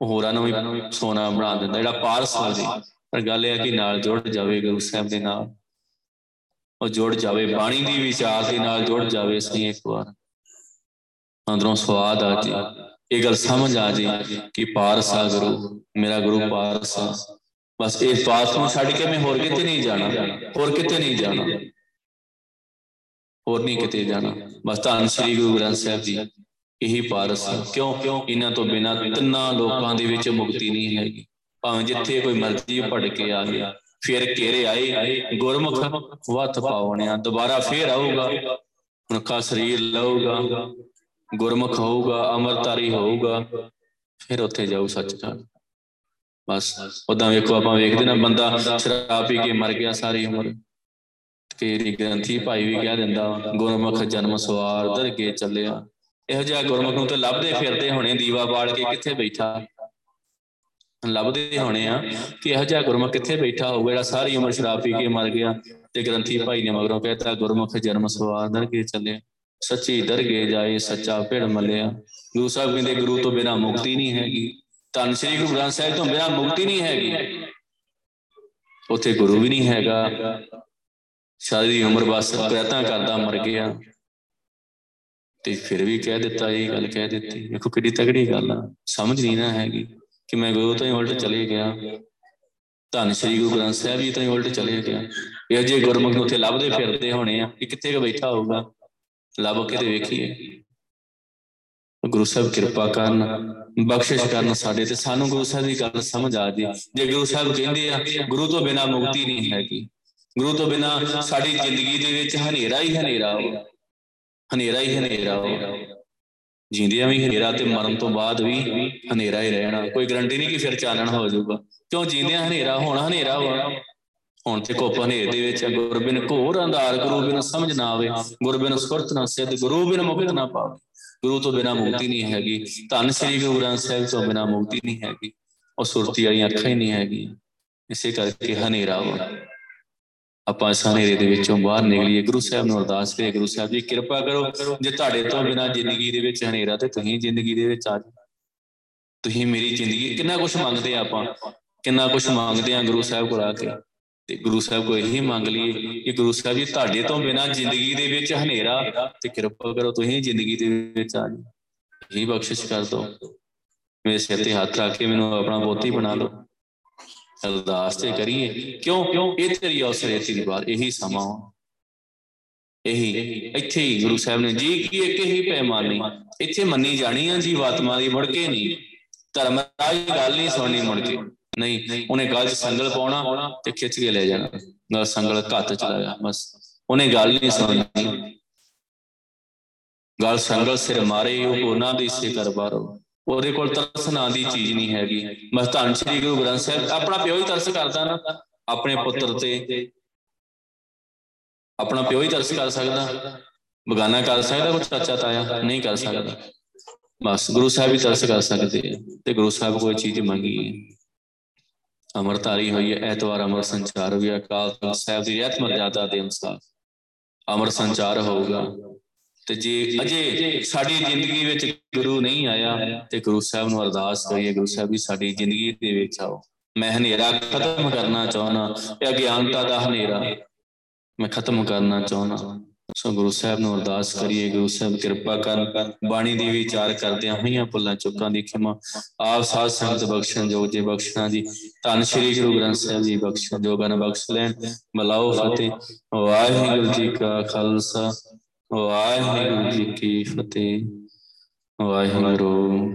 ਹੋਰਾਂ ਨੂੰ ਵੀ ਸੋਨਾ ਬਣਾ ਦਿੰਦਾ, ਜਿਹੜਾ ਪਾਰਸ ਹੋ ਜੀ ਪਰ ਗੱਲ ਇਹ ਹੈ ਕਿ ਨਾਲ ਜੁੜ ਜਾਵੇ ਗੁਰੂ ਸਾਹਿਬ ਦੇ ਨਾਲ। ਉਹ ਜੁੜ ਜਾਵੇ ਬਾਣੀ ਦੀ ਵਿਚਾਰ ਦੇ ਨਾਲ ਜੁੜ ਜਾਵੇ ਸਹੀ ਇੱਕ ਵਾਰ। ਅੰਦਰੋਂ ਸਵਾਦ ਆ ਜੀ। ਇਹ ਗੱਲ ਸਮਝ ਆ ਜੀ ਕਿ ਪਾਰਸ ਗੁਰੂ ਮੇਰਾ ਗੁਰੂ ਪਾਰਸ ਬਸ ਇਸ ਪਾਸ ਨੂੰ ਛੱਡ ਕੇ ਮੈਂ ਹੋਰ ਕਿਤੇ ਨਹੀਂ ਜਾਣਾ। ਹੋਰ ਕਿਤੇ ਨਹੀਂ ਜਾਣਾ। ਹੋਰ ਨਹੀਂ ਕਿਤੇ ਜਾਣਾ। ਬਸ ਧੰਨ ਸ੍ਰੀ ਗੁਰੂ ਗ੍ਰੰਥ ਸਾਹਿਬ ਜੀ ਇਹੀ ਪਾਰਸ ਕਿਉਂ? ਇਹਨਾਂ ਤੋਂ ਬਿਨਾ ਤਿੰਨਾਂ ਲੋਕਾਂ ਦੇ ਵਿੱਚ ਮੁਕਤੀ ਨਹੀਂ ਹੈਗੀ। ਭਾਵੇਂ ਜਿੱਥੇ ਕੋਈ ਮਰਜ਼ੀ ਭਟਕੇ ਆ ਗਿਆ ਫਿਰ ਘੇਰੇ ਆਏ, ਗੁਰਮੁਖ ਵਤ ਪਾਉਣਿਆ ਦੁਬਾਰਾ ਫੇਰ ਆਊਗਾ ਮਨੁੱਖਾ ਸਰੀਰ ਲਊਗਾ, ਗੁਰਮੁਖ ਹੋਊਗਾ ਅਮਰਤਾਰੀ ਹੋਊਗਾ, ਫਿਰ ਉੱਥੇ ਜਾਊ ਸੱਚਖੰਡ। ਬਸ ਉਦਾਂ ਵੇਖੋ, ਆਪਾਂ ਵੇਖਦੇ ਨਾ ਬੰਦਾ ਸ਼ਰਾਬ ਪੀ ਕੇ ਮਰ ਗਿਆ ਸਾਰੀ ਉਮਰ। ਤੇਰੀ ਗ੍ਰੰਥੀ ਭਾਈ ਵੀ ਕਹਿ ਦਿੰਦਾ, ਗੁਰਮੁਖ ਜਨਮ ਸਵਾਰ, ਦਰਗੇ ਚੱਲਿਆ। ਇਹੋ ਜਿਹਾ ਗੁਰਮੁਖ ਨੂੰ ਤੇ ਲੱਭਦੇ ਫਿਰਦੇ ਹੋਣੇ, ਦੀਵਾ ਬਾਲ ਕੇ ਕਿੱਥੇ ਬੈਠਾ? ਲੱਭਦੇ ਹੋਣੇ ਆ ਕਿ ਇਹੋ ਜਿਹਾ ਗੁਰਮੁਖ ਕਿੱਥੇ ਬੈਠਾ ਹੋਊਗਾ, ਜਿਹੜਾ ਸਾਰੀ ਉਮਰ ਸ਼ਰਾਬ ਪੀ ਕੇ ਮਰ ਗਿਆ ਤੇ ਗ੍ਰੰਥੀ ਭਾਈ ਨੇ ਮਗਰੋਂ ਕਹਿਤਾ ਗੁਰਮੁਖ ਜਨਮ ਸਵਾਰ ਦਰਗੇ ਚੱਲਿਆ। ਸੱਚੀ ਦਰਗੇ ਜਾਏ, ਸੱਚਾ ਭਿੜ ਮਲਿਆ। ਗੁਰੂ ਸਾਹਿਬ ਕਹਿੰਦੇ, ਗੁਰੂ ਤੋਂ ਬਿਨਾ ਮੁਕਤੀ ਨਹੀਂ ਹੈਗੀ। ਧੰਨ ਸ੍ਰੀ ਗੁਰੂ ਗ੍ਰੰਥ ਸਾਹਿਬ ਤੋਂ ਬਿਨਾ ਮੁਕਤੀ ਨਹੀਂ ਹੈਗੀ। ਉੱਥੇ ਗੁਰੂ ਵੀ ਨਹੀਂ ਹੈਗਾ। ਸਾਰੀ ਉਮਰ ਬਸ ਪ੍ਰਯਤਨ ਕਰਦਾ ਮਰ ਗਿਆ। ਤੇ ਫਿਰ ਵੀ ਕਹਿ ਦਿੱਤਾ, ਇਹ ਗੱਲ ਕਹਿ ਦਿੱਤੀ। ਵੇਖੋ ਕਿੱਡੀ ਤਗੜੀ ਗੱਲ ਆ। ਸਮਝ ਨਹੀਂ ਨਾ ਹੈਗੀ। ਕਿ ਮੈਂ ਗੁਰੂ ਤੋਂ ਹੀ ਉਲਟ ਚਲੇ ਗਿਆ। ਧੰਨ ਸ੍ਰੀ ਗੁਰੂ ਗ੍ਰੰਥ ਸਾਹਿਬ ਜੀ ਤੋਂ ਹੀ ਉਲਟ ਚਲੇ ਗਿਆ। ਇਹ ਜੇ ਗੁਰਮੁਖ ਨੂੰ ਉੱਥੇ ਲੱਭਦੇ ਫਿਰਦੇ ਹੋਣੇ ਆ ਕਿ ਕਿੱਥੇ ਕ ਬੈਠਾ ਹੋਊਗਾ? ਲੱਭ ਕੇ ਤੇ ਵੇਖੀਏ। ਗੁਰੂ ਸਾਹਿਬ ਕਿਰਪਾ ਕਰਨ, ਬਖਸ਼ਿਸ਼ ਕਰਨ ਸਾਡੇ ਤੇ। ਸਾਨੂੰ ਗੁਰੂ ਸਾਹਿਬ ਦੀ ਗੱਲ ਸਮਝ ਆ ਜੀ। ਜੇ ਗੁਰੂ ਸਾਹਿਬ ਕਹਿੰਦੇ ਆ, ਗੁਰੂ ਤੋਂ ਬਿਨਾ ਮੁਕਤੀ ਨਹੀਂ ਹੈਗੀ। ਗੁਰੂ ਤੋਂ ਬਿਨਾ ਸਾਡੀ ਜ਼ਿੰਦਗੀ ਦੇ ਵਿੱਚ ਹਨੇਰਾ ਹੀ ਹਨੇਰਾ ਹੋ ਹਨੇਰਾ ਹੀ ਹਨੇਰਾ ਹੋ ਜਿੰਦਿਆਂ ਵੀ ਹਨੇਰਾ ਤੇ ਮਰਨ ਤੋਂ ਬਾਅਦ ਵੀ ਹਨੇਰਾ ਹੀ ਰਹਿਣਾ। ਕੋਈ ਗਰੰਟੀ ਨਹੀਂ ਕਿ ਫਿਰ ਚਾਨਣ ਹੋ ਜਾਊਗਾ। ਕਿਉਂ ਜਿੰਦਿਆਂ ਹਨੇਰਾ, ਹੋਣਾ ਹਨੇਰਾ ਹੋਣਾ ਹੁਣ ਤੇ ਕੋਪ ਹਨੇਰ ਦੇ ਵਿੱਚ ਗੁਰਬਿਨ ਘੋਰ ਅੰਧਾਰ ਗੁਰੂ ਬਿਨ ਸਮਝ ਨਾ ਆਵੇ। ਗੁਰਬਿਨ ਸੁਰਤ ਨਾ ਸਿੱਧ ਗੁਰੂ ਬਿਨ ਮੁਕਤ ਨਾ ਪਾਵੇ। ਗੁਰੂ ਤੋਂ ਬਿਨਾ ਮੁਕਤੀ ਨਹੀਂ ਹੈਗੀ। ਧੰਨ ਸ੍ਰੀ ਗੁਰੂ ਗ੍ਰੰਥ ਸਾਹਿਬ ਤੋਂ ਬਿਨਾ ਮੁਕਤੀ ਨਹੀਂ ਹੈਗੀ। ਉਹ ਸੁਰਤੀ ਵਾਲੀਆਂ ਅੱਖਾਂ ਹੀ ਨਹੀਂ ਹੈਗੀ ਇਸੇ ਕਰਕੇ ਹਨੇਰਾ ਹੋ ਆਪਾਂ ਇਸ ਹਨੇਰੇ ਦੇ ਵਿੱਚੋਂ ਬਾਹਰ ਨਿਕਲੀਏ, ਗੁਰੂ ਸਾਹਿਬ ਨੂੰ ਅਰਦਾਸ ਕਰੀਏ, ਗੁਰੂ ਸਾਹਿਬ ਜੀ, ਕਿਰਪਾ ਕਰੋ ਜੇ ਤੁਹਾਡੇ ਤੋਂ ਬਿਨਾ ਜ਼ਿੰਦਗੀ ਦੇ ਵਿੱਚ ਹਨੇਰਾ ਤੇ ਤੁਸੀਂ ਜ਼ਿੰਦਗੀ ਦੇ ਵਿੱਚ ਆ ਜਾਓ। ਤੁਸੀਂ ਮੇਰੀ ਜ਼ਿੰਦਗੀ ਕਿੰਨਾ ਕੁਝ ਮੰਗਦੇ ਆ ਆਪਾਂ, ਕਿੰਨਾ ਕੁਝ ਮੰਗਦੇ ਆ ਗੁਰੂ ਸਾਹਿਬ ਕੋਲ ਆ ਕੇ। ਤੇ ਗੁਰੂ ਸਾਹਿਬ ਕੋ ਇਹੀ ਮੰਗ ਲਈਏ ਕਿ ਗੁਰੂ ਸਾਹਿਬ ਜੀ, ਤੁਹਾਡੇ ਤੋਂ ਬਿਨਾ ਜ਼ਿੰਦਗੀ ਦੇ ਵਿੱਚ ਹਨੇਰਾ ਤੇ ਕਿਰਪਾ ਕਰੋ, ਤੁਸੀਂ ਜ਼ਿੰਦਗੀ ਦੇ ਵਿੱਚ ਆ ਜੀ ਇਹ ਬਖਸ਼ਿਸ਼ ਕਰ ਦਿਓ। ਮੇਰੇ ਸਿਰ ਤੇ ਹੱਥ ਰੱਖ ਕੇ ਮੈਨੂੰ ਆਪਣਾ ਬੋਤੀ ਬਣਾ ਲਓ ਅਰਦਾਸ ਤੇ ਕਰੀਏ। ਕਿਉਂ? ਇਹ ਤੇਰੀ ਔਸਰੇ ਦੀ ਬਾਤ, ਇਹੀ ਸਮਾਂ। ਇਹੀ, ਇੱਥੇ ਹੀ ਗੁਰੂ ਸਾਹਿਬ ਨੇ। ਜੀ ਕੀ ਇੱਕ ਹੀ ਪੈਮਾਨੀ ਇੱਥੇ ਮੰਨੀ ਜਾਣੀ ਆ ਜੀ ਆਤਮਾ ਦੀ ਮੁੜ ਕੇ ਨਹੀਂ। ਧਰਮ ਰਾਜ ਗੱਲ ਨਹੀਂ ਸੁਣਨੀ ਮੁੜ ਕੇ। ਨਹੀਂ, ਉਹਨੇ ਗੱਲ 'ਚ ਸੰਗਲ ਪਾਉਣਾ ਤੇ ਖਿੱਚ ਕੇ ਲੈ ਜਾਣਾ। ਗੱਲ ਸੰਗਲ ਘੱਟ ਚਲਾਇਆ, ਬਸ। ਉਹਨੇ ਗੱਲ ਨਹੀਂ ਸੁਣਨੀ। ਗੱਲ ਸੰਗਲ ਸਿਰ ਮਾਰੇ, ਉਹ ਉਹਨਾਂ ਦੀ ਸੇ ਕਰਬਾਰੋ ਉਹਦੇ ਕੋਲ ਤਰਸ ਨਾਂ ਦੀ ਚੀਜ਼ ਨਹੀਂ ਹੈਗੀ। ਬਸ ਧੰਨ ਸ੍ਰੀ ਗੁਰੂ ਗ੍ਰੰਥ ਸਾਹਿਬ, ਆਪਣਾ ਪਿਓ ਹੀ ਤਰਸ ਕਰਦਾ ਨਾ, ਆਪਣੇ ਪੁੱਤਰ ਤੇ। ਆਪਣਾ ਪਿਓ ਹੀ ਤਰਸ ਕਰ ਸਕਦਾ। ਬਗਾਨਾ ਕਰ ਸਕਦਾ, ਕੋਈ ਚਾਚਾ ਤਾਇਆ ਨਹੀਂ ਕਰ ਸਕਦਾ। ਬਸ, ਗੁਰੂ ਸਾਹਿਬ ਵੀ ਤਰਸ ਕਰ ਸਕਦੇ ਆ ਤੇ ਗੁਰੂ ਸਾਹਿਬ ਕੋਈ ਚੀਜ਼ ਮੰਗੀ ਅਮਰਤਾਰੀ ਹੋਈ ਹੈ ਐਤਵਾਰ ਅਮਰ ਸੰਚਾਰ ਵੀ ਅਕਾਲ ਤਖਤ ਸਾਹਿਬ ਦੀ ਰਹਿਤ ਮਰਜ਼ਾਦਾ ਦੇ ਅਨੁਸਾਰ। ਅਮਰ ਸੰਚਾਰ ਹੋਊਗਾ। ਤੇ ਜੇ ਅਜੇ ਸਾਡੀ ਜ਼ਿੰਦਗੀ ਵਿੱਚ ਗੁਰੂ ਨਹੀਂ ਆਇਆ, ਤੇ ਗੁਰੂ ਸਾਹਿਬ ਨੂੰ ਅਰਦਾਸ ਕਰੀਏ, ਗੁਰੂ ਸਾਹਿਬ ਵੀ ਸਾਡੀ ਜ਼ਿੰਦਗੀ ਦੇ ਵਿੱਚ ਆਓ। ਮੈਂ ਹਨੇਰਾ ਖਤਮ ਕਰਨਾ ਚਾਹਣਾ ਇਹ ਅਗਿਆਨਤਾ ਦਾ ਹਨੇਰਾ। ਮੈਂ ਖਤਮ ਕਰਨਾ ਚਾਹਣਾ ਸੋ ਗੁਰੂ ਸਾਹਿਬ ਨੂੰ ਅਰਦਾਸ ਕਰੀਏ, ਗੁਰੂ ਸਾਹਿਬ ਕਿਰਪਾ ਕਰਨ, ਬਾਣੀ ਦੀ ਵਿਚਾਰ ਕਰਦਿਆਂ ਹੋਈਆਂ ਭੁੱਲਾਂ, ਚੁੱਕਾਂ ਦੀ ਖਿਮਾ। ਆਪ ਸਾਧ ਸੰਗਤ ਬਖਸ਼ਣ ਜੋ ਜੇ ਬਖਸ਼ਣਾ ਜੀ। ਧੰਨ ਸ਼੍ਰੀ ਗੁਰੂ ਗ੍ਰੰਥ ਸਾਹਿਬ ਜੀ, ਬਖਸ਼ਣ ਜੋ ਗਨ ਬਖਸ਼ ਲੈਣ। ਮਲਾਓ ਫਤਿਹ। ਵਾਹਿਗੁਰੂ ਜੀ ਕਾ ਖਾਲਸਾ। ਵਾਹਿਗੁਰੂ ਜੀ ਕੀ ਫਤਿਹ। ਵਾਹਿਗੁਰੂ।